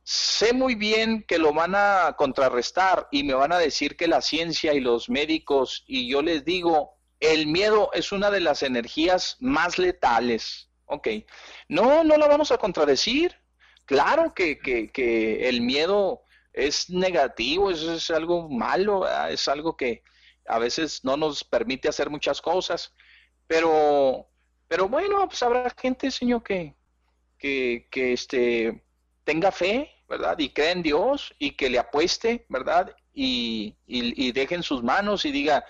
Sé muy bien que lo van a contrarrestar y me van a decir que la ciencia y los médicos, y yo les digo, el miedo es una de las energías más letales. Ok, no, no la vamos a contradecir. Claro que, que, que el miedo es negativo, eso es algo malo, es algo que a veces no nos permite hacer muchas cosas, pero, pero bueno, pues habrá gente, señor, que, que, que este, tenga fe, ¿verdad? Y cree en Dios y que le apueste, ¿verdad? Y, y, y deje en sus manos y diga,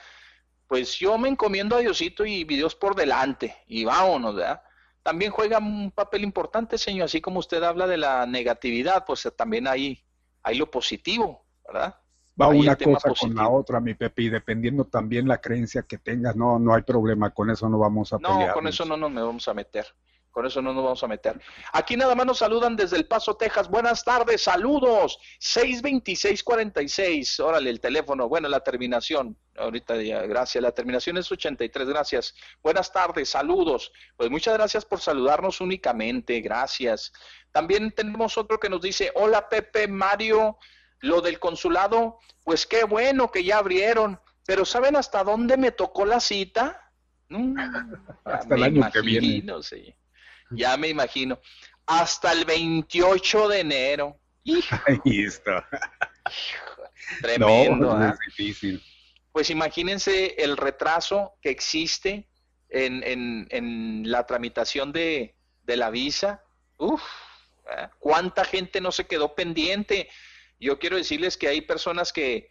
pues yo me encomiendo a Diosito y Dios por delante y vámonos, ¿verdad? También juega un papel importante, señor, así como usted habla de la negatividad, pues también hay, hay lo positivo, ¿verdad? Va una cosa con la otra, mi Pepe, y dependiendo también la creencia que tengas, no, no hay problema, con eso no vamos a No, pelear. con eso no nos vamos a meter. Con eso no nos vamos a meter. Aquí nada más nos saludan desde El Paso, Texas. Buenas tardes, saludos. 626-46. Órale, el teléfono. Bueno, la terminación. Ahorita ya, gracias. La terminación es 83. Gracias. Buenas tardes, saludos. Pues muchas gracias por saludarnos únicamente. Gracias. También tenemos otro que nos dice: Hola, Pepe, Mario. Lo del consulado, pues qué bueno que ya abrieron. Pero ¿saben hasta dónde me tocó la cita? hasta el año que viene. Ya me imagino. Hasta el 28 de enero. Ahí está. Tremendo. No, ¿eh? es difícil. Pues imagínense el retraso que existe en, en, en la tramitación de, de la visa. Uf, ¿eh? ¿cuánta gente no se quedó pendiente? Yo quiero decirles que hay personas que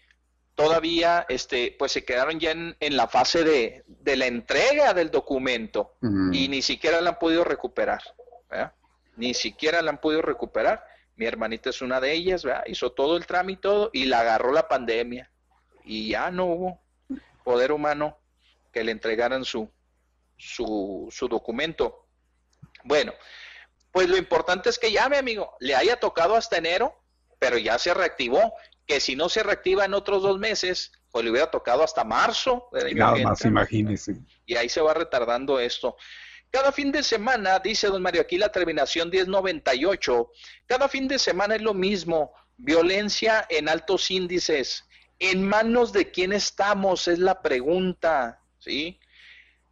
todavía este, pues se quedaron ya en, en la fase de, de, la entrega del documento y ni siquiera la han podido recuperar. Ni siquiera la han podido recuperar. Mi hermanita es una de ellas, ¿verdad? hizo todo el trámite y la agarró la pandemia. Y ya no hubo poder humano que le entregaran su, su, su documento. Bueno, pues lo importante es que ya, mi amigo, le haya tocado hasta enero, pero ya se reactivó. Que si no se reactiva en otros dos meses, pues le hubiera tocado hasta marzo. Nada más, imagínese. Y ahí se va retardando esto. Cada fin de semana, dice don Mario, aquí la terminación 1098, cada fin de semana es lo mismo, violencia en altos índices. ¿En manos de quién estamos? Es la pregunta, ¿sí?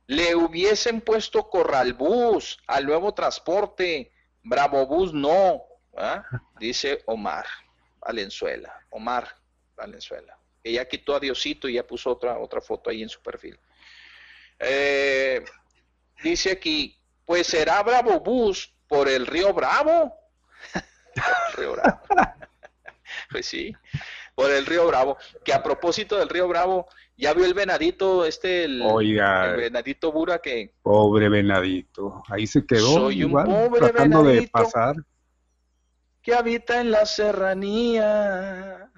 Le hubiesen puesto Corralbús al nuevo transporte, Bravo Bus no, ¿ah? dice Omar Valenzuela, Omar Valenzuela. Ella quitó a Diosito y ya puso otra, otra foto ahí en su perfil. Eh, dice aquí, pues será Bravo Bus por el río Bravo. el río Bravo. pues sí, por el río Bravo. Que a propósito del río Bravo, ya vio el venadito, este, el, venadito Bura que... Pobre venadito, ahí se quedó Soy un pobre tratando de pasar. Que habita en la serranía.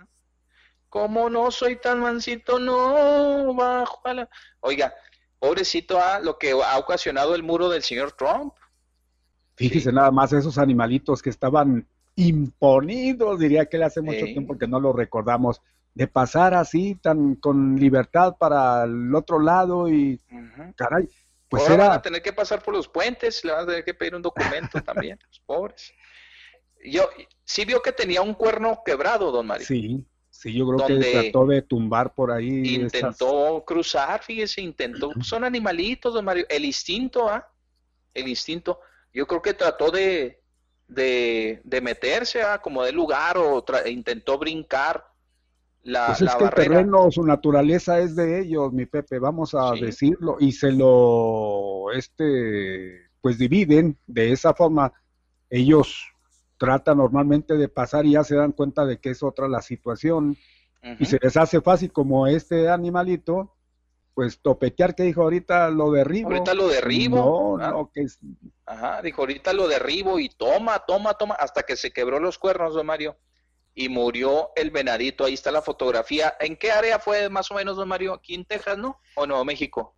Como no soy tan mansito, no bajo a la... Oiga, pobrecito a lo que ha ocasionado el muro del señor Trump. Fíjese nada más esos animalitos que estaban imponidos, diría que le hace mucho tiempo que no lo recordamos, de pasar así tan con libertad para el otro lado y caray, pues Ahora era... van a tener que pasar por los puentes, le van a tener que pedir un documento también, los pobres. Yo sí vio que tenía un cuerno quebrado, don Mario. Sí, Sí, yo creo que trató de tumbar por ahí. Intentó cruzar, fíjese, intentó. Son animalitos, don Mario. El instinto, ¿ah? El instinto. Yo creo que trató de, de, de meterse, ¿ah? Como de lugar o intentó brincar la, pues es que el terreno, su naturaleza es de ellos, mi Pepe, vamos a decirlo. Y se lo, este, pues dividen de esa forma. Ellos trata normalmente de pasar y ya se dan cuenta de que es otra la situación y se les hace fácil como este animalito, pues topetear que dijo ahorita lo derribo. Ahorita lo derribo. No, no, que es... Ajá, dijo ahorita lo derribo y toma, toma, toma, hasta que se quebró los cuernos, don Mario, y murió el venadito. Ahí está la fotografía. ¿En qué área fue más o menos, don Mario? ¿Aquí en Texas, no? ¿O Nuevo México?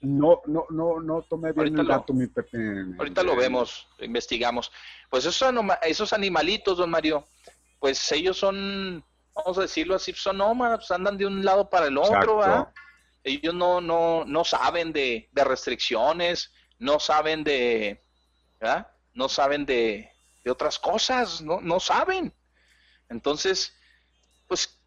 No, no, no, no tomé bien el dato, mi Pepe. Ahorita lo vemos, investigamos. Pues esos, esos animalitos, don Mario, pues ellos son, vamos a decirlo así, son nómadas, andan de un lado para el otro, Ellos no, no, no saben de, restricciones, no saben de, No saben de, de otras cosas, no, no saben. Entonces, pues,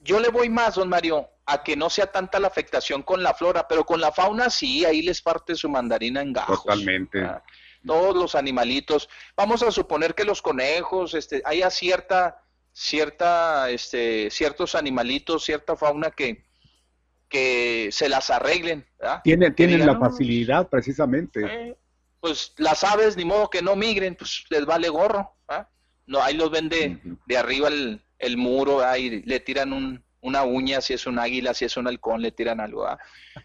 yo le voy más, don Mario, a que no sea tanta la afectación con la flora, pero con la fauna sí, ahí les parte su mandarina en gajos. Totalmente. Ah, todos los animalitos. Vamos a suponer que los conejos, este, haya cierta, cierta, este, ciertos animalitos, cierta fauna que, que se las arreglen. Tienen, tienen la facilidad, precisamente. Eh, pues las aves, ni modo que no migren, pues les vale gorro. No, ahí los ven de, arriba el, el muro, ahí le tiran un, una uña, si es un águila, si es un halcón, le tiran algo.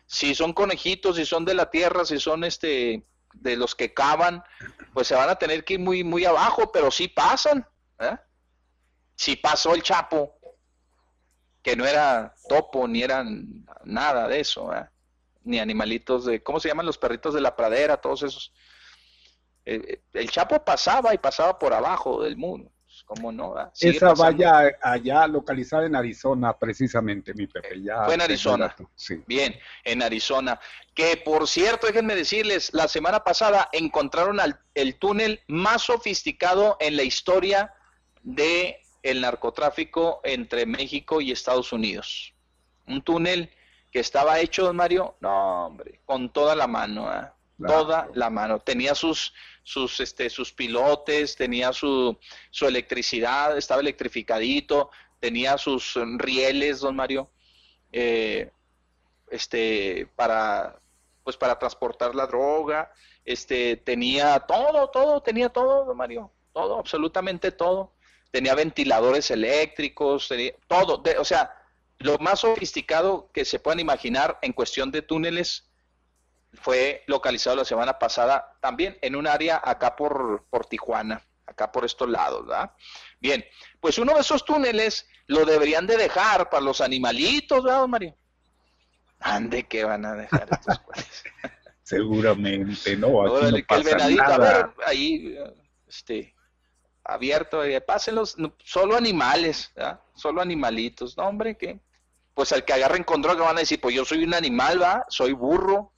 Si son conejitos, si son de la tierra, si son este de los que cavan, pues se van a tener que ir muy, muy abajo, pero sí pasan. ¿eh? Si pasó el Chapo, que no era topo, ni era nada de eso, ¿eh? ni animalitos de, ¿cómo se llaman los perritos de la pradera? Todos esos. Eh, el Chapo pasaba y pasaba por abajo del mundo. ¿Cómo no? Esa valla allá localizada en Arizona, precisamente, mi Pepe. Ya Fue en Arizona. Sí. Bien, en Arizona. Que por cierto, déjenme decirles, la semana pasada encontraron el túnel más sofisticado en la historia de el narcotráfico entre México y Estados Unidos. Un túnel que estaba hecho, don Mario, no, hombre, con toda la mano, ¿eh? toda la mano. Tenía sus, sus, este, sus pilotes, tenía su, su electricidad, estaba electrificadito, tenía sus rieles, don Mario, eh, este, para, pues para transportar la droga, este, tenía todo, todo, tenía todo, don Mario, todo, absolutamente todo. Tenía ventiladores eléctricos, tenía todo, o sea, lo más sofisticado que se puedan imaginar en cuestión de túneles fue localizado la semana pasada también en un área acá por, por Tijuana, acá por estos lados, ¿verdad? Bien, pues uno de esos túneles lo deberían de dejar para los animalitos, ¿verdad, Mario? Ande que van a dejar estos cuales. Seguramente, no, aquí no pasa el venadito, a ver, ahí, este, abierto, eh, pásenlos, solo animales, ¿verdad? Solo animalitos, no, hombre, que pues al que agarren con droga van a decir, pues yo soy un animal, va, soy burro,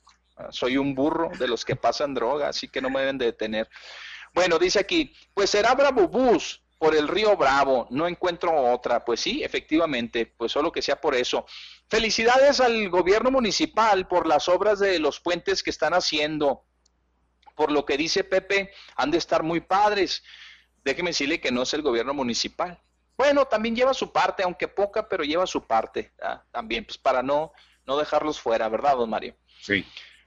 soy un burro de los que pasan droga, así que no me deben de detener. Bueno, dice aquí, pues será Bravo Bus por el río Bravo, no encuentro otra. Pues sí, efectivamente, pues solo que sea por eso. Felicidades al gobierno municipal por las obras de los puentes que están haciendo. Por lo que dice Pepe, han de estar muy padres. Déjeme decirle que no es el gobierno municipal, bueno, también lleva su parte, aunque poca, pero lleva su parte también, pues para no, no dejarlos fuera, ¿verdad, don Mario? Sí.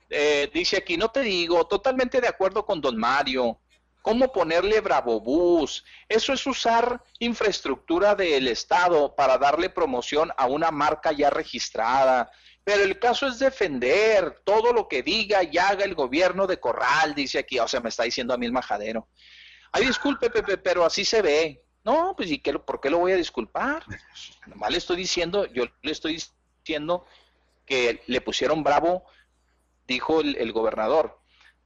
Eh, dice aquí, no te digo, totalmente de acuerdo con don Mario. ¿Cómo ponerle Bravo Bus? Eso es usar infraestructura del Estado para darle promoción a una marca ya registrada. Pero el caso es defender todo lo que diga y haga el gobierno de Corral, dice aquí. O sea, me está diciendo a mí el majadero. Ay, disculpe, Pepe, pero así se ve. No, pues ¿y qué, por qué lo voy a disculpar? Nomás le estoy diciendo, yo le estoy diciendo que le pusieron bravo, dijo el, gobernador,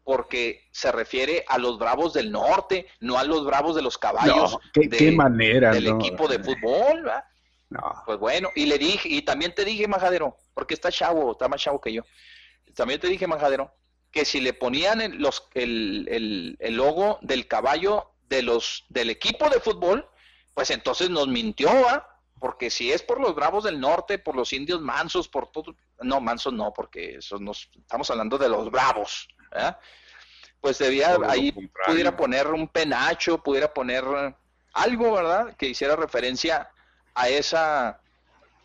porque se refiere a los bravos del norte, no a los bravos de los caballos ¿qué, manera, del equipo de fútbol. ¿verdad? Pues bueno, y le dije, y también te dije, Majadero, porque está chavo, está más chavo que yo, también te dije, Majadero, que si le ponían los, el, el, el logo del caballo de los del equipo de fútbol, pues entonces nos mintió, ¿ah? Porque si es por los bravos del norte, por los indios mansos, por todo, no, mansos no, porque eso nos, estamos hablando de los bravos, ¿eh? Pues debía, ahí pudiera poner un penacho, pudiera poner algo, ¿verdad? Que hiciera referencia a esa,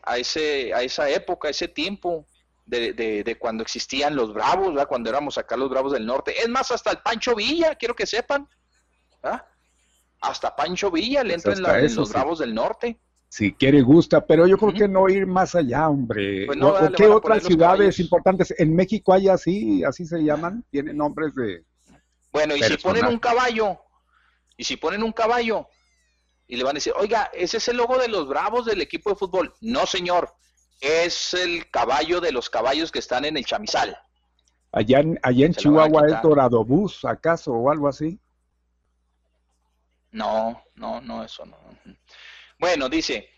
a ese, a esa época, a ese tiempo, de, de, cuando existían los bravos, ¿verdad? cuando éramos acá los bravos del norte. Es más, hasta el Pancho Villa, quiero que sepan. hasta Pancho Villa le pues entra en, los Bravos del Norte. Si quiere, gusta, pero yo creo que no ir más allá, hombre. Pues ¿Qué otras ciudades importantes? En México hay así, así se llaman, tienen nombres de. Bueno, y si ponen un caballo, y si ponen un caballo, y le van a decir, oiga, ese es el logo de los Bravos del equipo de fútbol. No, señor, es el caballo de los caballos que están en el chamizal. Allá en, allá en Chihuahua es Dorado Bus, ¿acaso? O algo así. No, no, no, eso no. Bueno, dice,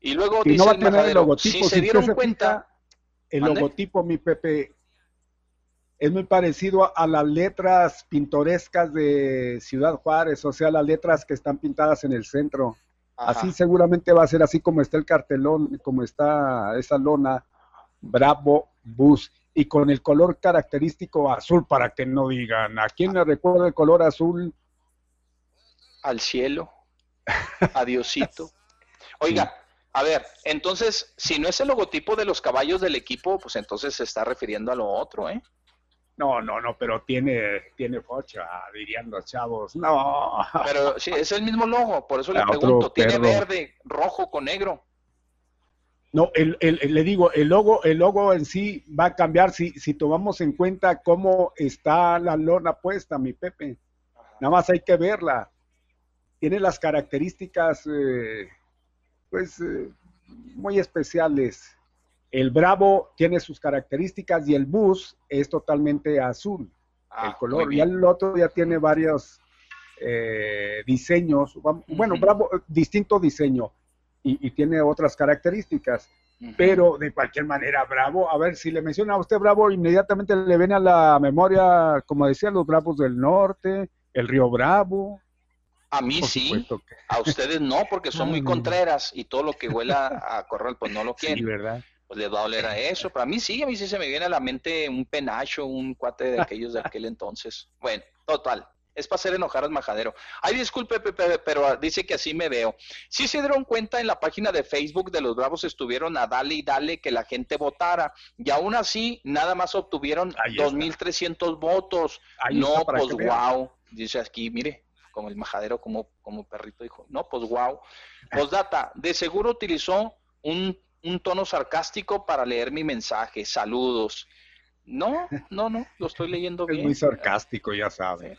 y luego dice no el, logotipo, si se dieron cuenta... el logotipo, mi Pepe, es muy parecido a, las letras pintorescas de Ciudad Juárez, o sea, las letras que están pintadas en el centro. Así seguramente va a ser así como está el cartelón, como está esa lona, Bravo Bus, y con el color característico azul, para que no digan, ¿a quién le recuerda el color azul? al cielo, adiosito. Oiga, a ver, entonces, si no es el logotipo de los caballos del equipo, pues entonces se está refiriendo a lo otro, ¿eh? No, no, no, pero tiene, tiene focha, dirían los chavos. No. Pero sí, es el mismo logo, por eso le pregunto, tiene verde, rojo con negro. No, el, le digo, el logo, el logo en sí va a cambiar si, si tomamos en cuenta cómo está la lona puesta, mi Pepe. Nada más hay que verla tiene las características eh, pues eh, muy especiales. El Bravo tiene sus características y el bus es totalmente azul, ah, el color. Y el otro ya tiene varios eh, diseños, bueno, Bravo, distinto diseño y, tiene otras características. Pero de cualquier manera, Bravo, a ver, si le menciona a usted Bravo, inmediatamente le viene a la memoria, como decía, los Bravos del Norte, el Río Bravo, A mí sí, a ustedes no, porque son muy contreras y todo lo que huela a corral, pues no lo quieren. Sí, ¿verdad? Pues les va a oler a eso. Pero a mí sí, a mí sí se me viene a la mente un penacho, un cuate de aquellos de aquel entonces. Bueno, total. Es para hacer enojar al majadero. Ay, disculpe, Pepe, pero dice que así me veo. Sí se dieron cuenta en la página de Facebook de los Bravos estuvieron a dale y dale que la gente votara. Y aún así, nada más obtuvieron 2.300 votos. no, pues wow. Dice aquí, mire, como el majadero, como, como perrito dijo. No, pues wow. Postdata, de seguro utilizó un, un tono sarcástico para leer mi mensaje. Saludos. No, no, no, lo estoy leyendo bien. Es muy sarcástico, ya sabe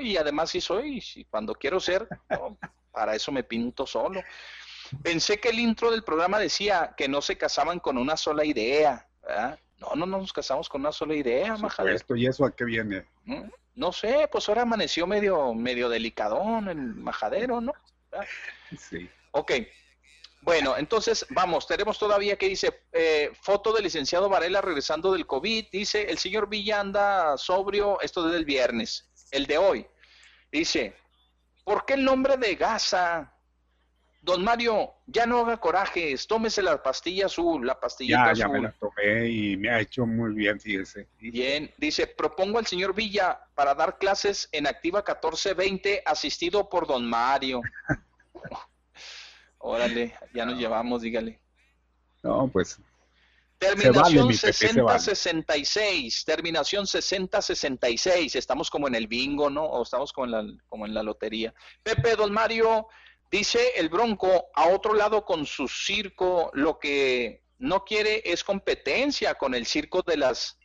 y además sí soy, cuando quiero ser, para eso me pinto solo. Pensé que el intro del programa decía que no se casaban con una sola idea. No, no, nos casamos con una sola idea, Esto ¿Y eso a qué viene? ¿Mm? No sé, pues ahora amaneció medio, medio delicadón el majadero, ¿no? Sí. Ok. Bueno, entonces, vamos, tenemos todavía que dice, eh, foto del licenciado Varela regresando del COVID, dice, el señor Villa anda sobrio, esto desde el viernes el de hoy. Dice, ¿por qué el nombre de Gaza? Don Mario, ya no haga corajes, tómese la pastilla azul, la pastilla azul. Ya me la tomé y me ha hecho muy bien, fíjese. Bien, dice, propongo al señor Villa para dar clases en Activa 1420, asistido por Don Mario. Órale, ya nos llevamos, dígale. No, pues Terminación 6066, terminación 6066, estamos como en el bingo, ¿no? O estamos como en la, como en la lotería. Pepe Don Mario dice el Bronco a otro lado con su circo, lo que no quiere es competencia con el circo de las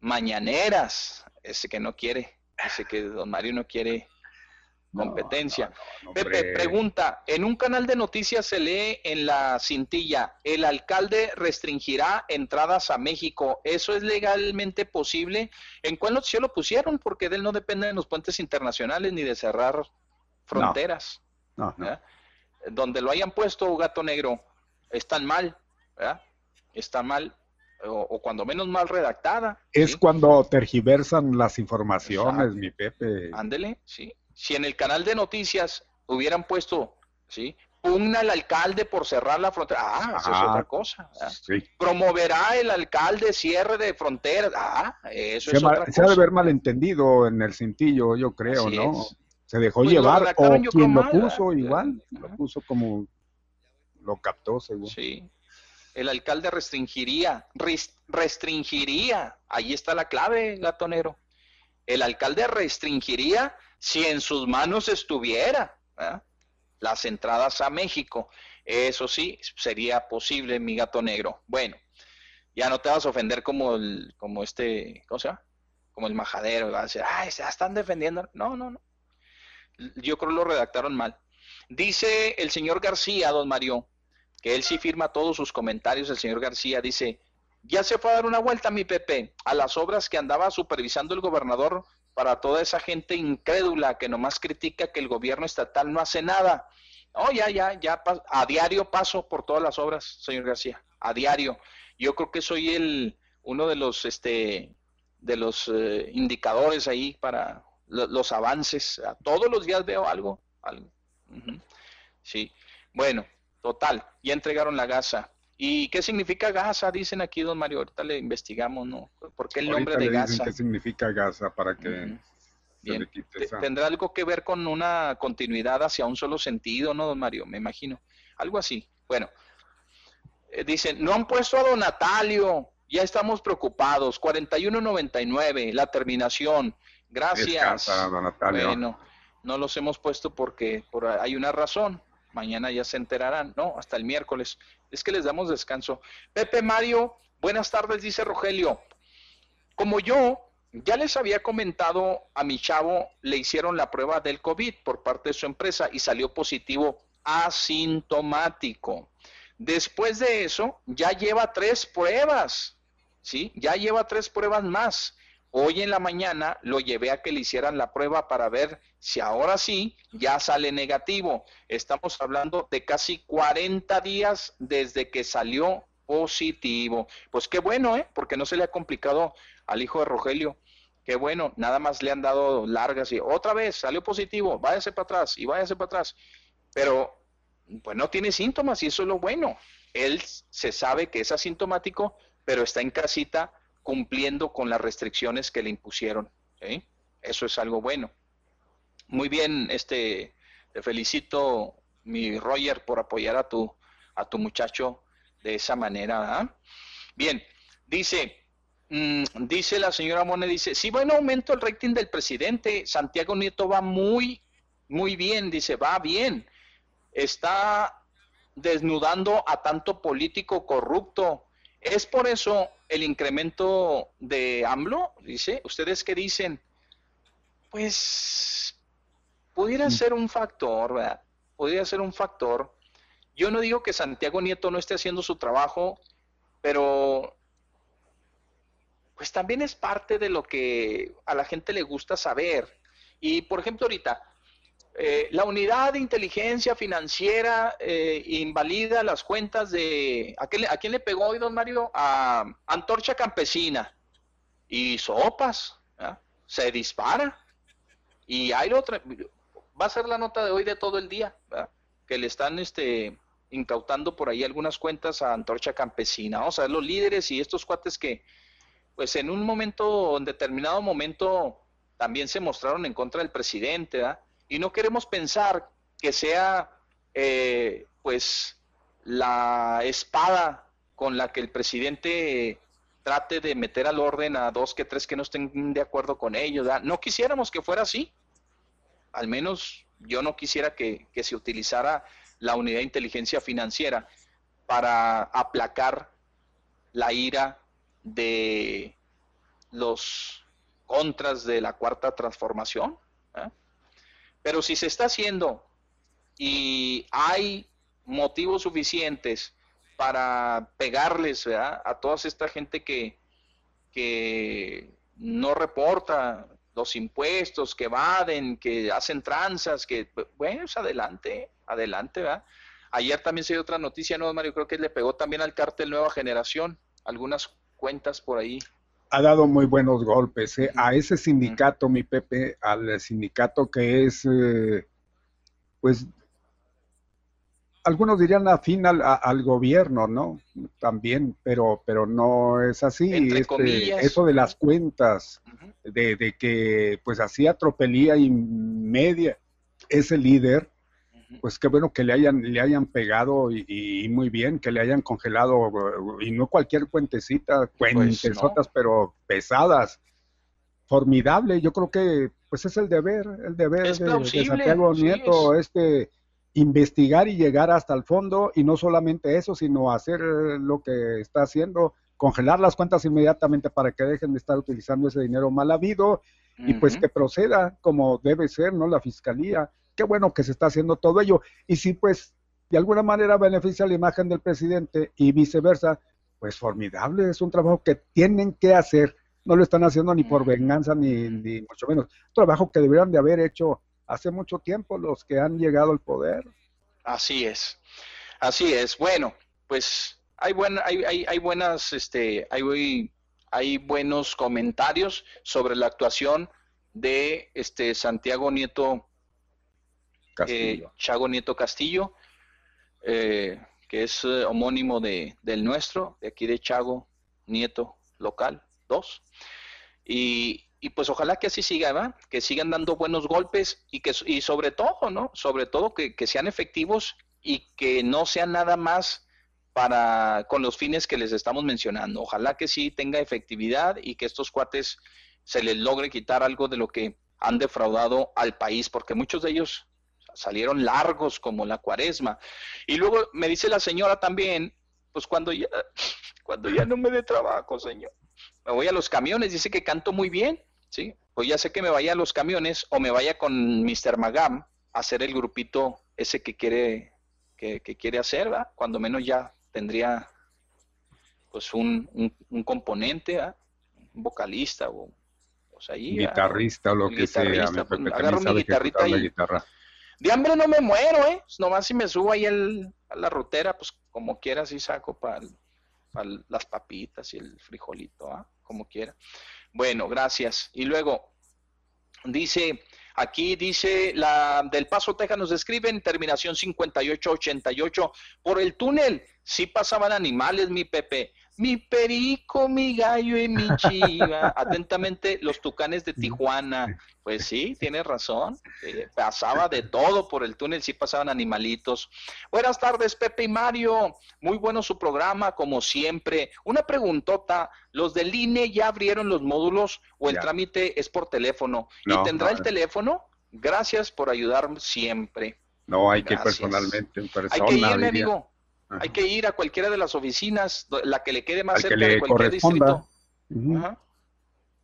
mañaneras, ese que no quiere, ese que Don Mario no quiere competencia. Pepe pregunta, en un canal de noticias se lee en la cintilla, el alcalde restringirá entradas a México. ¿Eso es legalmente posible? ¿En cuál noticiero lo pusieron? Porque de él no depende de los puentes internacionales ni de cerrar fronteras. No, Donde lo hayan puesto gato negro, están mal, ¿verdad? Está mal. O, cuando menos mal redactada. Es cuando tergiversan las informaciones, mi Pepe. Ándele, sí si en el canal de noticias hubieran puesto, ¿sí? Pugna al alcalde por cerrar la frontera. Ah, eso es ah, otra cosa. Promoverá el alcalde cierre de fronteras. Ah, eso es otra cosa. Se ha de haber malentendido en el cintillo, yo creo, ¿no? Se dejó pues llevar, o quien lo puso igual, lo puso como lo captó, según. Sí. El alcalde restringiría, restringiría, ahí está la clave, gatonero. El alcalde restringiría si en sus manos estuviera las entradas a México. Eso sí, sería posible, mi gato negro. Bueno, ya no te vas a ofender como el, como este, ¿cómo se llama? Como el majadero, va a decir, ay, se están defendiendo. No, no, no. Yo creo que lo redactaron mal. Dice el señor García, don Mario, que él sí firma todos sus comentarios. El señor García dice, ya se fue a dar una vuelta, mi Pepe, a las obras que andaba supervisando el gobernador para toda esa gente incrédula que nomás critica que el gobierno estatal no hace nada. Oh, ya, ya, ya, a diario paso por todas las obras, señor García, a diario. Yo creo que soy el uno de los, este, de los eh, indicadores ahí para los avances. todos los días veo algo, algo. Sí, bueno, total, ya entregaron la gasa. ¿Y qué significa Gaza? Dicen aquí, don Mario. Ahorita le investigamos, ¿no? ¿Por qué el nombre de Gaza? ¿Qué significa Gaza para que ¿Tendrá algo que ver con una continuidad hacia un solo sentido, no, don Mario? Me imagino. Algo así. Bueno, eh, dicen, no han puesto a don Natalio. Ya estamos preocupados. 41.99, la terminación. Gracias. Bueno, no los hemos puesto porque por, hay una razón. Mañana ya se enterarán, ¿no? Hasta el miércoles. Es que les damos descanso. Pepe Mario, buenas tardes, dice Rogelio. Como yo ya les había comentado a mi chavo, le hicieron la prueba del COVID por parte de su empresa y salió positivo asintomático. Después de eso, ya lleva tres pruebas, ¿sí? Ya lleva tres pruebas más. Hoy en la mañana lo llevé a que le hicieran la prueba para ver si ahora sí ya sale negativo. Estamos hablando de casi 40 días desde que salió positivo. Pues qué bueno, ¿eh? Porque no se le ha complicado al hijo de Rogelio. qué bueno, nada más le han dado largas y otra vez salió positivo, váyase para atrás y váyase para atrás. Pero pues no tiene síntomas y eso es lo bueno. Él se sabe que es asintomático, pero está en casita cumpliendo con las restricciones que le impusieron. Eso es algo bueno. Muy bien, este, te felicito, mi Roger, por apoyar a tu, a tu muchacho de esa manera. ¿ah? Bien, dice, mm, dice la señora Mone, dice, si va en aumento el rating del presidente, Santiago Nieto va muy, muy bien, dice, va bien. Está desnudando a tanto político corrupto. Es por eso el incremento de AMLO, dice, ¿ustedes qué dicen? Pues pudiera mm. ser un factor, ¿verdad? Podría ser un factor. Yo no digo que Santiago Nieto no esté haciendo su trabajo, pero pues también es parte de lo que a la gente le gusta saber. Y por ejemplo ahorita, eh, la unidad de inteligencia financiera eh, invalida las cuentas de... ¿a, ¿A quién le pegó hoy, don Mario? A Antorcha Campesina. Y sopas. Se dispara. Y hay otra... Va a ser la nota de hoy de todo el día. Que le están este, incautando por ahí algunas cuentas a Antorcha Campesina. O sea, los líderes y estos cuates que, pues en un momento, en determinado momento, también se mostraron en contra del presidente. Y no queremos pensar que sea eh, pues la espada con la que el presidente trate de meter al orden a dos que tres que no estén de acuerdo con ellos. No quisiéramos que fuera así. Al menos yo no quisiera que, que se utilizara la unidad de inteligencia financiera para aplacar la ira de los contras de la cuarta transformación. ¿eh? Pero si se está haciendo y hay motivos suficientes para pegarles a toda esta gente que, que no reporta los impuestos, que evaden, que hacen tranzas, que, bueno, es adelante, adelante, ¿verdad? Ayer también se dio otra noticia, ¿no, Mario? Creo que le pegó también al cártel Nueva Generación, algunas cuentas por ahí ha dado muy buenos golpes. ¿eh? A ese sindicato, mi Pepe, al sindicato que es, eh, pues, algunos dirían afín al, al, gobierno, ¿no? También, pero, pero no es así. Este, eso de las cuentas, de, de, que pues hacía tropelía y media, ese líder, pues qué bueno que le hayan, le hayan pegado y, muy bien, que le hayan congelado, y no cualquier cuentecita, pues, cuentesotas, pero pesadas. Formidable, yo creo que pues es el deber, el deber de, Santiago Nieto, este investigar y llegar hasta el fondo, y no solamente eso, sino hacer lo que está haciendo, congelar las cuentas inmediatamente para que dejen de estar utilizando ese dinero mal habido y pues que proceda como debe ser, ¿no? La fiscalía qué bueno que se está haciendo todo ello. Y si pues de alguna manera beneficia la imagen del presidente y viceversa, pues formidable, es un trabajo que tienen que hacer, no lo están haciendo ni por venganza ni, ni mucho menos, trabajo que deberían de haber hecho hace mucho tiempo los que han llegado al poder. Así es, así es. Bueno, pues hay, hay, hay, hay buenas, este, hay, hay buenos comentarios sobre la actuación de este Santiago Nieto eh, Chago Nieto Castillo, eh, que es eh, homónimo de, del nuestro, de aquí de Chago Nieto local 2. Y, y, pues ojalá que así siga, que sigan dando buenos golpes y que y sobre todo, ¿no? Sobre todo que, que sean efectivos y que no sean nada más para con los fines que les estamos mencionando. Ojalá que sí tenga efectividad y que estos cuates se les logre quitar algo de lo que han defraudado al país, porque muchos de ellos salieron largos como la cuaresma. Y luego me dice la señora también, pues cuando ya, cuando ya no me dé trabajo, señor, me voy a los camiones, dice que canto muy bien, ¿sí? Pues ya sé que me vaya a los camiones o me vaya con Mr. Magam a hacer el grupito ese que quiere, que, quiere hacer, ¿verdad? Cuando menos ya tendría pues un, un, componente, un vocalista o, ahí, guitarrista o lo que sea. Pues, agarro mi guitarrita y, guitarra. De hambre no me muero, ¿eh? Pues nomás si me subo ahí a la rutera, pues como quiera sí saco para las papitas y el frijolito, ¿ah? como quiera. Bueno, gracias. Y luego, dice, aquí dice, la del Paso, Texas nos escriben, terminación 5888, por el túnel, sí pasaban animales, mi Pepe mi perico, mi gallo y mi chiva. Atentamente, los tucanes de Tijuana. Pues sí, tienes razón. Eh, pasaba de todo por el túnel, sí pasaban animalitos. Buenas tardes, Pepe y Mario. Muy bueno su programa, como siempre. Una preguntota, ¿los del INE ya abrieron los módulos o el trámite es por teléfono? ¿Y tendrá el teléfono? Gracias por ayudarme siempre. No, hay que personalmente, en persona. Hay que irme, amigo. Hay que ir a cualquiera de las oficinas, la que le quede más cerca de cualquier distrito.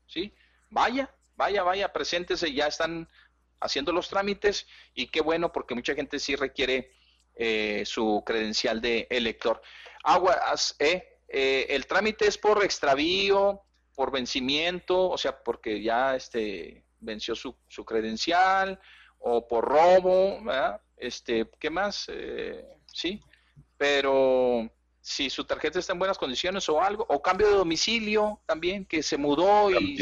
Sí, vaya, vaya, vaya, preséntese, ya están haciendo los trámites y qué bueno porque mucha gente sí requiere eh, su credencial de elector. Aguas, eh, eh, el trámite es por extravío, por vencimiento, o sea, porque ya este venció su, su credencial o por robo, ¿verdad? Este, ¿qué más? Eh, sí, pero si su tarjeta está en buenas condiciones o algo, o cambio de domicilio también, que se mudó y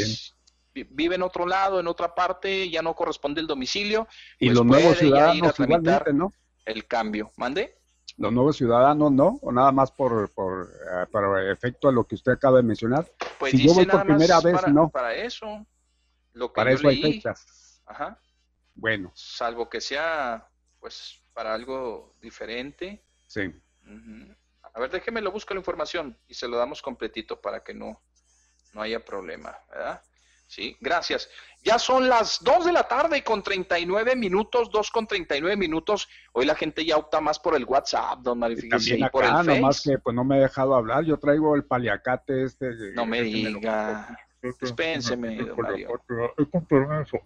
vive en otro lado, en otra parte, ya no corresponde el domicilio. Y pues los nuevos ciudadanos igualmente, ¿no? El cambio, mande. Los nuevos ciudadanos, ¿no? O nada más por, por, eh, efecto a lo que usted acaba de mencionar. Pues si yo voy por primera vez, para, no. Para eso. Lo que para eso hay fechas. Ajá. Bueno. Salvo que sea, pues, para algo diferente. Sí. A ver, déjeme lo busco la información y se lo damos completito para que no, no haya problema, ¿verdad? Sí, gracias. Ya son las 2 de la tarde con 39 minutos, 2 con 39 minutos. Hoy la gente ya opta más por el WhatsApp, don Mario. Y por el nomás que pues no me he dejado hablar. Yo traigo el paliacate este. No me diga. Dispénseme, don Mario.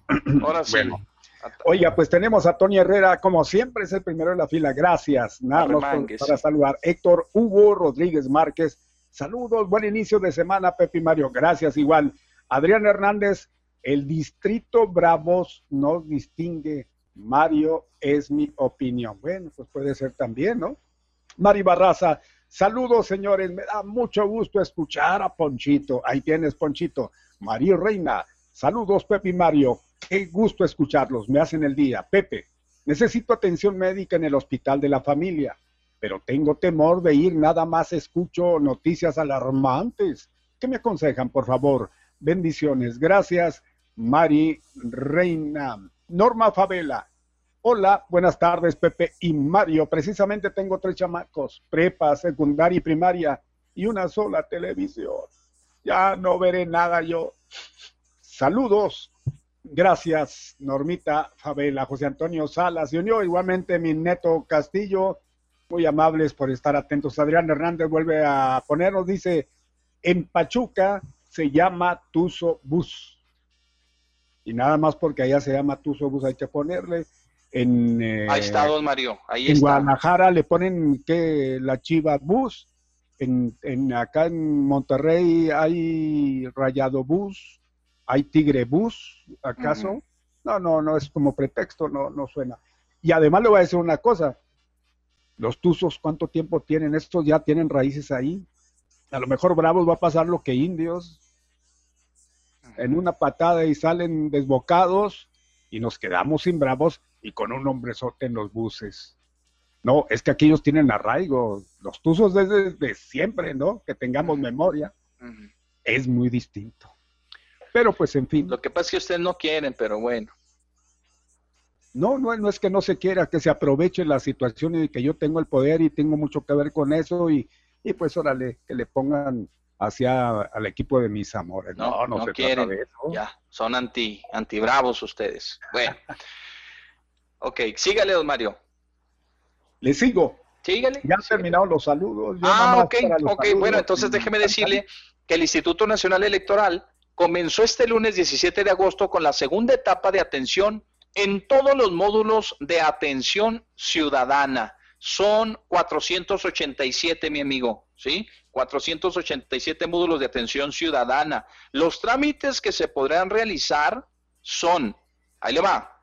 Ahora sí. Bueno. Oiga, pues tenemos a Tony Herrera, como siempre es el primero de la fila. Gracias. Nada para saludar. Héctor Hugo Rodríguez Márquez. Saludos, buen inicio de semana, Pepe y Mario. Gracias, igual. Adrián Hernández, el distrito Bravos no distingue. Mario es mi opinión. Bueno, pues puede ser también, ¿no? Mari Barraza, saludos, señores. Me da mucho gusto escuchar a Ponchito. Ahí tienes, Ponchito. Mario Reina, saludos, Pepe y Mario. Qué gusto escucharlos, me hacen el día. Pepe, necesito atención médica en el hospital de la familia, pero tengo temor de ir, nada más escucho noticias alarmantes. ¿Qué me aconsejan, por favor? Bendiciones. Gracias, Mari Reina. Norma Favela. Hola, buenas tardes, Pepe y Mario. Precisamente tengo tres chamacos, prepa, secundaria y primaria, y una sola televisión. Ya no veré nada yo. Saludos, Gracias, Normita Favela, José Antonio Salas. Y unió igualmente mi neto Castillo. Muy amables por estar atentos. Adrián Hernández vuelve a ponernos, dice, en Pachuca se llama Tuzo Bus. Y nada más porque allá se llama Tuzo Bus hay que ponerle. En, eh, ahí está, don Mario. Ahí en Guadalajara le ponen que la Chiva Bus. En, en, acá en Monterrey hay Rayado Bus ¿Hay Tigre Bus, acaso? No, no, no es como pretexto, no, no suena. Y además le voy a decir una cosa, los Tuzos, ¿cuánto tiempo tienen? Estos ya tienen raíces ahí. A lo mejor Bravos va a pasar lo que Indios, en una patada y salen desbocados y nos quedamos sin Bravos y con un hombrezote en los buses. No, es que aquí ellos tienen arraigo, los Tuzos desde, siempre, ¿no? Que tengamos memoria. Es muy distinto. Pero pues en fin. Lo que pasa es que ustedes no quieren, pero bueno. No, no, no es que no se quiera, que se aproveche la situación y que yo tengo el poder y tengo mucho que ver con eso y, y pues órale, que le pongan hacia al equipo de mis amores. No, no, se quieren. Trata de eso. Ya, son anti, anti bravos ustedes. Bueno. ok, sígale, don Mario. Le sigo. Sígale. Ya han terminado los saludos. ah, ok, ok. Bueno, entonces déjeme decirle que el Instituto Nacional Electoral comenzó este lunes 17 de agosto con la segunda etapa de atención en todos los módulos de atención ciudadana. Son 487, mi amigo, ¿sí? 487 módulos de atención ciudadana. Los trámites que se podrán realizar son, ahí le va,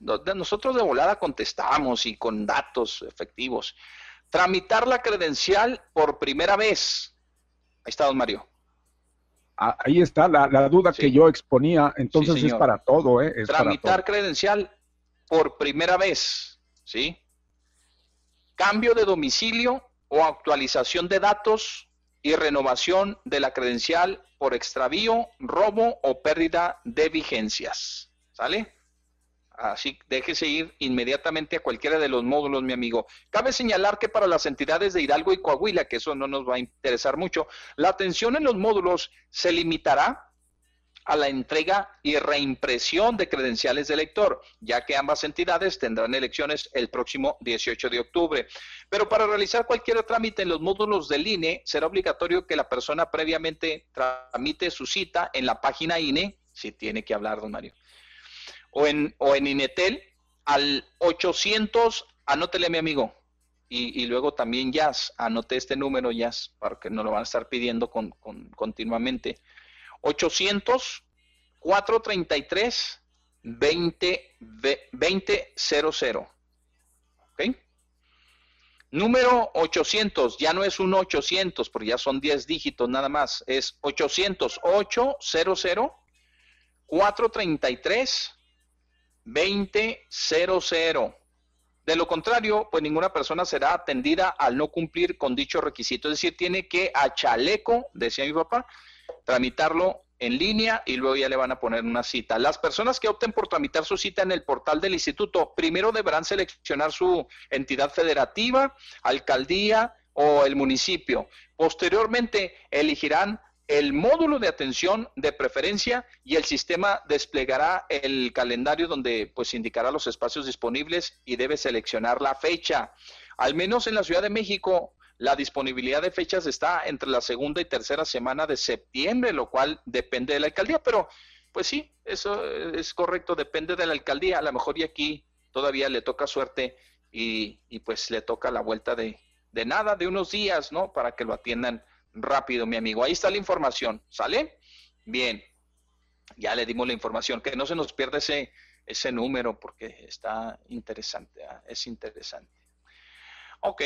nosotros de volada contestamos y con datos efectivos. Tramitar la credencial por primera vez. Ahí está, don Mario ahí está la, duda que yo exponía, entonces es para todo, ¿eh? Tramitar credencial por primera vez, ¿sí? Cambio de domicilio o actualización de datos y renovación de la credencial por extravío, robo o pérdida de vigencias. ¿Sale? Así déjese ir inmediatamente a cualquiera de los módulos, mi amigo. Cabe señalar que para las entidades de Hidalgo y Coahuila, que eso no nos va a interesar mucho, la atención en los módulos se limitará a la entrega y reimpresión de credenciales de lector, ya que ambas entidades tendrán elecciones el próximo 18 de octubre. Pero para realizar cualquier trámite en los módulos del INE, será obligatorio que la persona previamente tramite su cita en la página INE, si tiene que hablar, don Mario, o en, o en INETEL, al 800, anótele mi amigo, y, luego también Jazz, anote este número Jazz, para que no lo van a estar pidiendo con, continuamente. 800 433 20 2000. ¿Ok? Número 800, ya no es un 800, porque ya son 10 dígitos nada más, es 800 800 433 2000. De lo contrario, pues ninguna persona será atendida al no cumplir con dicho requisito. Es decir, tiene que a chaleco, decía mi papá, tramitarlo en línea y luego ya le van a poner una cita. Las personas que opten por tramitar su cita en el portal del instituto, primero deberán seleccionar su entidad federativa, alcaldía o el municipio. Posteriormente elegirán el módulo de atención de preferencia y el sistema desplegará el calendario donde pues indicará los espacios disponibles y debe seleccionar la fecha. Al menos en la Ciudad de México, la disponibilidad de fechas está entre la segunda y tercera semana de septiembre, lo cual depende de la alcaldía, pero pues sí, eso es correcto, depende de la alcaldía. A lo mejor y aquí todavía le toca suerte y, pues le toca la vuelta de, de nada, de unos días, ¿no? Para que lo atiendan rápido, mi amigo. Ahí está la información, ¿sale? Bien, ya le dimos la información, que no se nos pierda ese, ese número porque está interesante, ¿ah? es interesante. Ok,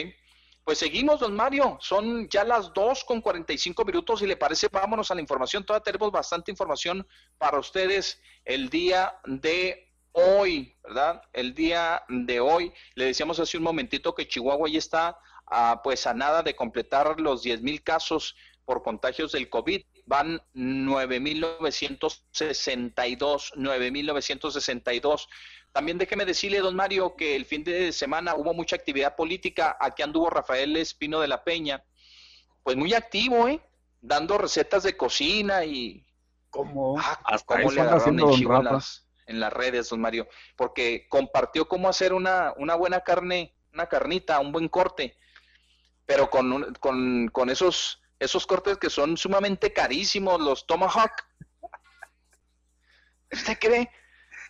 pues seguimos, don Mario. Son ya las 2 con 45 minutos y le parece, vámonos a la información. Todavía tenemos bastante información para ustedes el día de hoy, ¿verdad? El día de hoy. Le decíamos hace un momentito que Chihuahua ya está ah, pues a nada de completar los 10 mil casos por contagios del COVID. Van 9.962, 9.962. También déjeme decirle, don Mario, que el fin de semana hubo mucha actividad política. Aquí anduvo Rafael Espino de la Peña, pues muy activo, ¿eh? Dando recetas de cocina y... ¿Cómo? Ah, Hasta ¿cómo le agarraron el chivo en las, en las, redes, don Mario? Porque compartió cómo hacer una, una buena carne, una carnita, un buen corte, pero con, con, con esos, esos cortes que son sumamente carísimos, los Tomahawk. ¿Usted cree?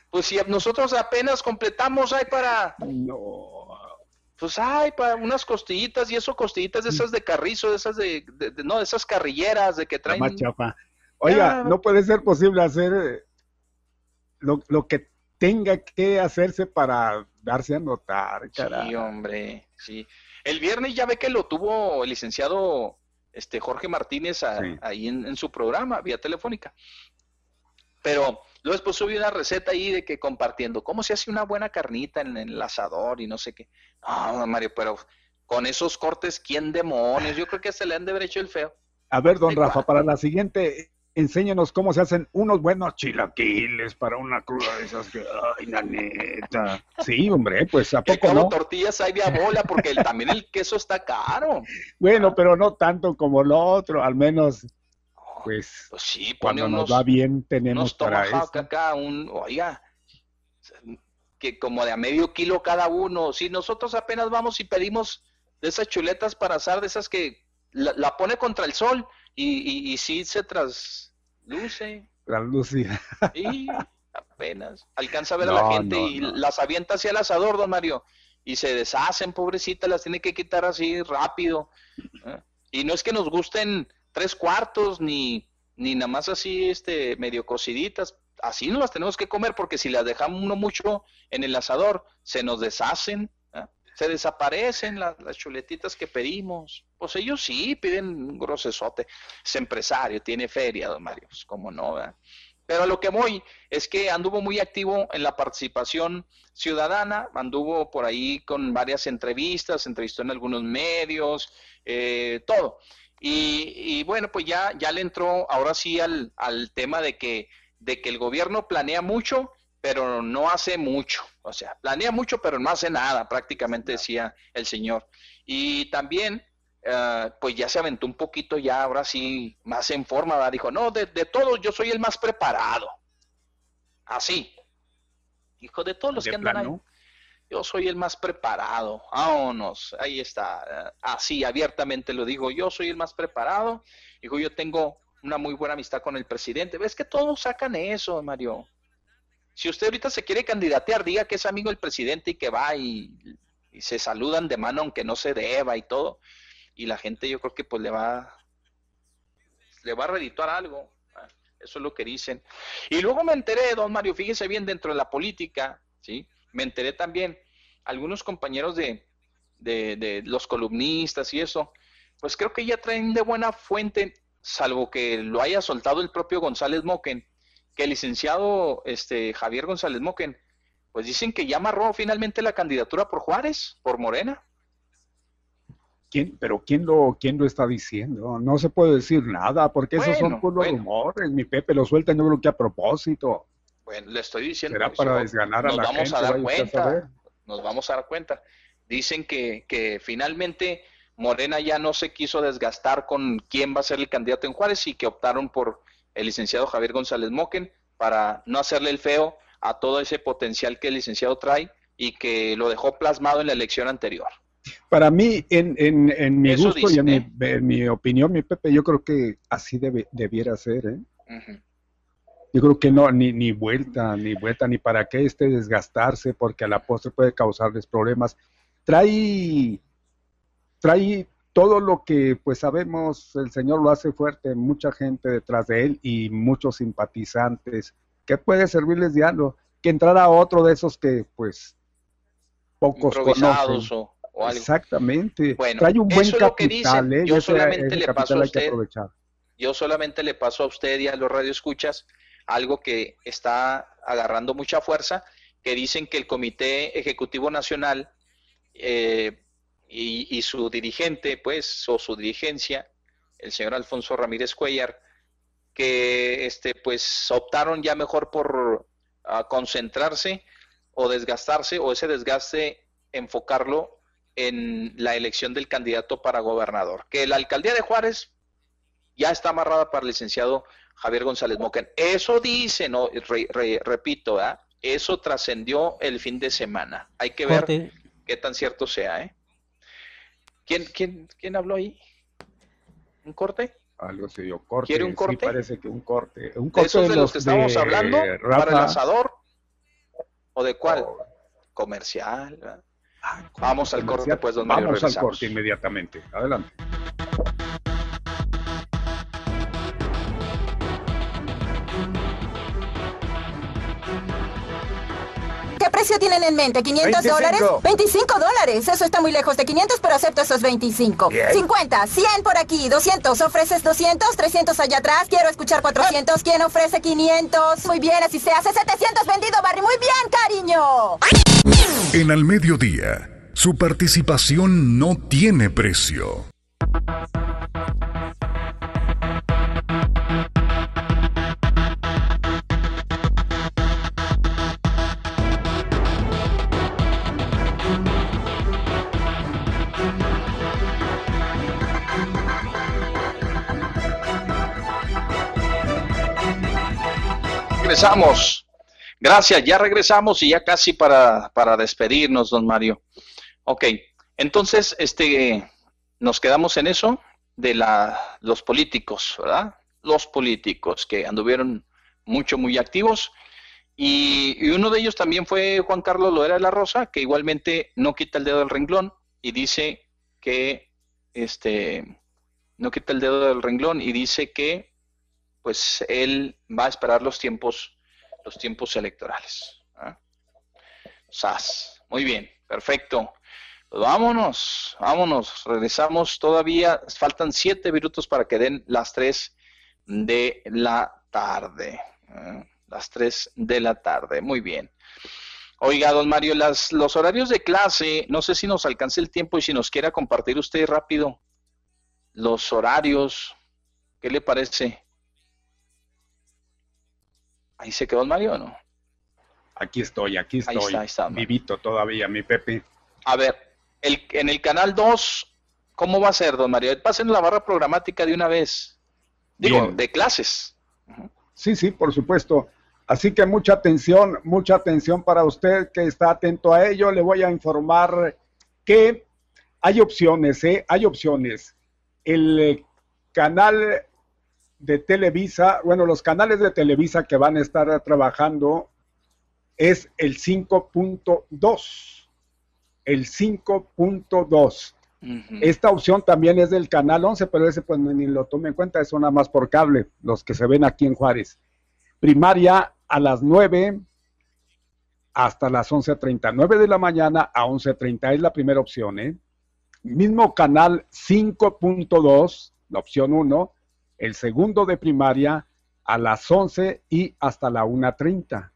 Pues si nosotros apenas completamos, hay para... No. Pues hay para unas costillitas y eso costillitas de esas de carrizo, de esas de, no, de esas carrilleras de que traen... Más chapa. Oiga, no puede ser posible hacer eh, lo, lo que tenga que hacerse para darse a notar. Sí, hombre, sí. El viernes ya ve que lo tuvo el licenciado este Jorge Martínez ahí en, en, su programa, vía telefónica. Pero Luego después subí una receta ahí de que compartiendo cómo se hace una buena carnita en el asador y no sé qué. No, Mario, pero con esos cortes, ¿quién demonios? Yo creo que se le han de haber hecho el feo. A ver, don Rafa, para la siguiente, enséñanos cómo se hacen unos buenos chilaquiles para una cruda de esas que, ay, la neta. Sí, hombre, pues a poco no. tortillas hay de bola porque también el queso está caro. Bueno, pero no tanto como lo otro, al menos pues, pues, sí, cuando nos va bien tenemos para eso. acá, un, oiga, que como de a medio kilo cada uno. Si nosotros apenas vamos y pedimos de esas chuletas para asar, de esas que la, pone contra el sol y, y, sí se trasluce. Trasluce. Y apenas alcanza a ver a la gente y las avienta hacia el asador, don Mario, y se deshacen, pobrecitas, las tiene que quitar así rápido. ¿eh? Y no es que nos gusten tres cuartos, ni, ni nada más así, este, medio cociditas. Así no las tenemos que comer porque si las dejamos uno mucho en el asador, se nos deshacen. Se desaparecen las chuletitas que pedimos. Pues ellos sí piden un grosesote. Es empresario, tiene feria, don Mario, pues cómo no, ¿verdad? Pero a lo que voy es que anduvo muy activo en la participación ciudadana, anduvo por ahí con varias entrevistas, entrevistó en algunos medios, eh, todo. Y, bueno, pues ya, ya le entró ahora sí al, al tema de que, de que el gobierno planea mucho, pero no hace mucho. O sea, planea mucho, pero no hace nada, prácticamente decía el señor. Y también eh, pues ya se aventó un poquito ya, ahora sí, más en forma, dijo, no, de, todos yo soy el más preparado. Así. Dijo, de todos los que andan ahí, yo soy el más preparado. Vámonos, ahí está. Eh, así, abiertamente lo digo, yo soy el más preparado. Dijo, yo tengo una muy buena amistad con el presidente. ¿Ves que todos sacan eso, Mario? Si usted ahorita se quiere candidatear, diga que es amigo del presidente y que va y, se saludan de mano aunque no se deba y todo y la gente yo creo que pues le va le va a redituar algo. Eso es lo que dicen. Y luego me enteré, don Mario, fíjese bien, dentro de la política, ¿sí? Me enteré también, algunos compañeros de, de, de los columnistas y eso, pues creo que ya traen de buena fuente, salvo que lo haya soltado el propio González Moquen, que el licenciado este, Javier González Moquen, pues dicen que ya amarró finalmente la candidatura por Juárez, por Morena. ¿Quién, pero quién lo, quién lo está diciendo? No se puede decir nada, porque esos son puros rumores. Mi Pepe lo suelta, no creo que a propósito. Bueno, le estoy diciendo. Será para desganar a la vamos gente. A dar cuenta, nos vamos a dar cuenta. Dicen que, que finalmente Morena ya no se quiso desgastar con quién va a ser el candidato en Juárez y que optaron por el licenciado Javier González Moquen para no hacerle el feo a todo ese potencial que el licenciado trae y que lo dejó plasmado en la elección anterior. Para mí, en, en, en mi gusto y en mi, opinión, mi Pepe, yo creo que así debe, debiera ser. ¿eh? Yo creo que no, ni, ni vuelta, ni vuelta, ni para qué este desgastarse, porque a la postre puede causarles problemas. Trae, trae todo lo que, pues sabemos, el Señor lo hace fuerte, mucha gente detrás de él y muchos simpatizantes, que puede servirles de algo, que entrara otro de esos que, pues, pocos conocen. Exactamente. Bueno, Trae un buen capital, ¿eh? Yo solamente le paso a usted. Yo solamente le paso a usted y a los radioescuchas algo que está agarrando mucha fuerza, que dicen que el Comité Ejecutivo Nacional eh, y, su dirigente, pues, o su dirigencia, el señor Alfonso Ramírez Cuellar, que este, pues optaron ya mejor por ah, concentrarse o desgastarse, o ese desgaste enfocarlo en la elección del candidato para gobernador. Que la alcaldía de Juárez ya está amarrada para el licenciado Javier González Moquen. Eso dice, no, repito, eso trascendió el fin de semana. Hay que ver qué tan cierto sea. ¿eh? ¿Quién, quién, quién habló ahí? ¿Un corte? Algo se dio corte. ¿Quiere un corte? parece que un corte. Un corte ¿De de, los, que estamos hablando? ¿Para el asador? ¿O de cuál? Comercial. Vamos al corte, pues, don Mario, Vamos al corte inmediatamente. Adelante. Precio tienen en mente? ¿500 dólares? 25 dólares. Eso está muy lejos de 500, pero acepto esos 25. 50, 100 por aquí, 200. ¿Ofreces 200? 300 allá atrás. Quiero escuchar 400. ¿Quién ofrece 500? Muy bien, así se hace. 700 vendido, Barry. Muy bien, cariño. En al mediodía, su participación no tiene precio. Regresamos. Gracias, ya regresamos y ya casi para, para despedirnos, don Mario. Ok, entonces, este, nos quedamos en eso de la, los políticos, ¿verdad? Los políticos que anduvieron mucho, muy activos. Y, uno de ellos también fue Juan Carlos Loera de la Rosa, que igualmente no quita el dedo del renglón y dice que, este, no quita el dedo del renglón y dice que, pues, él va a esperar los tiempos los tiempos electorales. SAS. Muy bien, perfecto. Pues vámonos, vámonos, regresamos todavía, faltan siete minutos para que den las tres de la tarde. ¿eh? Las tres de la tarde, muy bien. Oiga, don Mario, los horarios de clase, no sé si nos alcance el tiempo y si nos quiera compartir usted rápido los horarios, ¿qué le parece? Ahí se quedó el Mario, ¿o ¿no? Aquí estoy, aquí estoy. Ahí está, ahí está, Vivito todavía, mi Pepe. A ver, el, en el canal 2, ¿cómo va a ser, don Mario? Pasen la barra programática de una vez. Digo, Bien. de clases. Sí, sí, por supuesto. Así que mucha atención, mucha atención para usted que está atento a ello. Le voy a informar que hay opciones, ¿eh? Hay opciones. El eh, canal de Televisa, bueno, los canales de Televisa que van a estar trabajando es el 5.2. El 5.2. Esta opción también es del canal 11, pero ese pues ni lo tome en cuenta, eso nada más por cable, los que se ven aquí en Juárez. Primaria a las 9 hasta las 11.30, 9 de la mañana a 11.30 es la primera opción, ¿eh? Mismo canal 5.2, la opción 1, el segundo de primaria a las 11 y hasta la 1.30.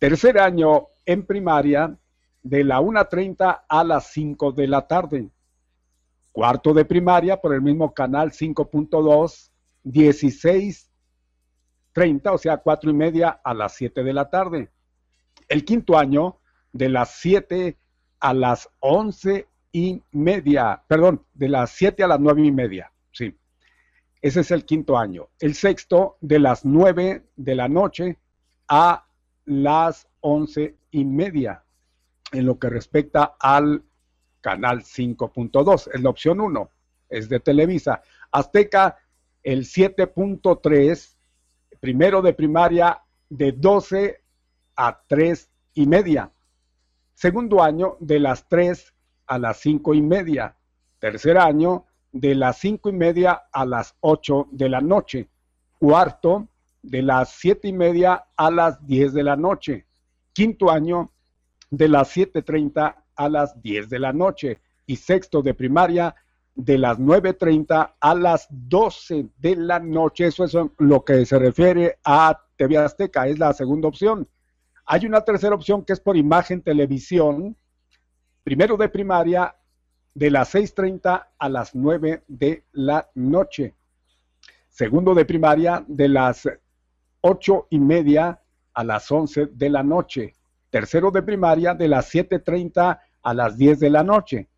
Tercer año en primaria de la 1.30 a las 5 de la tarde. Cuarto de primaria por el mismo canal 5.2, 16.30, o sea, 4 y media a las 7 de la tarde. El quinto año de las 7 a las 11 y media, perdón, de las 7 a las 9 y media. Ese es el quinto año. El sexto de las 9 de la noche a las 11 y media en lo que respecta al canal 5.2. Es la opción 1, es de Televisa. Azteca, el 7.3, primero de primaria, de 12 a 3 y media. Segundo año, de las 3 a las 5 y media. Tercer año, de las 5 y media a las 8 de la noche. Cuarto, de las 7 y media a las 10 de la noche. Quinto año, de las 7.30 a las 10 de la noche. Y sexto de primaria, de las 9.30 a las 12 de la noche. Eso es lo que se refiere a TV Azteca, es la segunda opción. Hay una tercera opción que es por imagen televisión. Primero de primaria, de las 6.30 a las 9 de la noche. Segundo de primaria, de las 8 y media a las 11 de la noche. Tercero de primaria, de las 7.30 a las 10 de la noche.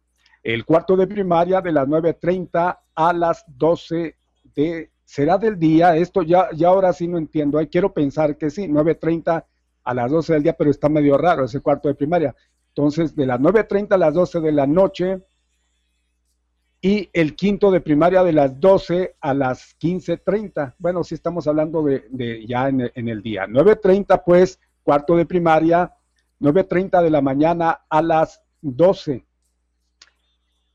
El cuarto de primaria, de las 9.30 a las 12 de... ¿Será del día? Esto ya, ya ahora sí no entiendo. Ahí quiero pensar que sí, 9.30 a las 12 del día, pero está medio raro ese cuarto de primaria. Entonces, de las 9.30 a las 12 de la noche y el quinto de primaria de las 12 a las 15.30. Bueno, sí estamos hablando de, ya en el, en el día. 9.30 pues, cuarto de primaria, 9.30 de la mañana a las 12.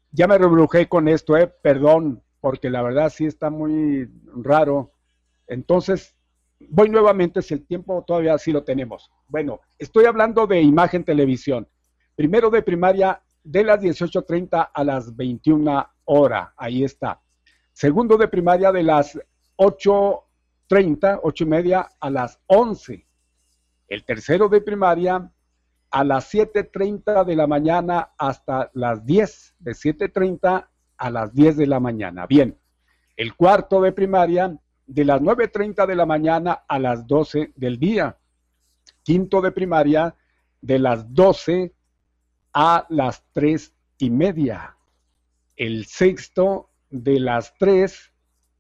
Ya me rebrujé con esto, eh, perdón, porque la verdad sí está muy raro. Entonces, voy nuevamente si el tiempo todavía sí lo tenemos. Bueno, estoy hablando de imagen televisión. Primero de primaria de las 18.30 a las 21 horas, ahí está. Segundo de primaria de las 8.30, 8 y media a las 11. El tercero de primaria a las 7.30 de la mañana hasta las 10, de 7.30 a las 10 de la mañana. Bien, el cuarto de primaria de las 9.30 de la mañana a las 12 del día. Quinto de primaria de las 12 a las 3 y media. El sexto de las 3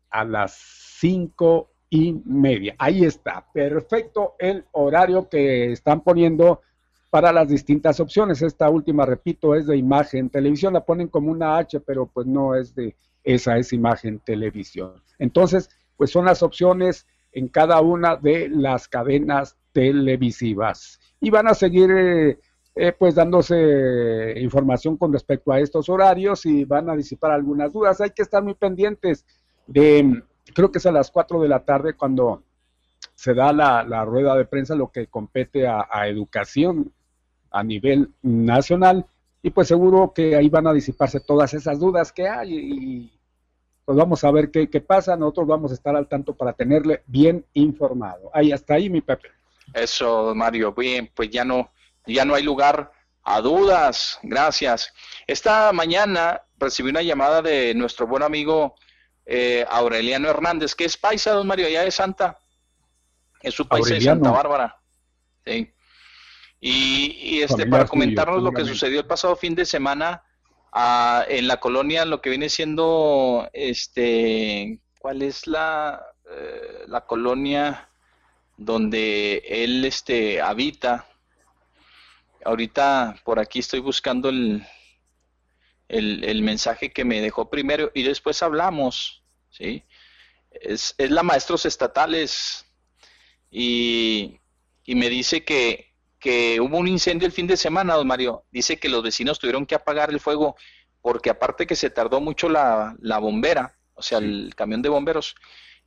a las 5 y media. Ahí está, perfecto el horario que están poniendo para las distintas opciones. Esta última, repito, es de imagen televisión, la ponen como una H, pero pues no es de esa, es imagen televisión. Entonces, pues son las opciones en cada una de las cadenas televisivas. Y van a seguir eh, eh, pues dándose información con respecto a estos horarios y van a disipar algunas dudas. Hay que estar muy pendientes de, creo que es a las 4 de la tarde cuando se da la, rueda de prensa, lo que compete a, educación a nivel nacional y pues seguro que ahí van a disiparse todas esas dudas que hay y pues vamos a ver qué, pasa, nosotros vamos a estar al tanto para tenerle bien informado. Ahí hasta ahí mi Pepe. Eso, Mario, bien, pues ya no, ya no hay lugar a dudas, gracias. Esta mañana recibí una llamada de nuestro buen amigo eh, Aureliano Hernández, que es paisa, don Mario, allá de Santa, es su paisa de Santa Bárbara. Sí. Y, este, para comentarnos lo que sucedió el pasado fin de semana en la colonia, lo que viene siendo, este, ¿cuál es la, eh, la colonia donde él este, habita? Ahorita por aquí estoy buscando el, el, el, mensaje que me dejó primero y después hablamos, ¿sí? Es, es la Maestros Estatales y, y me dice que, que hubo un incendio el fin de semana, don Mario. Dice que los vecinos tuvieron que apagar el fuego porque aparte que se tardó mucho la, bombera, o sea, el camión de bomberos,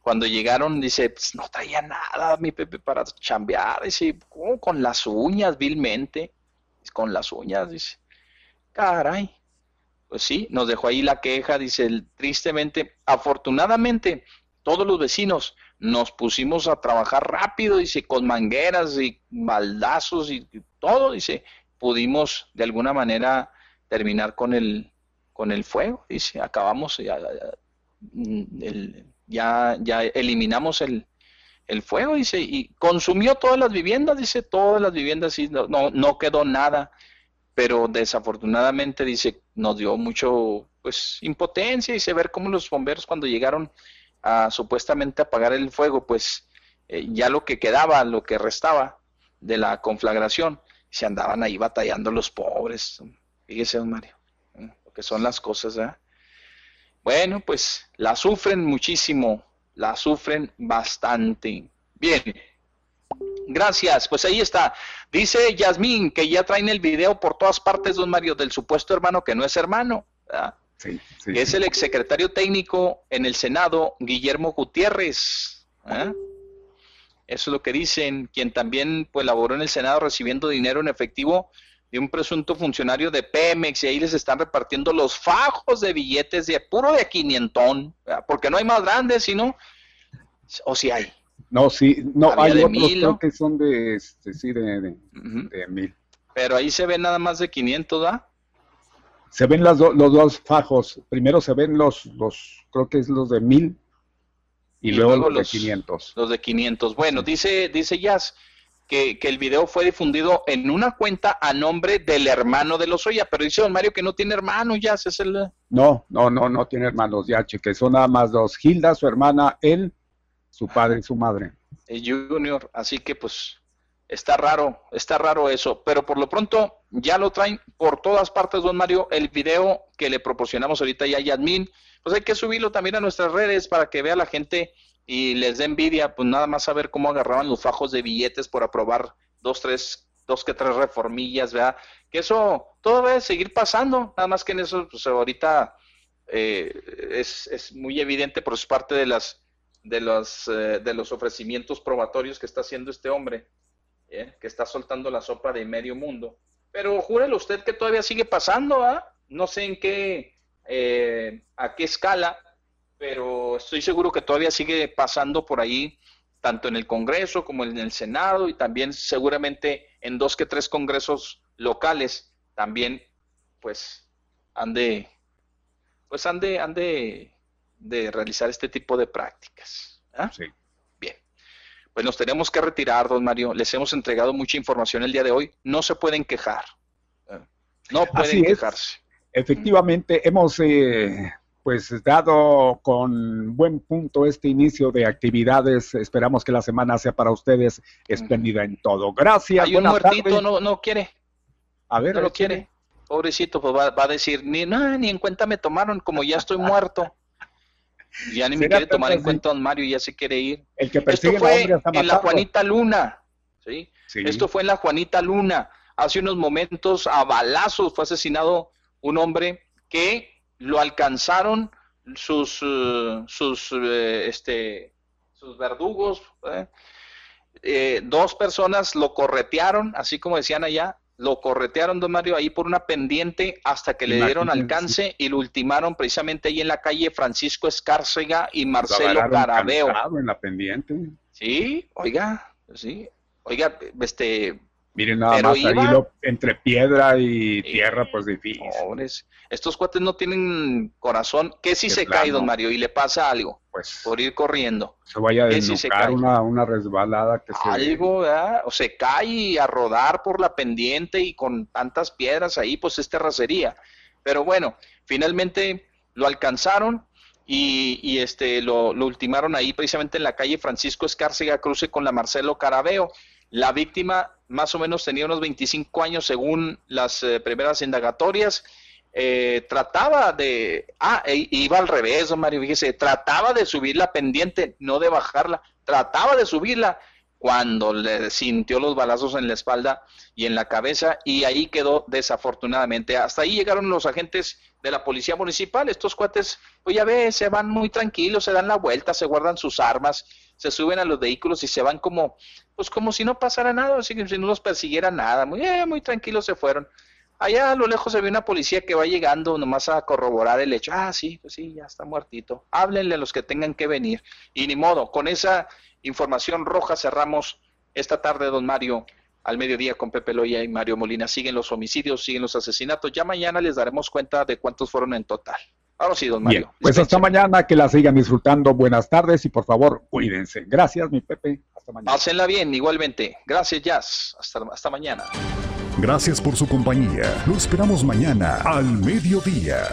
cuando llegaron, dice, pues, no traía nada mi Pepe para chambear, dice, con las uñas, vilmente, con las uñas, dice, caray. Pues sí, nos dejó ahí la queja, dice, tristemente, afortunadamente, todos los vecinos nos pusimos a trabajar rápido, dice, con mangueras y baldazos y todo, dice, pudimos de alguna manera terminar con el, con el fuego, dice, acabamos, ya, ya, ya eliminamos el, el, fuego, dice, y consumió todas las viviendas, dice, todas las viviendas, y no, no, no quedó nada, pero desafortunadamente, dice, nos dio mucho, pues, impotencia, y ver cómo los bomberos cuando llegaron a supuestamente apagar el fuego, pues eh, ya lo que quedaba, lo que restaba de la conflagración, se andaban ahí batallando los pobres. Fíjese, don Mario, lo que son las cosas. ¿eh? Bueno, pues la sufren muchísimo, la sufren bastante. Bien, gracias. Pues ahí está. Dice Yasmín que ya traen el video por todas partes, don Mario, del supuesto hermano que no es hermano. ¿verdad? que es el exsecretario técnico en el Senado, Guillermo Gutiérrez. ¿eh? Eso es lo que dicen, quien también pues, laboró en el Senado recibiendo dinero en efectivo de un presunto funcionario de Pemex y ahí les están repartiendo los fajos de billetes de puro de quinientón, porque no hay más grandes, sino, o si hay. No, sí, no, hay otros mil, que son de, este, sí, de, mil. Pero ahí se ve nada más de 500, ¿ah? se ven las los dos fajos. Primero se ven los, los, creo que es los de mil y, luego, los, de 500. Los de 500. Bueno, dice, dice Jazz que, que, el video fue difundido en una cuenta a nombre del hermano de los Oya, pero dice don Mario que no tiene hermano, Jazz, es el... No, no, no, no tiene hermanos, ya, que son nada más dos. Hilda, su hermana, él, su padre y su madre. El Junior, así que pues Está raro, está raro eso, pero por lo pronto ya lo traen por todas partes, don Mario, el video que le proporcionamos ahorita ya a Yadmin, pues hay que subirlo también a nuestras redes para que vea la gente y les dé envidia, pues nada más saber cómo agarraban los fajos de billetes por aprobar dos, tres, dos que tres reformillas, ¿verdad? Que eso todo debe seguir pasando, nada más que en eso, pues ahorita eh, es, es, muy evidente por su parte de las de los, eh, de los ofrecimientos probatorios que está haciendo este hombre ¿eh? que está soltando la sopa de medio mundo. Pero júrelo usted que todavía sigue pasando, ¿ah? No sé en qué, eh, a qué escala, pero estoy seguro que todavía sigue pasando por ahí, tanto en el Congreso como en el Senado y también seguramente en dos que tres congresos locales también, pues, han de, pues han de, han de, de realizar este tipo de prácticas. ¿ah? Sí pues nos tenemos que retirar, don Mario. Les hemos entregado mucha información el día de hoy. No se pueden quejar. Eh, no pueden quejarse. Efectivamente, hemos eh, pues dado con buen punto este inicio de actividades. Esperamos que la semana sea para ustedes espléndida en todo. Gracias. Hay un muertito, no, no quiere. A ver, no lo quiere. Pobrecito, pues va, a decir, ni, ni en cuenta me tomaron, como ya estoy muerto. Ya ni me quiere tomar en cuenta don Mario, ya se quiere ir. El que Esto fue en la Juanita Luna. ¿sí? Esto fue en la Juanita Luna. Hace unos momentos a balazos fue asesinado un hombre que lo alcanzaron sus, eh, sus, eh, este, sus verdugos. ¿eh? dos personas lo corretearon, así como decían allá, lo corretearon, don Mario, ahí por una pendiente hasta que le dieron alcance y lo ultimaron precisamente ahí en la calle Francisco Escárcega y Marcelo Carabeo. En la pendiente. Sí, oiga, sí. Oiga, este, Miren nada más ahí entre piedra y tierra, pues difícil. Estos cuates no tienen corazón. ¿Qué si se cae, don Mario, y le pasa algo? Pues por ir corriendo. Se vaya a desnucar una, una resbalada que se... Algo, ¿verdad? O se cae a rodar por la pendiente y con tantas piedras ahí, pues es terracería. Pero bueno, finalmente lo alcanzaron y, y este lo, lo ultimaron ahí precisamente en la calle Francisco Escárcega, cruce con la Marcelo Carabeo. La víctima más o menos tenía unos 25 años según las eh, primeras indagatorias. Eh, trataba de, ah, e, iba al revés, Mario, fíjese, trataba de subir la pendiente, no de bajarla, trataba de subirla cuando le sintió los balazos en la espalda y en la cabeza y ahí quedó desafortunadamente. Hasta ahí llegaron los agentes de la policía municipal, estos cuates, pues ya ve, se van muy tranquilos, se dan la vuelta, se guardan sus armas, se suben a los vehículos y se van como, pues como si no pasara nada, así que si no los persiguiera nada, muy, eh, muy tranquilos se fueron. Allá a lo lejos se ve una policía que va llegando nomás a corroborar el hecho. Ah, sí, pues sí, ya está muertito. Háblenle a los que tengan que venir. Y ni modo, con esa información roja cerramos esta tarde, don Mario, al mediodía con Pepe Loya y Mario Molina. Siguen los homicidios, siguen los asesinatos. Ya mañana les daremos cuenta de cuántos fueron en total. Ahora sí, don Mario. pues hasta mañana, que la sigan disfrutando. Buenas tardes y por favor, cuídense. Gracias, mi Pepe. Hasta mañana. Pásenla bien, igualmente. Gracias, Jazz. Hasta, hasta mañana. Gracias por su compañía. Lo esperamos mañana al mediodía.